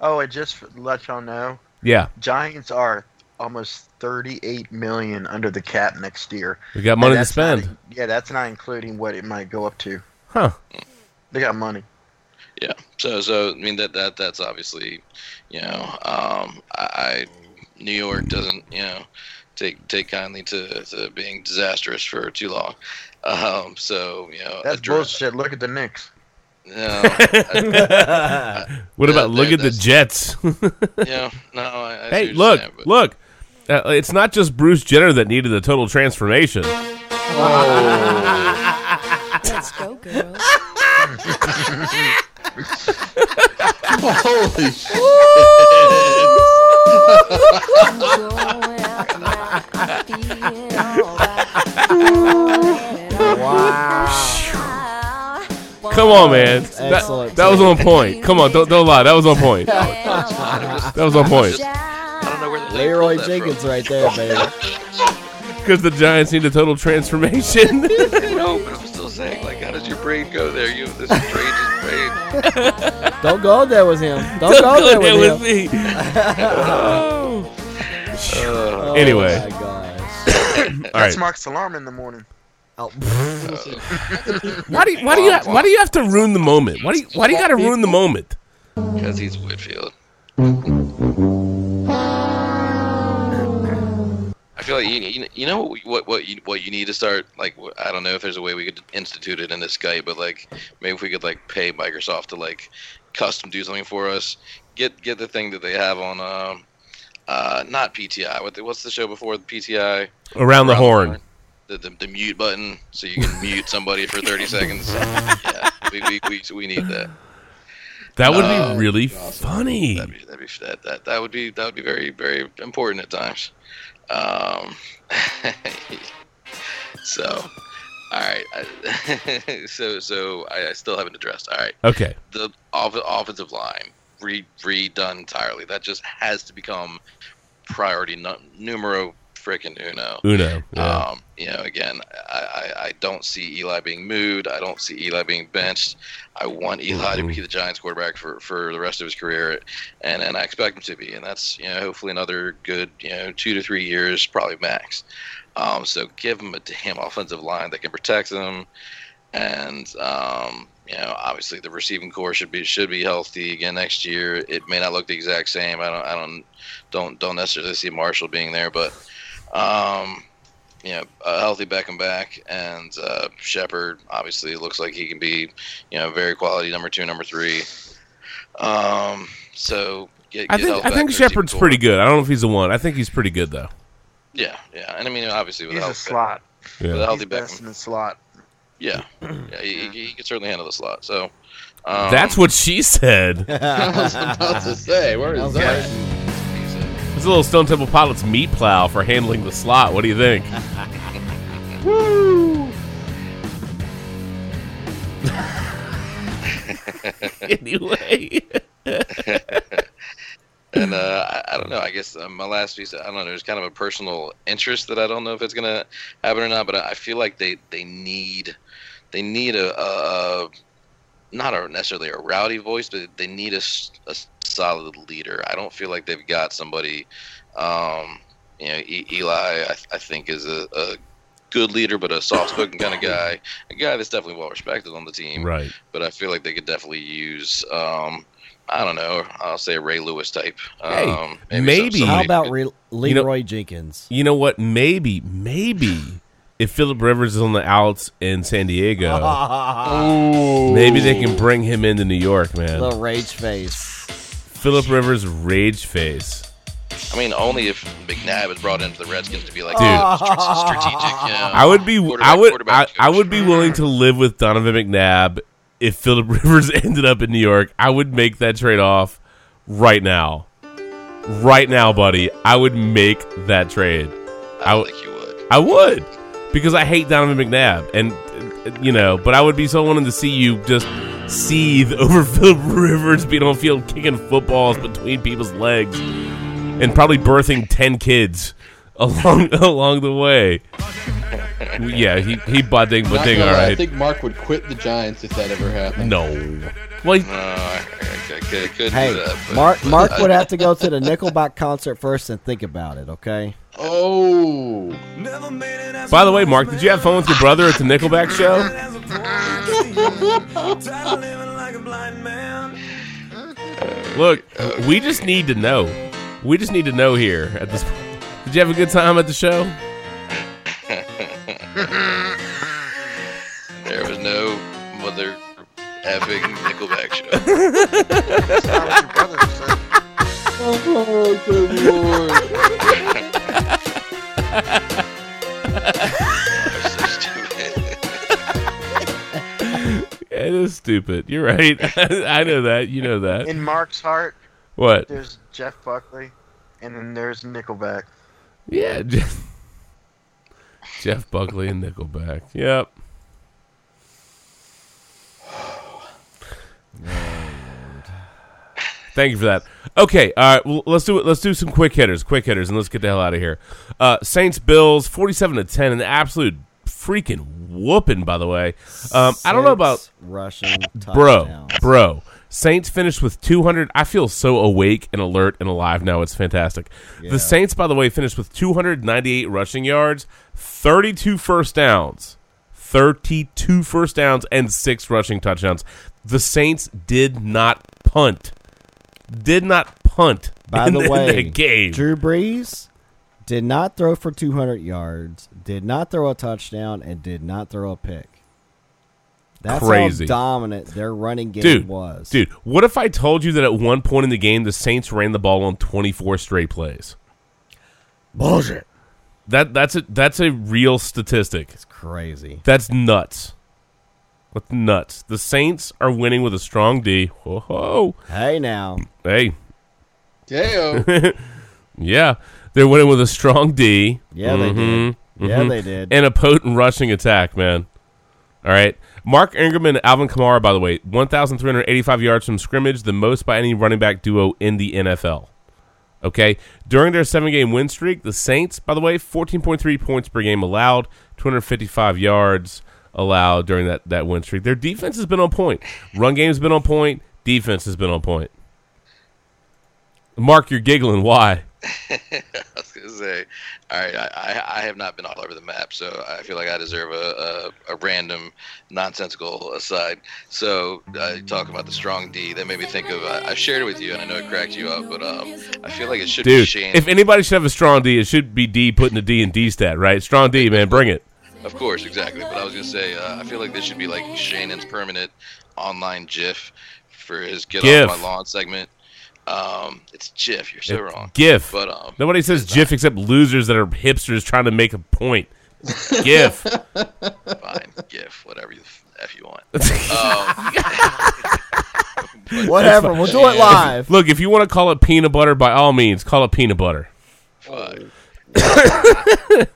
Oh, and just let y'all know, Yeah. Giants are almost 38 million under the cap next year. We got money to that's not- spend. yeah, that's not including what it might go up to. Huh. They got money. Yeah. So so I mean that that that's obviously, you know, um, I, I New York doesn't you know take take kindly to, to being disastrous for too long. Um, so you know That's address- bullshit. Look at the Knicks. No. (laughs) what Yeah, about look at the Jets? (laughs) yeah. No. I, I hey, look, saying, but- look. Uh, it's not just Bruce Jenner that needed a total transformation. Let's go, girls. Holy shit. Come on, man. That, Excellent. that was on point. Come on, don't don't lie. That was on point. That was on point. Leroy Jenkins right there, baby. (laughs) Because the Giants need a total transformation. (laughs) no, but I'm still saying, like, how does your brain go there? You have this strangest brain. (laughs) Don't go there with him. Don't, go, there with, him. me. Oh. Uh, Anyway. Oh my gosh. That's (coughs) All right. Mark's alarm in the morning. Oh. Why do you, why do you why do you have to ruin the moment? Why do you why do you got to ruin the moment? Because he's Whitfield. I feel like you, you, you know what, what what you what you need to start like I don't know if there's a way we could institute it in this Skype, but like maybe if we could like pay Microsoft to like custom do something for us, get get the thing that they have on um uh not PTI. What the, what's the show before the PTI? Around the horn. The, the, the mute button so you can mute somebody for 30 (laughs) seconds. Yeah, we, we, we, we need that. That would Uh, be really funny. That'd be, that'd be that, that that would be that would be very very important at times. Um, (laughs) so, all right. I, (laughs) so so I, I still haven't addressed. All right. Okay. The off, offensive line re, redone entirely. That just has to become priority nu- numero freaking uno. Uno, yeah. Um, you know, again, I, I, I don't see Eli being moved. I don't see Eli being benched. I want Eli to be the Giants quarterback for, for the rest of his career, and, and I expect him to be. And that's you know hopefully another good you know two to three years, probably max. Um, so give him a damn offensive line that can protect him, and um, you know obviously the receiving core should be should be healthy again next year. It may not look the exact same. I don't I don't don't don't necessarily see Marshall being there, but um, you know, a healthy Beckham back, and uh, Shepard obviously looks like he can be, you know, very quality number two, number three. Um, so get, I think I think in the receiving Shepard's pretty good. I don't know if he's the one. I think he's pretty good though. Yeah, yeah, and I mean obviously with He's a a healthy slot. Yeah. with a healtly He's best Beckham, in the slot. yeah, (clears throat) yeah, he, he, he can certainly handle the slot. So, Um, That's what she said. (laughs) (laughs) I was about to say, where is that? It's a little Stone Temple Pilots meat plow for handling the slot. What do you think? (laughs) Woo! (laughs) anyway. (laughs) and uh, I, I don't know. I guess uh, my last piece, I don't know. There's kind of a personal interest that I don't know if it's gonna happen or not. But I I feel like they they need they need a, a, a not a necessarily a rowdy voice, but they need a, a solid leader. I don't feel like they've got somebody. Um, you know, e- Eli, I, I think is a, a good leader, but a soft-spoken kind of guy. A guy that's definitely well respected on the team. Right. But I feel like they could definitely use. Um, I don't know. I'll say a Ray Lewis type. Hey, Um, maybe. some- How about who Re- could- Leroy Jenkins? You know what? Maybe, maybe if Philip Rivers is on the outs in San Diego, (laughs) maybe they can bring him into New York, man. Little rage face. Philip Rivers rage face. I mean, only if McNabb is brought into the Redskins to be like Dude. strategic. You know, I would be, I would, I, I would be willing to live with Donovan McNabb if Philip (laughs) Rivers ended up in New York. I would make that trade off right now, right now, buddy. I would make that trade. I don't w- think you would. I would because I hate Donovan McNabb, and you know, but I would be so wanting to see you just seethe (laughs) over Philip Rivers being on field kicking footballs between people's legs and probably birthing ten kids (laughs) along along the way. yeah, he he budding, Not budding, gonna all I think Mark would quit the Giants if that ever happened. No. Well, he- No, I, I, I could, could Hey, do that. But, Mark. Mark would have to (laughs) go to the Nickelback concert first and think about it. Okay. Oh. by the way, Mark, did you have fun with your brother at the Nickelback show? Look, we just need to know. We just need to know here at this. Point. Did you have a good time at the show? there was no mother effing Nickelback show. (laughs) Oh, good lord. (laughs) It is stupid. You're right. (laughs) I know that. You know that. In Mark's heart, What? there's Jeff Buckley, and then there's Nickelback. Yeah. (laughs) Jeff, Jeff Buckley and Nickelback. Yep. (sighs) Thank you for that. Okay, all right. Well, let's do it. Let's do some quick hitters, quick hitters, and let's get the hell out of here. Uh, Saints Bills, forty-seven to ten, an absolute freaking whooping. By the way, um, I don't know about rushing bro, touchdowns. bro. Saints finished with 200. I feel so awake and alert and alive now. It's fantastic. Yeah. The Saints, by the way, finished with 298 rushing yards, 32 first downs, 32 first downs, and six rushing touchdowns. The Saints did not punt. Did not punt By in the in way, the game. Drew Brees did not throw for 200 yards, did not throw a touchdown, and did not throw a pick. That's Crazy. how dominant their running game dude, was. Dude, what if I told you that at one point in the game the Saints ran the ball on 24 straight plays? Bullshit. That that's a that's a real statistic. It's crazy. That's nuts. That's nuts. The Saints are winning with a strong D. Whoa, whoa. Hey now. Hey. Deo. (laughs) yeah. They're winning with a strong D. Yeah, they mm-hmm. did. Yeah, mm-hmm. they did. And a potent rushing attack, man. All right. Mark Ingram and Alvin Kamara, by the way, 1,385 yards from scrimmage, the most by any running back duo in the NFL. Okay. During their seven game win streak, the Saints, by the way, 14.3 points per game allowed, 255 yards allowed during that, that win streak. Their defense has been on point. Run game's been on point. Defense has been on point. Mark, you're giggling. Why? (laughs) I was gonna say, all right, I, I, I have not been all over the map, so I feel like I deserve a, a, a random, nonsensical aside. So uh, you talk about the strong D. That made me think of. I, I shared it with you, and I know it cracked you up, but um, I feel like it should be Dude, Shane. if anybody should have a strong D, it should be D putting the D in D stat, right? Strong D, man, bring it. Of course, exactly. But I was gonna say, uh, I feel like this should be like Shannon's permanent online GIF for his "Get GIF. Off My Lawn" segment. Um, it's GIF. You're so It- wrong. GIF. But um, Nobody says GIF except losers that are hipsters trying to make a point. GIF. (laughs) Fine, GIF, whatever you f you want. (laughs) Um, (laughs) Whatever, we'll do it live. Look, if you want to call it peanut butter, by all means, call it peanut butter. Fine. (coughs)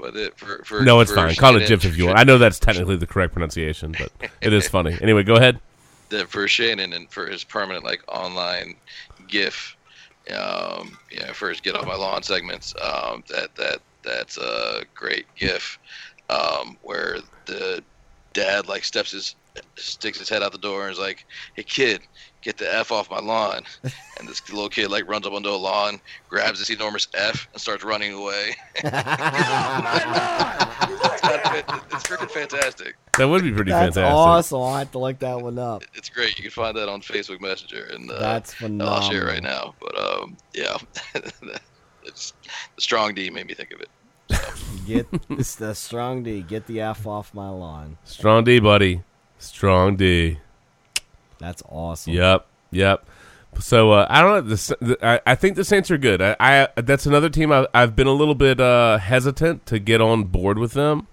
but it, for, for, no, it's for fine. Call it GIF if you want. I know that's technically the correct pronunciation, but it is funny. Anyway, go ahead. that for Shannon and for his permanent like online GIF, um, yeah, for his get off my lawn segments, um, that that that's a great GIF, um, where the dad like steps his sticks his head out the door and is like, "Hey kid, get the f off my lawn," (laughs) and this little kid like runs up onto a lawn, grabs this enormous f and starts running away. (laughs) (laughs) it's freaking fantastic. That would be pretty That's fantastic. awesome. I'll have to look that one up. It's great. You can find that on Facebook Messenger, and uh, That's I'll share it right now. But um, yeah, it's the strong D made me think of it. Get it's the strong D. Get the F off my lawn. Strong D, buddy. Strong D. That's awesome. Yep. Yep. So uh, I don't know. The, the, I, I think the Saints are good. I, I that's another team I, I've been a little bit uh, hesitant to get on board with them.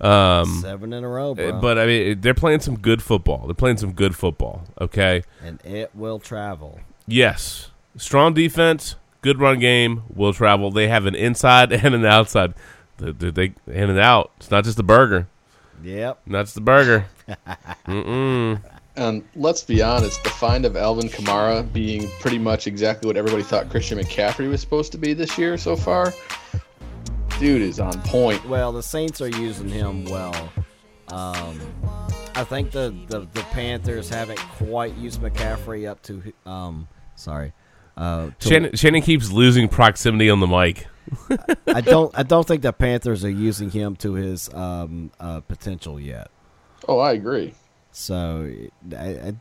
Um, Seven in a row, bro. But I mean, they're playing some good football. They're playing some good football. Okay. and it will travel. Yes. Strong defense, good run game, will travel. They have an inside (laughs) and an outside. They, they, they in and out. It's not just the burger. Yep. That's the burger. (laughs) Mm-mm. And let's be honest, the find of Alvin Kamara being pretty much exactly what everybody thought Christian McCaffrey was supposed to be this year so far, dude is on point. Well, the Saints are using him well. Um, I think the, the, the Panthers haven't quite used McCaffrey up to. Um, sorry. Uh, to- Shannon, Shannon keeps losing proximity on the mic. I don't. I don't think the Panthers are using him to his um, uh, potential yet. Oh, I agree. So I, I,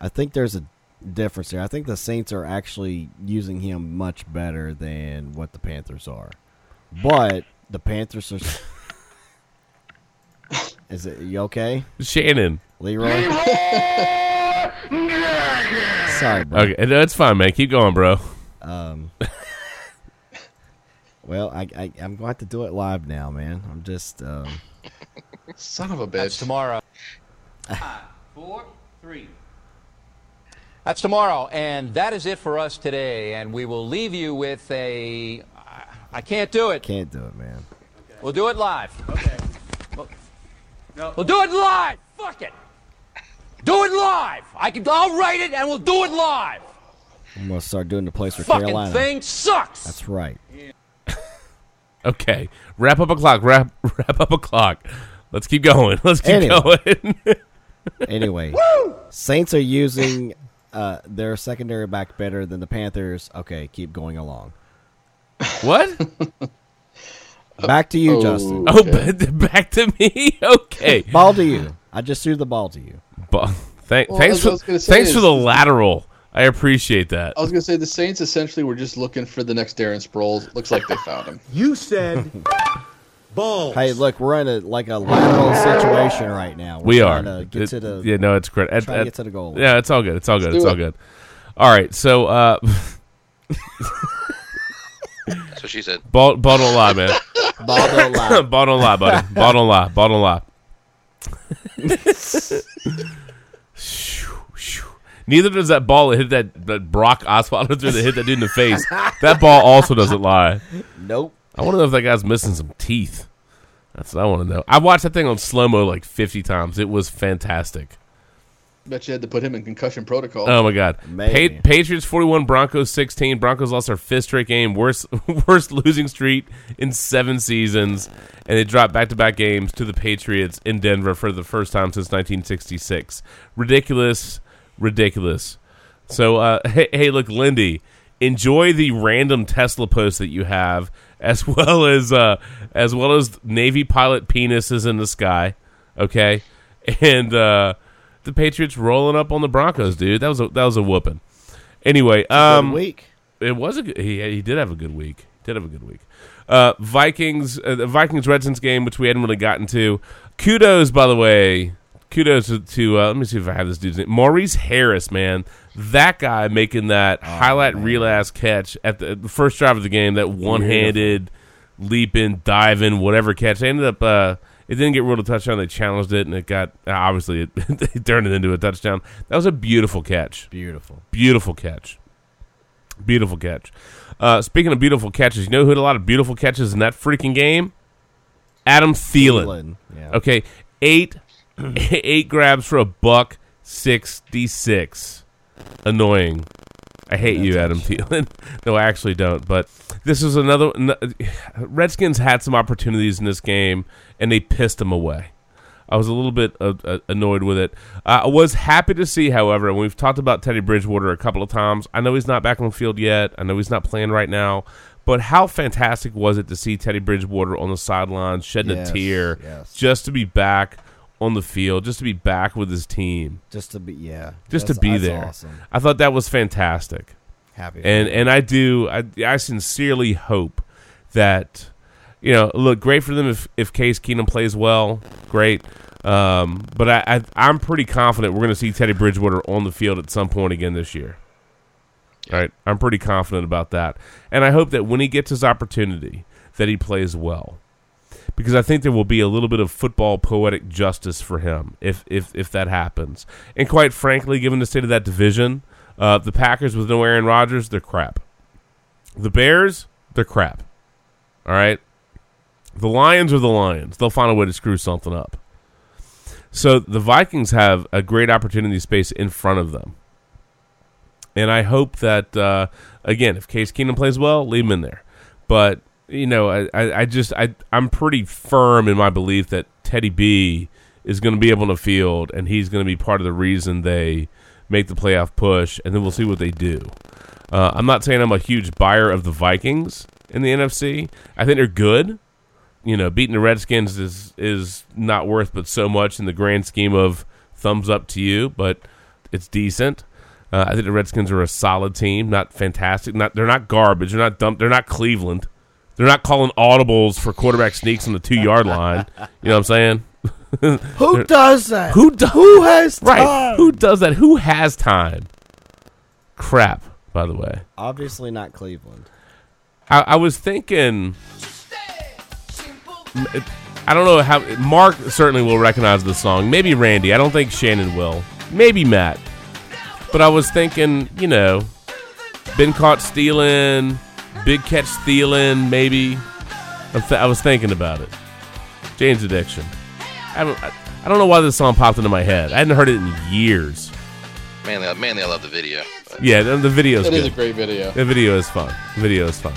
I think there's a difference here. I think the Saints are actually using him much better than what the Panthers are. But the Panthers are. (laughs) Is it you okay, Shannon. Leroy? (laughs) Sorry, bro. Okay, no, it's fine, man. Keep going, bro. Um. (laughs) well, I, I I'm going to to do it live now, man. I'm just. Um, Son of a bitch. That's tomorrow. Four, three. That's tomorrow, and that is it for us today. And we will leave you with a. I can't do it. Can't do it, man. We'll do it live. Okay. We'll, we'll do it live. Fuck it. Do it live. I can. I'll write it, and we'll do it live. I'm going to start doing the place for Fucking Carolina. thing sucks. That's right. (laughs) Okay, wrap up a clock. Wrap (laughs) wrap up a clock. Let's keep going. (laughs) Let's keep Anyway. going. Anyway, (laughs) Saints are using uh, their secondary back better than the Panthers. Okay, keep going along. what? (laughs) Back to you, Oh. Justin. Oh, (laughs) back to me. Okay. Ball to you. I just threw the ball to you. Ba- thank, Well, thanks for was gonna say thanks for the lateral. I appreciate that. I was gonna say the Saints essentially were just looking for the next Darren Sproles. Looks like they found him. You said balls. Hey, look, we're in a like a lateral situation right now. We're we trying are. To get It- to the yeah, no, it's great. At- trying to at- get to the goal. Yeah, it's all good. It's all good. Let's It's do all it. good. All right, so uh, That's what she said. (laughs) ball, ball don't lie, man. Ball don't lie. (laughs) ball don't lie, buddy. Ball don't lie. Ball don't lie. Shoo, (laughs) shoo. Neither does that ball that hit that, that Brock Osweiler threw that hit that dude in the face. That ball also doesn't lie. Nope. I want to know if that guy's missing some teeth. That's what I want to know. I watched that thing on slow mo like 50 times. It was fantastic. Bet you had to put him in concussion protocol. Oh my God! Pa- Patriots forty-one, Broncos sixteen. Broncos lost their fifth straight game, worst (laughs) worst losing streak in seven seasons, and they dropped back-to-back games to the Patriots in Denver for the first time since 1966. Ridiculous, ridiculous. So, uh, (laughs) hey, hey, look, Lindy, enjoy the random Tesla post that you have, as (laughs) well as uh, as well as Navy pilot penises in the sky. Okay, and. uh the Patriots rolling up on the Broncos, dude. That was a that was a whooping. Anyway, um, Good week. it was a good, he he did have a good week. Did have a good week. Uh, Vikings, uh, the Vikings Redskins game, which we hadn't really gotten to. Kudos, by the way. Kudos to, to uh, let me see if I have this dude's name. Maurice Harris, man, that guy making that highlight reel ass catch at the, the first drive of the game, that one handed leaping, diving, whatever catch. They ended up. Uh, it didn't get ruled a touchdown. They challenged it, and it got obviously it, (laughs) they turned it into a touchdown. That was a beautiful catch. Beautiful. Beautiful catch. Beautiful catch. Uh, speaking of beautiful catches, you know who had a lot of beautiful catches in that freaking game? Adam Thielen. Thielen, yeah. Okay, eight (clears throat) eight grabs for a buck sixty six. Annoying. I hate you, Adam Thielen. (laughs) no, I actually don't. But this is another. (sighs) Redskins had some opportunities in this game, and they pissed them away. I was a little bit uh, uh, annoyed with it. Uh, I was happy to see, however, and we've talked about Teddy Bridgewater a couple of times. I know he's not back on the field yet. I know he's not playing right now. But how fantastic was it to see Teddy Bridgewater on the sidelines shedding Yes, a tear yes. just to be back on the field, just to be back with his team, Just to be, yeah. just to be there? Awesome. I thought that was fantastic Happy. and and I do I, I sincerely hope that you know look great for them if if Case Keenum plays well great um, but I, I I'm pretty confident we're going to see Teddy Bridgewater on the field at some point again this year right I'm pretty confident about that and I hope that when he gets his opportunity that he plays well because I think there will be a little bit of football poetic justice for him if if if that happens. And quite frankly, given the state of that division, uh, the Packers with no Aaron Rodgers, they're crap. The Bears, they're crap. All right. The Lions are the Lions. They'll find a way to screw something up. So the Vikings have a great opportunity space in front of them. And I hope that uh, again, if Case Keenum plays well, leave him in there. But you know, I, I, just I I'm pretty firm in my belief that Teddy B is going to be able to field, and he's going to be part of the reason they make the playoff push, and then we'll see what they do. Uh, I'm not saying I'm a huge buyer of the Vikings in the NFC. I think they're good. You know, beating the Redskins is is not worth but so much in the grand scheme of thumbs up to you, but it's decent. Uh, I think the Redskins are a solid team, not fantastic. Not they're not garbage. They're not dumb. They're not Cleveland. They're not calling audibles for quarterback sneaks on the two yard line. You know what I'm saying? (laughs) Who does that? Who do- Who has right? time? Who does that? Who has time? Crap. By the way, Obviously not Cleveland. I, I was thinking. I don't know how. Mark certainly will recognize the song. Maybe Randy. I don't think Shannon will. Maybe Matt. But I was thinking, you know, been caught stealing, big catch stealing. Maybe. I'm th- I was thinking about it. Jane's Addiction. I don't, I, I don't know why this song popped into my head. I hadn't heard it in years. Mainly, I- mainly I love the video. but- Yeah, the, the video's It good. is a great video. The video is fun. The video is fun.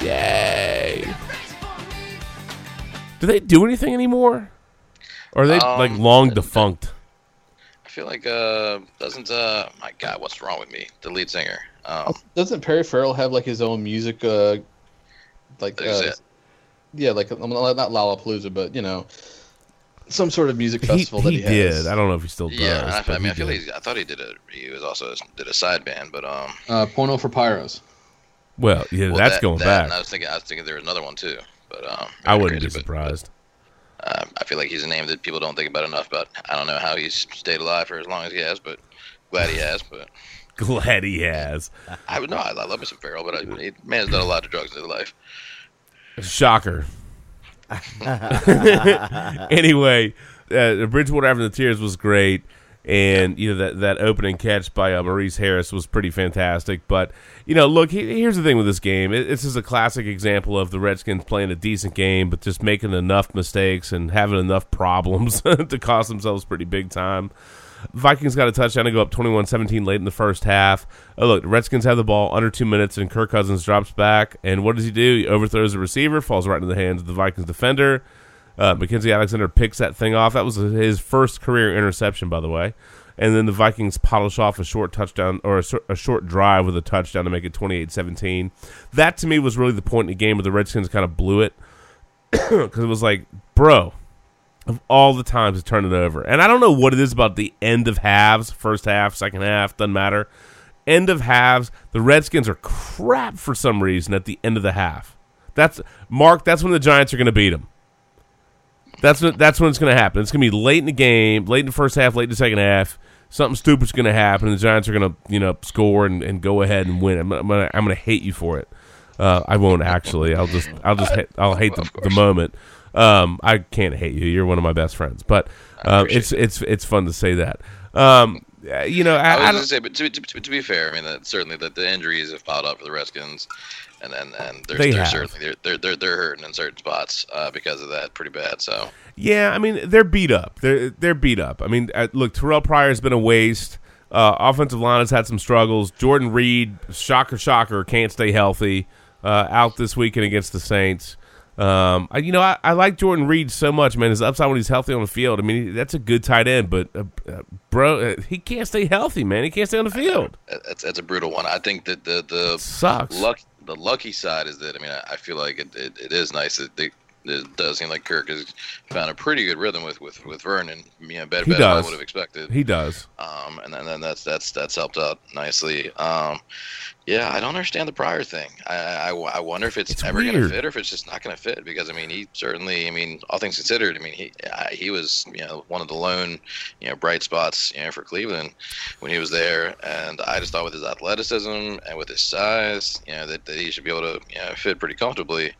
Yay! Do they do anything anymore? Or are they Um, like long defunct? I feel like uh doesn't uh my God, what's wrong with me? The lead singer. Um, Doesn't Perry Farrell have like his own music? Uh, like Is uh, yeah, like um, not Lollapalooza, but you know, some sort of music He, festival that he he, has. did. I don't know if he still does. yeah, I, but I mean, I feel did. like I thought he did a. He was also did a side band, but um. Uh, Porno for Pyros. Well, yeah, well, that's that- going that, back. and I was thinking, I was thinking there was another one too, but um. I wouldn't be crazy, but- surprised. Uh, I feel like he's a name that people don't think about enough. But I don't know how he's stayed alive for as long as he has. But glad he has. But (laughs) Glad he has. I would know. I, love me some Farrell, but I, he, man's done a lot of drugs in his life. Shocker. (laughs) anyway, uh, Bridgewater having the tears was great, and you know that that opening catch by uh, Maurice Harris was pretty fantastic. But you know, look, he, here's the thing with this game. It, this is a classic example of the Redskins playing a decent game, but just making enough mistakes and having enough problems (laughs) to cost themselves pretty big time. Vikings got a touchdown to go up 21-17 late in the first half. Oh, look, the Redskins have the ball under two minutes, and Kirk Cousins drops back. And what does he do? He overthrows the receiver, falls right into the hands of the Vikings defender. Uh, Mackensie Alexander picks that thing off. That was his first career interception, by the way. And then the Vikings polish off a short touchdown or a, short- a short drive with a touchdown to make it 28-17. That to me was really the point in the game where the Redskins kind of blew it (coughs) because it was like, bro, of all the times to turn it over. And I don't know what it is about the end of halves, first half, second half, doesn't matter. End of halves, the Redskins are crap for some reason at the end of the half. That's Mark. That's when the Giants are going to beat them. That's what. That's when it's going to happen. It's going to be late in the game, late in the first half, late in the second half. Something stupid's going to happen, and the Giants are going to, you know, score and, and go ahead and win. I'm, I'm going to I'm to hate you for it. Uh, I won't actually. I'll just I'll just ha- I'll hate the, the moment. Um, I can't hate you. You're one of my best friends, but um, it's it's it's fun to say that. Um, you know, I, I was going to say, but to, to, to be fair, I mean, that certainly that the injuries have piled up for the Redskins, and and, and they're, They they're certainly they're, they're they're they're hurting in certain spots uh, because of that pretty bad. So Yeah, I mean they're beat up. They're they're beat up. I mean, uh, look, Terrelle Pryor's been a waste. Uh, offensive line has had some struggles. Jordan Reed, shocker, shocker, can't stay healthy. Uh, out this weekend against the Saints. Um, I, you know, I, I like Jordan Reed so much, man. His upside when he's healthy on the field. I mean, that's a good tight end, but uh, uh, bro, uh, he can't stay healthy, man. He can't stay on the field. that's that's a brutal one. I think that the the Sucks. luck the lucky side is that I mean I, I feel like it, it, it is nice that they, it does seem like Kirk has found a pretty good rhythm with with with Vernon. You know, better, better than I would have expected. He does. Um, and then, then that's that's that's helped out nicely. Um, yeah, I don't understand the Pryor thing. I I, I wonder if it's, It's ever going to fit or if it's just not going to fit. Because I mean, he certainly, I mean, all things considered, I mean, he I, he was you know one of the lone you know bright spots you know for Cleveland when he was there, and I just thought with his athleticism and with his size, you know, that, that he should be able to you know fit pretty comfortably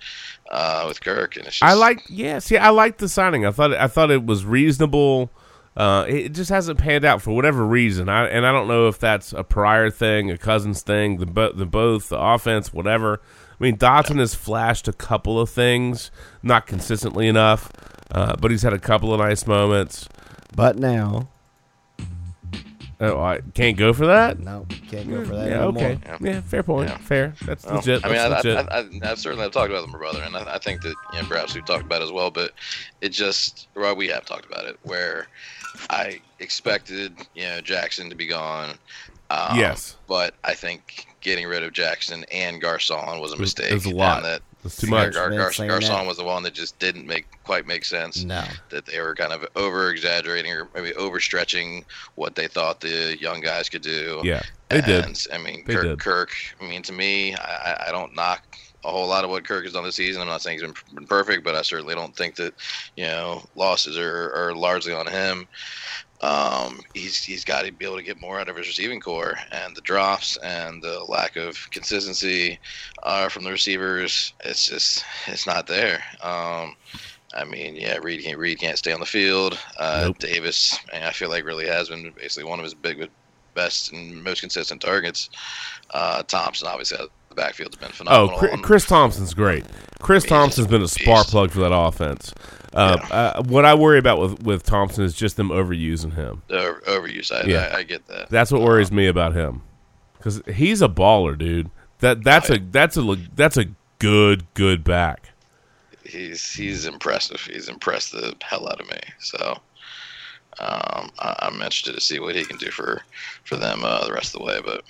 uh, with Kirk. And it's just, I like, yeah. See, I liked the signing. I thought, I thought it was reasonable. Uh, it just hasn't panned out for whatever reason. I and I don't know if that's a Pryor thing, a Cousins thing, the the both, the offense, whatever. I mean, Doctson has flashed a couple of things, not consistently enough, uh, but he's had a couple of nice moments. But now, Oh, I can't go for that. no, can't go for that. Yeah, okay. Yeah, fair point. Fair. That's Well, legit. I mean, That's I, legit. I, I, I've certainly have talked about it with my brother, and I, I think that you know, perhaps we've talked about it as well. But it just, well, we have talked about it, where I expected you know Jackson to be gone. Um, Yes. but I think getting rid of Jackson and Garcon was a mistake. it was a lot. And that It's too much. Gar, Been Gar, Garcon that. was the one that just didn't make quite make sense. No. That they were kind of over exaggerating or maybe overstretching what they thought the young guys could do. Yeah, they did. I mean, They Kirk, did. Kirk. I mean, to me, I, I- I don't knock a whole lot of what Kirk has done this season. I'm not saying he's been, been perfect, but I certainly don't think that you know losses are, are largely on him. Um, he's he's got to be able to get more out of his receiving core, and the drops and the lack of consistency uh, from the receivers. It's just it's not there. Um, I mean, yeah, Reed can't Reed can't stay on the field. Uh, Nope. Davis, I feel like really has been basically one of his big best and most consistent targets. Uh, Thompson obviously the backfield's been Oh, phenomenal. Chri- Chris Thompson's great. Chris Thompson's been a spark plug for that offense. Uh, uh, what I worry about with, with Thompson is just them overusing him. Over, overuse. I, Yeah. I, I get that. That's what worries me about him, because he's a baller, dude. That that's a that's a that's a good good back. He's he's impressive. He's impressed the hell out of me. So um, I, I'm interested to see what he can do for for them uh, the rest of the way. But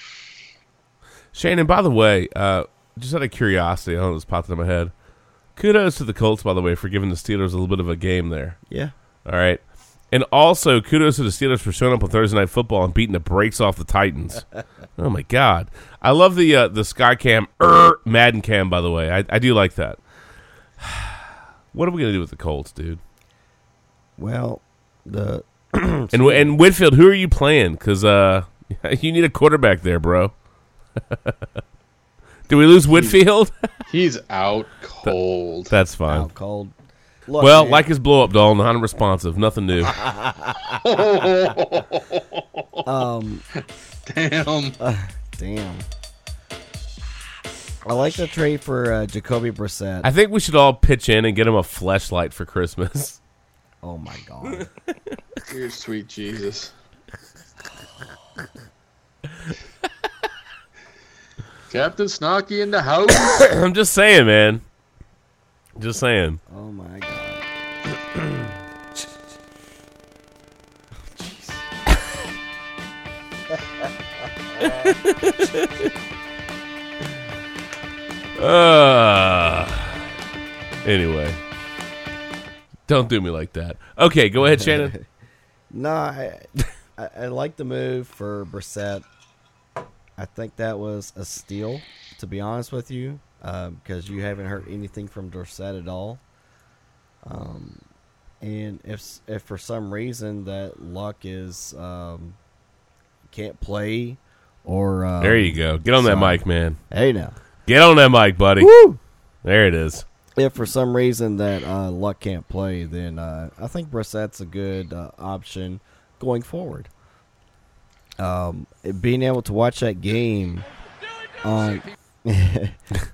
Shannon, by the way, uh, just out of curiosity, I don't know this popped in my head. Kudos to the Colts, by the way, for giving the Steelers a little bit of a game there. Yeah. All right. And also, kudos to the Steelers for showing up on Thursday Night Football and beating the brakes off the Titans. (laughs) oh my God, I love the uh, the Skycam er, Madden cam. By the way, I, I do like that. (sighs) What are we gonna do with the Colts, dude? Well, the (clears throat) And and Whitfield, who are you playing? Because uh, (laughs) you need a quarterback there, bro. (laughs) do we lose Whitfield? (laughs) He's out cold. That's fine. Out cold. Look, well, man. like his blow up doll, non-responsive, nothing new. (laughs) um, damn, damn. I like the trade for uh, Jacoby Brissett. I think we should all pitch in and get him a fleshlight for Christmas. oh my god. Dear sweet Jesus. Captain Snarky in the (coughs) house. I'm just saying, man. Just saying. Oh my god. Uh, (laughs) anyway, don't do me like that. Okay, go ahead, Shannon. (laughs) no, I, I, I like the move for Brissett. I think that was a steal, to be honest with you, because you haven't heard anything from Dorsett at all. Um, and if if for some reason that Luck is um, can't play, or um, There you go. Get on that mic, man. Hey now. Get on that mic, buddy. There it is. if for some reason that uh, Luck can't play, then uh, I think Brissett's a good uh, option going forward. Um, being able to watch that game on (laughs)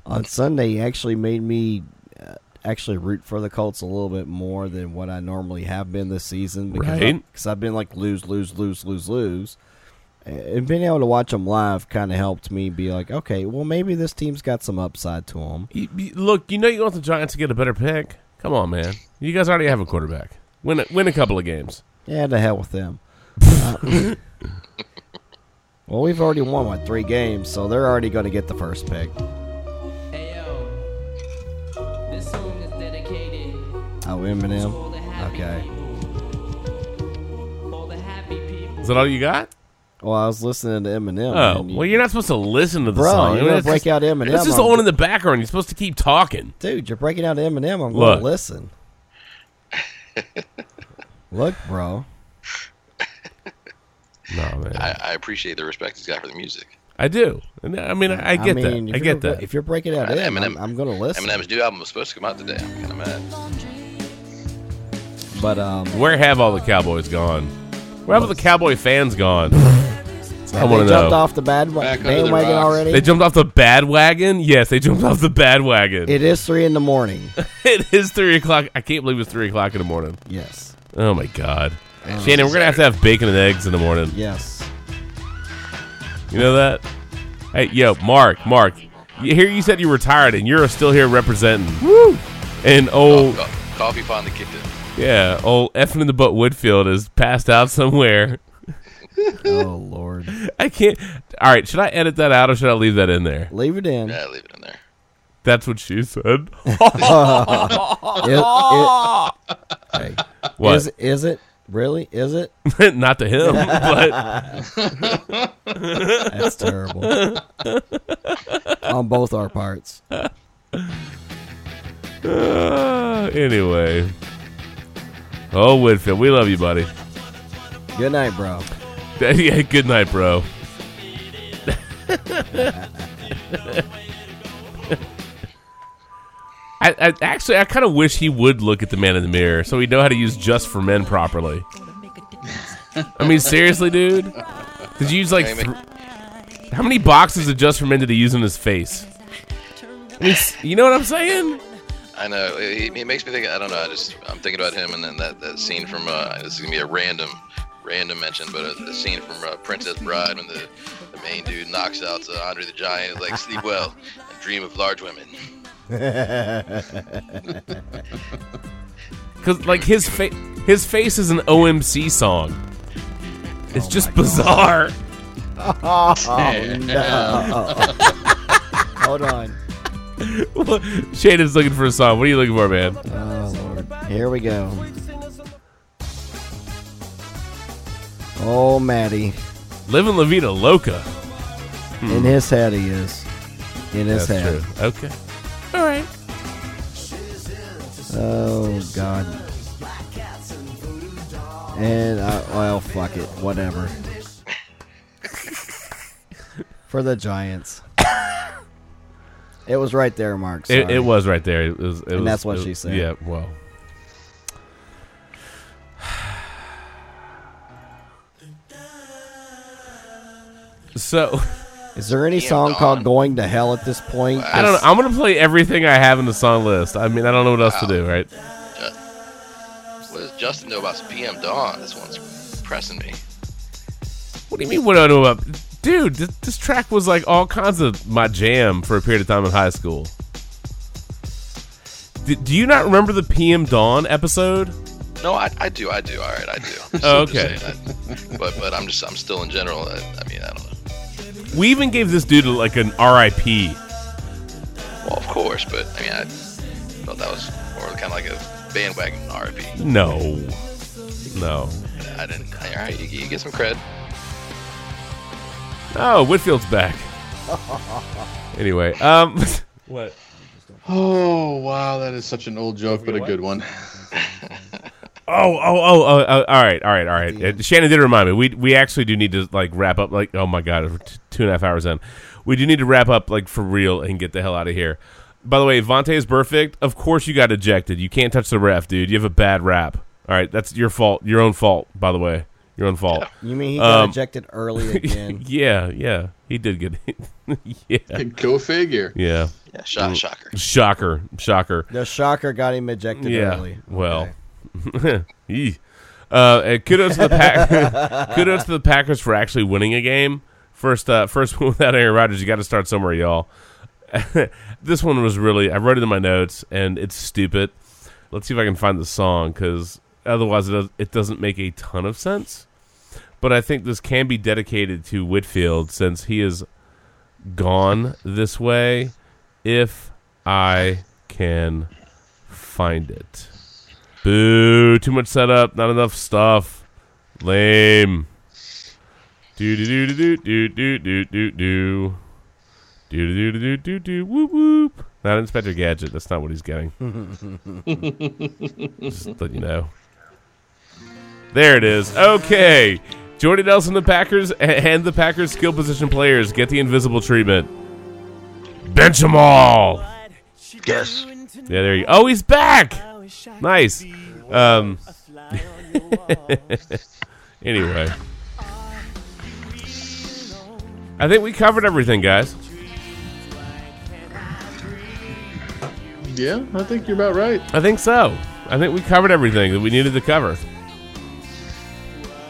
on Sunday actually made me uh, actually root for the Colts a little bit more than what I normally have been this season because Right. because I've been like lose, lose, lose, lose, lose. And being able to watch them live kind of helped me be like, okay, well maybe this team's got some upside to them. You- you- look, you know you want the Giants to get a better pick. Come on, man. You guys already have a quarterback. Win a, win a couple of games. Yeah, to hell with them. (laughs) Uh, well, we've already won what three games, so they're already going to get the first pick. This song is dedicated Oh, Eminem. Okay. for the happy people. Is that all you got? Well, I was listening to Eminem. Oh, you- well, you're not supposed to listen to the Bro, song. you're gonna break just- out Eminem It's just on- on in the background. You're supposed to keep talking. dude, you're breaking out Eminem. I'm gonna listen. (laughs) Look, bro. No, man. I, I appreciate the respect he's got for the music. I do. I mean, I, I get mean, that. I get bre- that. If you're breaking out Uh, Em, I'm, Eminem- I'm going to listen. Eminem's new album was supposed to come out today. I'm kind of mad. But um, Where have all the Cowboys gone? Where have all the Cowboy fans gone? (laughs) I have want they jumped know. off the bad wa- Back under the bandwagon rocks. already? They jumped off the bad wagon. Yes, they jumped off the bad wagon. it is three in the morning. (laughs) it is three o'clock. I can't believe it's three o'clock in the morning. Yes. Oh my god, Shannon, we're gonna have to have bacon and eggs in the morning. Yes. You know that? Hey, yo, Mark, Mark. You, here you said you retired, and you're still here representing. Woo! And old, Co- coffee finally kicked in. yeah, old effing in the butt Woodfield is passed out somewhere. (laughs) Oh Lord. I can't. All right, should I edit that out or should I leave that in there? Leave it in. Yeah, leave it in there. That's what she said. (laughs) It- Hey, What? Is, is it really? Is it? (laughs) Not to him, but (laughs) That's terrible. On both our parts. Uh, anyway. Oh, Woodfield, we love you, buddy. Good night, bro. (laughs) yeah, good night, bro. I, I actually I kind of wish he would look at the man in the mirror so he'd know how to use just for men properly. I mean, seriously, dude, did you use like th- how many boxes of just for men did he use in his face? I mean, you know what I'm saying? I know. It, it makes me think. I don't know. I just I'm thinking about him and then that, that scene from. Uh, this is gonna be a random, random mention, but uh, the scene from uh, Princess Bride when the, the main dude knocks out uh, Andre the Giant. Is like sleep well and dream of large women. (laughs) Because like his face, his face is an OMC song. It's oh just bizarre. (laughs) Oh, no. Hold on. Shannon's looking for a song. What are you looking for, man? Oh Lord. Here we go. Oh, Maddie. Living La Vida Loca. In hmm. his head, he is. In his That's head. true. Okay. All right. Oh God. And uh, well, fuck it, whatever. (laughs) For the Giants. it was right there, Mark. It, it was right there. It was. It And was- that's what it- she said. Yeah. Well. (sighs) So, Is there any song called "Going to Hell" at this point? I don't know. I'm gonna play everything I have in the song list. I mean, I don't know what else to do, right? What does Justin know about PM Dawn? This one's pressing me. What do you mean? What do I know about? Dude, this, this track was like all kinds of my jam for a period of time in high school. D- do you not remember the PM Dawn episode? No, I, I do. I do. All right, I do. Oh, (laughs) So I'm okay. But but I'm just I'm still in general. I, I mean I don't know. We even gave this dude like an RIP. Well, of course, but I mean I thought that was more kind of like a bandwagon RIP. No, no. I didn't. All right, you, you get some cred. Oh, Whitfield's back. Anyway, um, (laughs) what? Oh wow, that is such an old joke, but a good one. (laughs) Oh, oh, oh, oh, oh, all right, all right, all right. Uh, Shannon did remind me. We we actually do need to like wrap up. Like, oh my god, we're t- two and a half hours in. We do need to wrap up like for real and get the hell out of here. By the way, Vontaze Burfict. Of course, you got ejected. You can't touch the ref, dude. You have a bad rap. All right, that's your fault. Your own fault. By the way, your own fault. You mean he got Um, ejected early (laughs) again? yeah, yeah, he did get. (laughs) yeah, Go figure. yeah. Yeah, shock, shocker. Shocker, shocker. the shocker got him ejected Yeah. early. Well, Yee. (laughs) uh, kudos to the Pack- (laughs) kudos to the Packers for actually winning a game. First, uh, first (laughs) one without Aaron Rodgers. You got to start somewhere, y'all. this one was really. I wrote it in my notes, and it's stupid. Let's see if I can find the song because otherwise it, does, it doesn't make a ton of sense. But I think this can be dedicated to Whitfield since he is gone this way. If I can find it. Boo! Too much setup, not enough stuff. Lame. Do do do do do do do do do. Do do do do do do whoop whoop. Not Inspector Gadget. That's not what he's getting. Just let you know. There it is. Okay. Jordy Nelson, the Packers, and the Packers skill position players get the invisible treatment. Bench them all. Yes. Yeah, there you. Oh, he's back. Nice. Um. (laughs) anyway, I think we covered everything, guys. Yeah, I think you're about right. I think so. I think we covered everything that we needed to cover.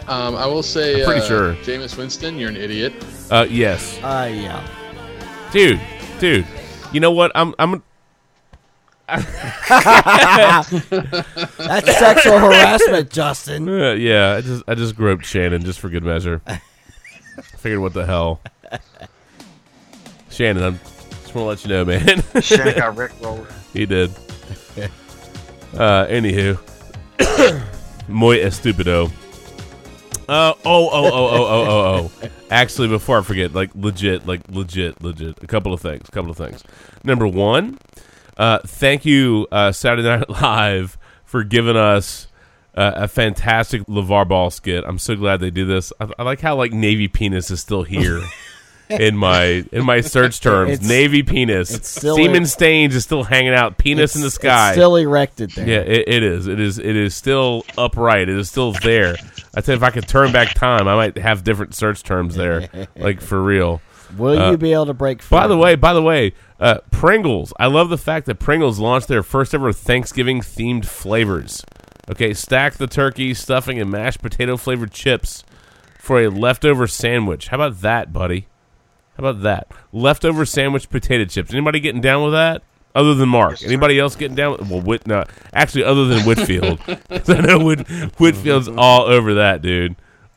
Um, I will say, I'm pretty uh, sure. Jameis Winston, you're an idiot. Uh, yes, Uh, yeah. dude, dude. You know what? I'm. I'm. That's sexual harassment, Justin. Uh, yeah, I just I just groped Shannon just for good measure. Figured what the hell. Shannon, I'm just want to let you know, man. Shannon got rickrolled. (laughs) he did. Uh, anywho, muy estupido. Uh, oh, oh, oh, oh, oh, oh, oh. Actually, before I forget, like legit, like legit, legit. A couple of things. A couple of things. Number one, uh, thank you, uh, Saturday Night (laughs) Live, for giving us uh, a fantastic LeVar Ball skit. I'm so glad they do this. I, I like how like Navy penis is still here. (laughs) In my in my search terms, It's- Navy penis, it's still Seaman in- Stains is still hanging out, penis in the It's- sky. It's still erected there. Yeah, it, it is. It is. It is still upright. It is still there. (laughs) I tell you, if I could turn back time, I might have different search terms there, like for real. Will Uh, you be able to break free? By the way, by the way, uh, Pringles. I love the fact that Pringles launched their first ever Thanksgiving themed flavors. Okay, stack the turkey, stuffing, and mashed potato flavored chips for a leftover sandwich. How about that, buddy? How about that? Leftover sandwich potato chips. Anybody getting down with that? Other than Mark, anybody else getting down? With, well, Whit, no, actually, other than Whitfield, (laughs) I know Whit, Whitfield's all over that, dude,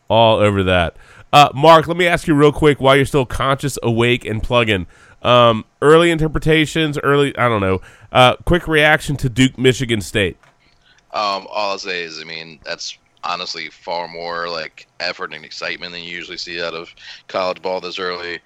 all over that. Uh, Mark, let me ask you real quick while you're still conscious, awake, and plugging. Um, early interpretations, early, I don't know. Uh, quick reaction to Duke, Michigan State. Um, all I'll say is, I mean, that's honestly far more like effort and excitement than you usually see out of college ball this early.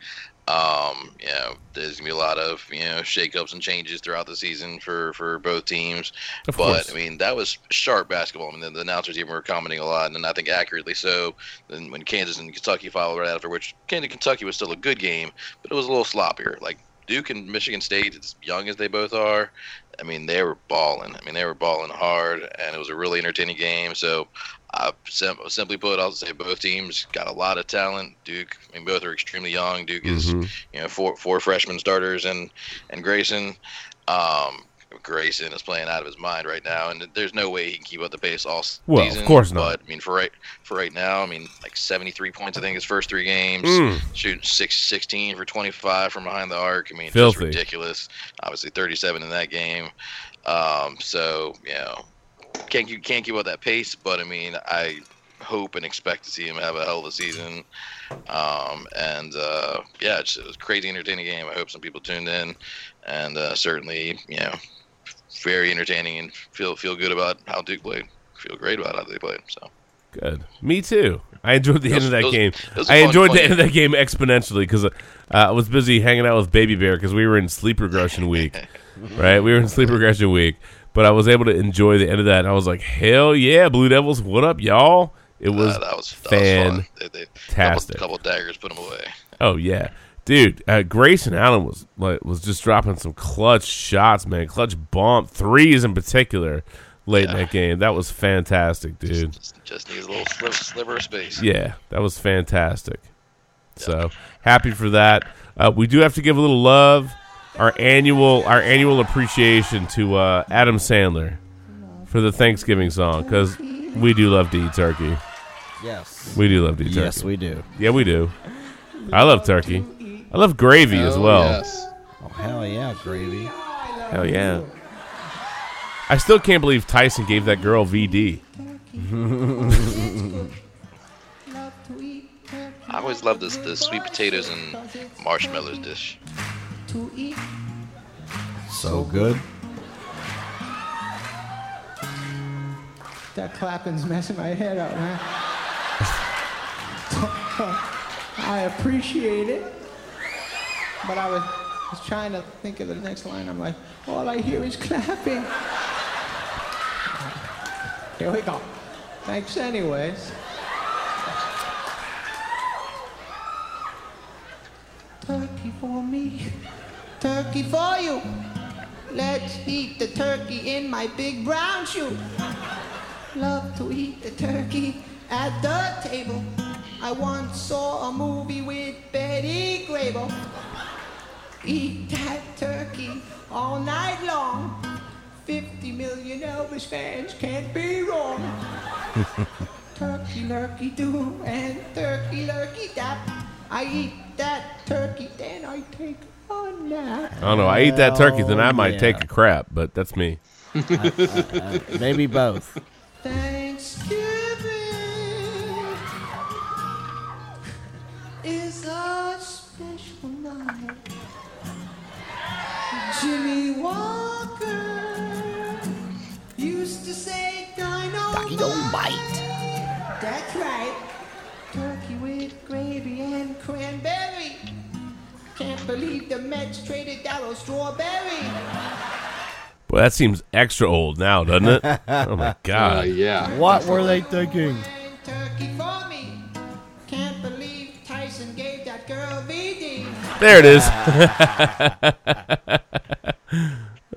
Um, you know, there's gonna be a lot of you know shakeups and changes throughout the season for for both teams. Of but course. I mean, that was sharp basketball. I mean, the, the announcers even were commenting a lot, and I think accurately so. Then when Kansas and Kentucky followed right after, which Kansas and Kentucky was still a good game, but it was a little sloppier. Like Duke and Michigan State, as young as they both are, I mean, they were balling. I mean, they were balling hard, and it was a really entertaining game. So, uh, sim- simply put, I'll say both teams got a lot of talent. Duke, I mean, both are extremely young. Duke is, Mhm. you know, four four freshman starters, and and Grayson. Um, Grayson is playing out of his mind right now, and there's no way he can keep up the pace all season. Well, of course not. But I mean, for right for right now, I mean, like 73 points, I think his first three games, Mm. shooting six, 16 for 25 from behind the arc. I mean, Filthy. just ridiculous. Obviously, 37 in that game. Um, so you know, can't keep, can't keep up that pace. But I mean, I hope and expect to see him have a hell of a season. Um, and uh, yeah, it's, it was a crazy entertaining game. I hope some people tuned in, and uh, certainly you know, very entertaining and feel feel good about how Duke played. Feel great about how they played. So. Good. Me too. I enjoyed the end of that game. it was a I enjoyed the end of that game exponentially because uh, I was busy hanging out with Baby Bear because we were in sleep regression week, (laughs) right? We were in sleep regression week. but I was able to enjoy the end of that. And I was like, hell yeah, Blue Devils, what up, y'all? It was, Uh, that was that was fun. They, they, fantastic. Couple, couple daggers put them away. Oh yeah, dude. Uh, Grayson Allen was like was just dropping some clutch shots, man. Clutch bomb threes in particular late in that game. That was fantastic, dude. Just, just needs a little sliver, sliver of space. Yeah, that was fantastic. So happy for that. Uh, we do have to give a little love, our annual our annual appreciation to uh, Adam Sandler for the Thanksgiving song because we do love to eat turkey. Yes. we do love to eat turkey. Yes, we do. Yeah, we do. I love turkey. I love gravy as Oh, well. yes. Oh hell yeah, gravy. Hell yeah. I still can't believe Tyson gave that girl VD. (laughs) I always love this the sweet potatoes and marshmallows dish. So good. That clapping's messing my head up, man. (laughs) I appreciate it, but I was, was trying to think of the next line. I'm like, all I hear is clapping. Here we go. Thanks, anyways. Turkey for me, turkey for you. Let's eat the turkey in my big brown shoe. Love to eat the turkey at the table. I once saw a movie with Betty Grable. Eat that turkey all night long. 50 million Elvis fans can't be wrong. (laughs) turkey lurkey do and turkey lurkey dap. I eat that turkey, then I take a nap. I don't know. I eat that turkey, then I might yeah. take a crap, but that's me. (laughs) Maybe both. Thanksgiving Jimmy Walker used to say dynamite. That's right. Turkey with gravy and cranberry. Can't believe the Mets traded Darryl Strawberry. Boy, that seems extra old now, doesn't it? oh my (laughs) god. Uh, yeah. What were they thinking? Turkey for me. There it is. (laughs)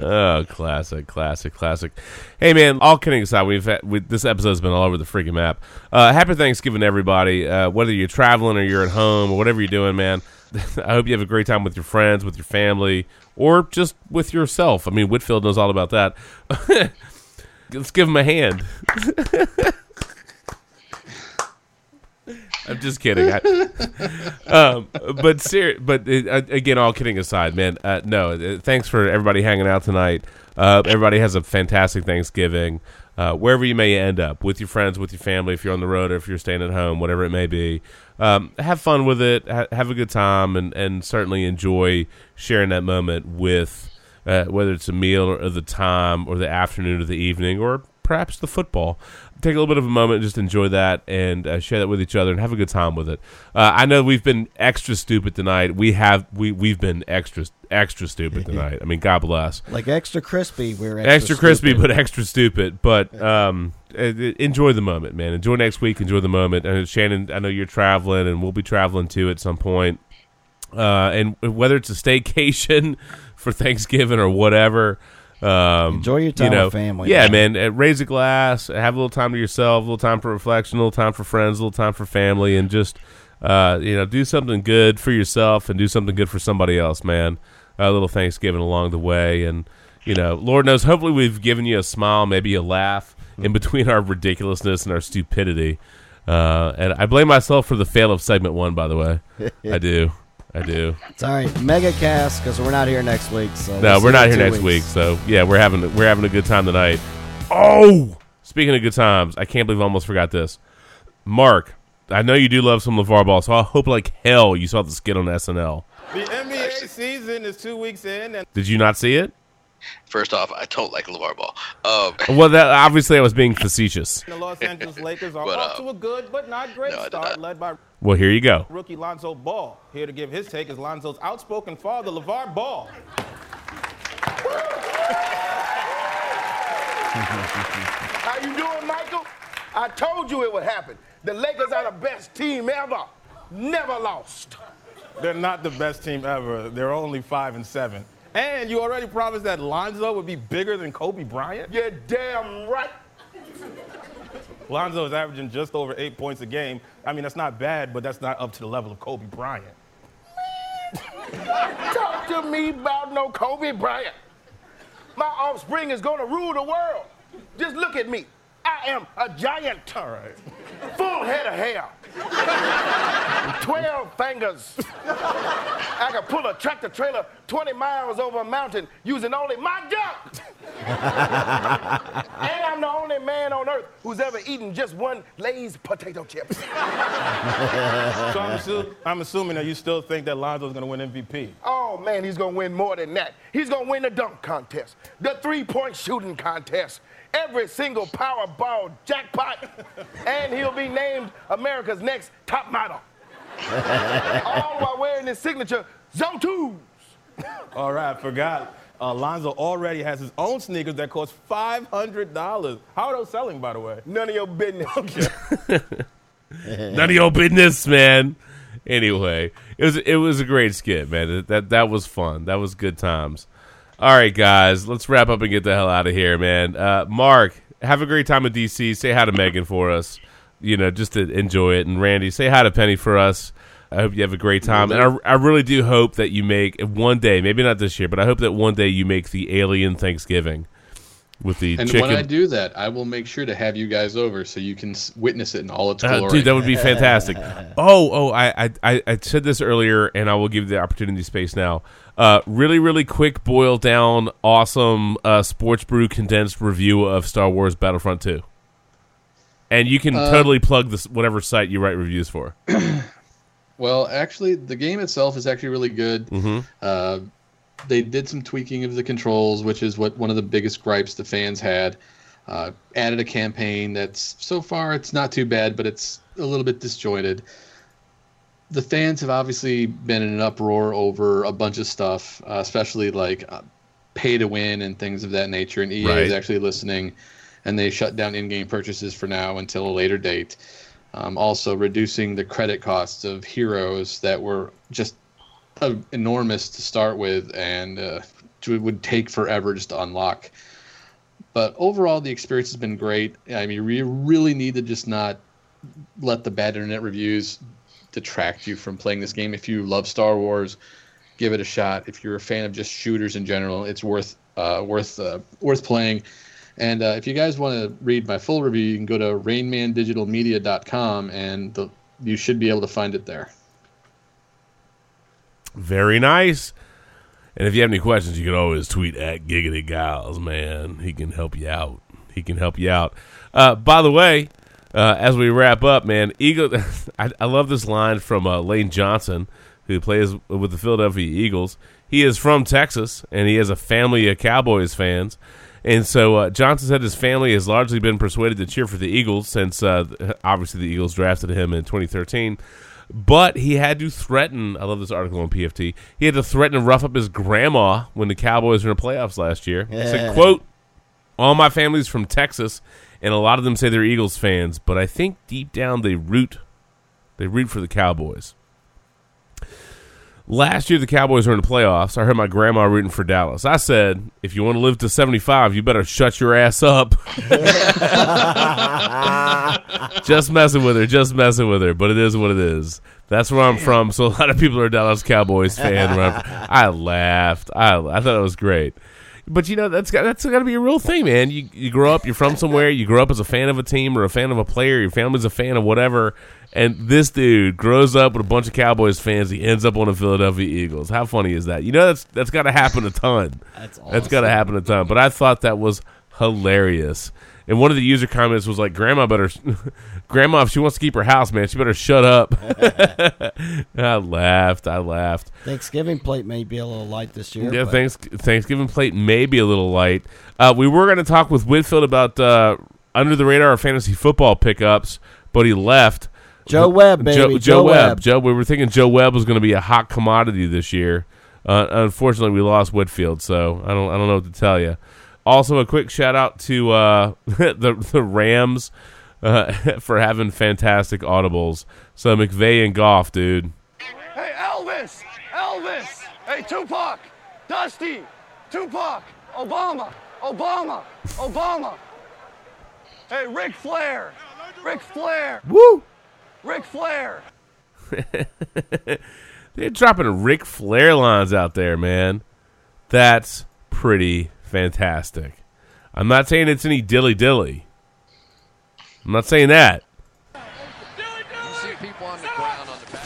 oh, classic, classic, classic. Hey, man. All kidding aside, we've had, we, this episode's been all over the freaking map. Uh, happy Thanksgiving, everybody. Uh, whether you're traveling or you're at home or whatever you're doing, man. (laughs) I hope you have a great time with your friends, with your family, or just with yourself. I mean, Whitfield knows all about that. (laughs) Let's give him a hand. I'm just kidding. I, um, but ser- but uh, again, all kidding aside, man. Uh, no, uh, thanks for everybody hanging out tonight. Uh, everybody has a fantastic Thanksgiving, uh, wherever you may end up, with your friends, with your family, if you're on the road or if you're staying at home, whatever it may be. Um, have fun with it. Ha- have a good time, and and certainly enjoy sharing that moment with uh, whether it's a meal or the time or the afternoon or the evening or perhaps the football. Take a little bit of a moment, just enjoy that, and uh, share that with each other, and have a good time with it. Uh, I know we've been extra stupid tonight. We have we we've been extra extra stupid (laughs) tonight. I mean, God bless. Like extra crispy. we're Extra, extra, crispy, but extra stupid. But (laughs) um, uh, enjoy the moment, man. Enjoy next week. Enjoy the moment. And Shannon, I know you're traveling, and we'll be traveling too at some point. Uh, and whether it's a staycation (laughs) for Thanksgiving or whatever, um, Enjoy your time you know, with family, Yeah, man. man. Uh, raise a glass. Have a little time to yourself. A little time for reflection. A little time for friends. A little time for family, and just uh, you know, do something good for yourself and do something good for somebody else, man. A little Thanksgiving along the way, and you know, Lord knows. Hopefully, we've given you a smile, maybe a laugh in between our ridiculousness and our stupidity. Uh, and I blame myself for the fail of segment one. By the way, I do. I do. It's all right. Mega cast because we're not here next week. So No, we'll we're not here next weeks. week. So yeah, we're having we're having a good time tonight. Oh, speaking of good times, I can't believe I almost forgot this. Mark, I know you do love some LeVar Ball, so I hope like hell you saw the skit on SNL. The NBA season is two weeks in, and Did you not see it? First off, I don't like LeVar Ball. Um, (laughs) Well, that obviously I was being facetious. the Los Angeles (laughs) Lakers are But, off uh, to a good but not great no, start, not. led by Well, here you go. rookie Lonzo Ball. Here to give his take is Lonzo's outspoken father, LeVar Ball. (laughs) How you doing, Michael? I told you it would happen. The Lakers are the best team ever. Never lost. They're not the best team ever. They're only five and seven. And you already promised that Lonzo would be bigger than Kobe Bryant. You're damn right. Lonzo is averaging just over eight points a game. I mean, that's not bad, but that's not up to the level of Kobe Bryant. (laughs) Talk to me about no Kobe Bryant. My offspring is gonna rule the world. Just look at me. I am a giant. Right. Full head of hair. Twelve fingers. I can pull a tractor trailer 20 miles over a mountain using only my junk. and I'm the only man on earth who's ever eaten just one Lay's potato chip. So I'm, assu- I'm assuming that you still think that Lonzo's going to win MVP. Oh man, he's gonna win more than that. He's gonna win the dunk contest, the three-point shooting contest, every single Powerball jackpot, and he'll be named America's next top model. All while wearing his signature Zotus. All right, I forgot. Uh, Lonzo already has his own sneakers that cost $500. How are those selling, by the way? None of your business. (laughs) None of your business, man. Anyway, it was it was a great skit, man. That that was fun. That was good times. All right, guys, let's wrap up and get the hell out of here, man. Uh, Mark, have a great time at DC. Say hi to Megan for us. You know, just to enjoy it. And Randy, say hi to Penny for us. I hope you have a great time, and I, I really do hope that you make one day, maybe not this year, but I hope that one day you make the alien Thanksgiving with the And chicken. when I do that, I will make sure to have you guys over so you can witness it in all its Uh, glory. dude, that would be fantastic. (laughs) oh, oh, I, I- I, I said this earlier, and I will give you the opportunity space now. Uh, really, really quick, boil down, awesome uh, sports brew condensed review of Star Wars Battlefront Two, and you can Uh, totally plug this whatever site you write reviews for. (clears throat) Well, actually, the game itself is actually really good. Mhm. Uh, they did some tweaking of the controls, which is what one of the biggest gripes the fans had. Uh, added a campaign that's so far it's not too bad, but it's a little bit disjointed. The fans have obviously been in an uproar over a bunch of stuff, uh, especially like uh, pay to win and things of that nature. And EA Right. is actually listening, and they shut down in-game purchases for now until a later date. Um, also, reducing the credit costs of heroes that were just uh, enormous to start with, and uh, to- would take forever just to unlock. But overall, the experience has been great. I mean, you really need to just not let the bad internet reviews detract you from playing this game. If you love Star Wars, give it a shot. If you're a fan of just shooters in general, it's worth uh, worth uh, worth playing. And uh, if you guys want to read my full review, you can go to rainmandigitalmedia.com and the, you should be able to find it there. Very nice. And if you have any questions, you can always tweet at Giggity Gals, man. He can help you out. He can help you out. Uh, by the way, uh, as we wrap up, man, Eagle, (laughs) I, I love this line from uh, Lane Johnson, who plays with the Philadelphia Eagles. He is from Texas, and he has a family of Cowboys fans. And so uh, Johnson said his family has largely been persuaded to cheer for the Eagles since uh, obviously the Eagles drafted him in 2013. But he had to threaten. I love this article on PFT. He had to threaten to rough up his grandma when the Cowboys were in the playoffs last year. He Yeah. said, "quote All my family's from Texas, and a lot of them say they're Eagles fans, but I think deep down they root they root for the Cowboys." Last year, the Cowboys were in the playoffs. I heard my grandma rooting for Dallas. I said, if you want to live to 75, you better shut your ass up. (laughs) just messing with her, just messing with her. But it is what it is. That's where I'm from. So a lot of people are Dallas Cowboys fan. (laughs) I laughed. I, I thought it was great. But you know that's got that's got to be a real thing, man. You you grow up, you're from somewhere, you grow up as a fan of a team or a fan of a player, your family's a fan of whatever, and this dude grows up with a bunch of Cowboys fans. He ends up on the Philadelphia Eagles. How funny is that? You know that's that's got to happen a ton. That's That's got to happen a ton. But I thought that was hilarious. And one of the user comments was like, "Grandma better, (laughs) Grandma, if she wants to keep her house, man, she better shut up." (laughs) I laughed. I laughed. Thanksgiving plate may be a little light this year. Yeah, but- thanks, Thanksgiving plate may be a little light. Uh, we were going to talk with Whitfield about uh, under the radar fantasy football pickups, but he left. Joe Webb, baby, Joe, Joe Webb. Webb. Joe. We were thinking Joe Webb was going to be a hot commodity this year. Uh, unfortunately, we lost Whitfield, so I don't. I don't know what to tell you. Also, a quick shout out to uh, (laughs) the the Rams uh, (laughs) for having fantastic audibles. So McVay and Goff, dude. Hey, Elvis! Elvis! Hey, Tupac! Dusty! Tupac! Obama! Obama! Obama! Hey, Ric Flair! Ric Flair! Woo! Ric Flair! (laughs) They're dropping Ric Flair lines out there, man. That's pretty fantastic. I'm not saying it's any dilly dilly. I'm not saying that.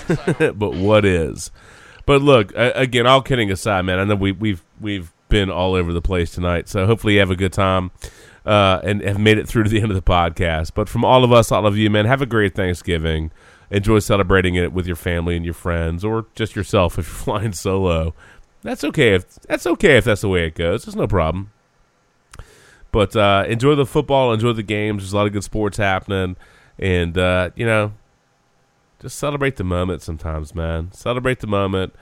(laughs) but what is? But look, again, all kidding aside, man. I know we, we've we've been all over the place tonight, so hopefully you have a good time uh, and have made it through to the end of the podcast. But from all of us, all of you, man, have a great Thanksgiving. Enjoy celebrating it with your family and your friends, or just yourself if you're (laughs) flying solo. That's okay if that's okay if that's the way it goes. There's no problem. But uh, enjoy the football, enjoy the games. There's a lot of good sports happening, and uh, you know, just celebrate the moment sometimes, man. Celebrate the moment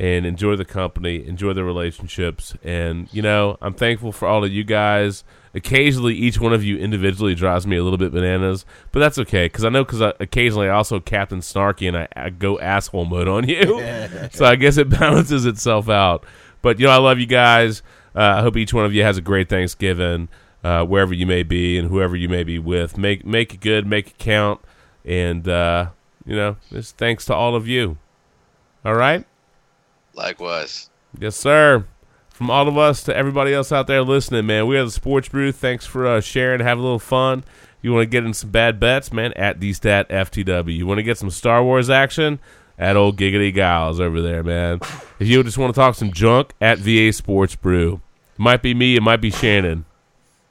and enjoy the company, enjoy the relationships. And, you know, I'm thankful for all of you guys. Occasionally, each one of you individually drives me a little bit bananas, but that's okay because I know because occasionally I also Captain Snarky and I, I go asshole mode on you. (laughs) so I guess it balances itself out. But, you know, I love you guys. Uh, I hope each one of you has a great Thanksgiving, uh, wherever you may be and whoever you may be with. Make, make it good, make it count. And, uh, you know, just thanks to all of you. All right? Likewise. Yes, sir. From all of us to everybody else out there listening, man, we are the Sports Brew. Thanks for uh, sharing, have a little fun. You want to get in some bad bets, man, at DStat FTW. You want to get some Star Wars action? At old Giggity Giles over there, man. If you just want to talk some junk, at VA Sports Brew. It might be me, it might be Shannon.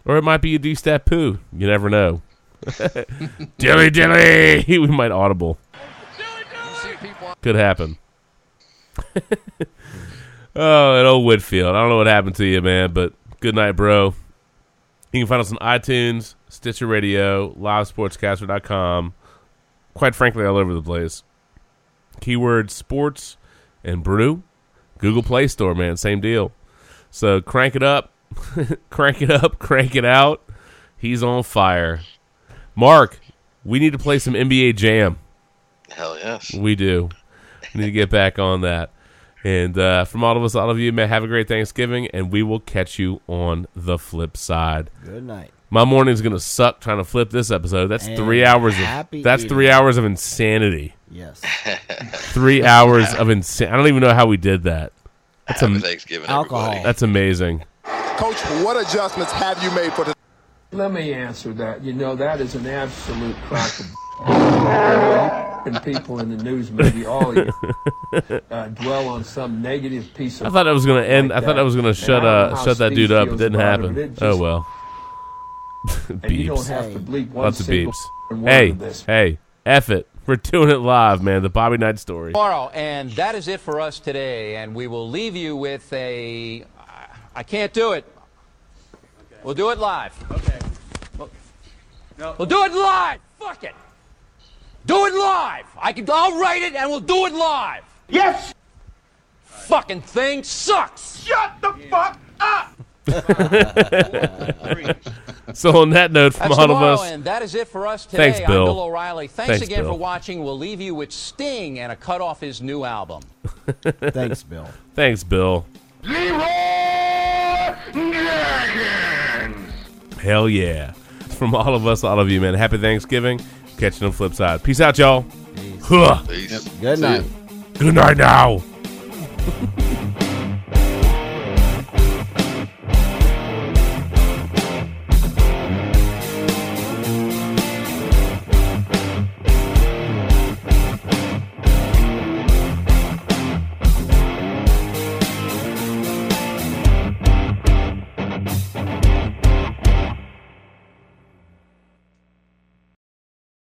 Or it might be a DStat Poo. You never know. (laughs) dilly dilly! (laughs) we might audible. Could happen. (laughs) oh, and old Whitfield. I don't know what happened to you, man, but good night, bro. You can find us on iTunes, Stitcher Radio, livesportscaster.com. Quite frankly, all over the place. Keyword sports and brew. Google Play Store, man. Same deal. So crank it up. (laughs) crank it up. Crank it out. He's on fire. Mark, we need to play some NBA Jam. Hell yes. We do. We (laughs) need to get back on that. And uh, from all of us, all of you, man, have a great Thanksgiving, and we will catch you on the flip side. Good night. My morning's gonna suck trying to flip this episode. That's And three hours of happy that's eating. three hours of insanity. Yes. (laughs) Three hours of insane. I don't even know how we did that. That's Happy am- Thanksgiving, Alcohol. everybody. That's amazing. Coach, what adjustments have you made for the Let me answer that. You know, that is an absolute crock of and people in the news maybe all of you uh, dwell on some negative piece of I thought I was gonna end. I thought that was gonna shut I don't know uh shut that dude up. It didn't happen. it. It oh just- well. (laughs) And you don't beeps. have to bleep one Lots of beeps. Hey, of hey, F it. We're doing it live, man. The Bobby Knight story. Tomorrow, and that is it for us today. And we will leave you with a. I can't do it. We'll do it live. Okay. We'll, we'll do it live. Fuck it. Do it live. I can. I'll write it, and we'll do it live. Yes! Fucking thing sucks. Shut the fuck up! (laughs) So on that note, from That's all of us, and that is it for us today. Thanks, Bill. I'm Bill O'Reilly. Thanks, Thanks, again Bill. for watching. We'll leave you with Sting and a cut off his new album. (laughs) Thanks, Bill. thanks, Bill. Leeroy Jenkins! Hell yeah. From all of us, all of you, man. Happy Thanksgiving. Catching on the flip side. Peace out, y'all. Huh. Peace. Good night. Good night now. (laughs)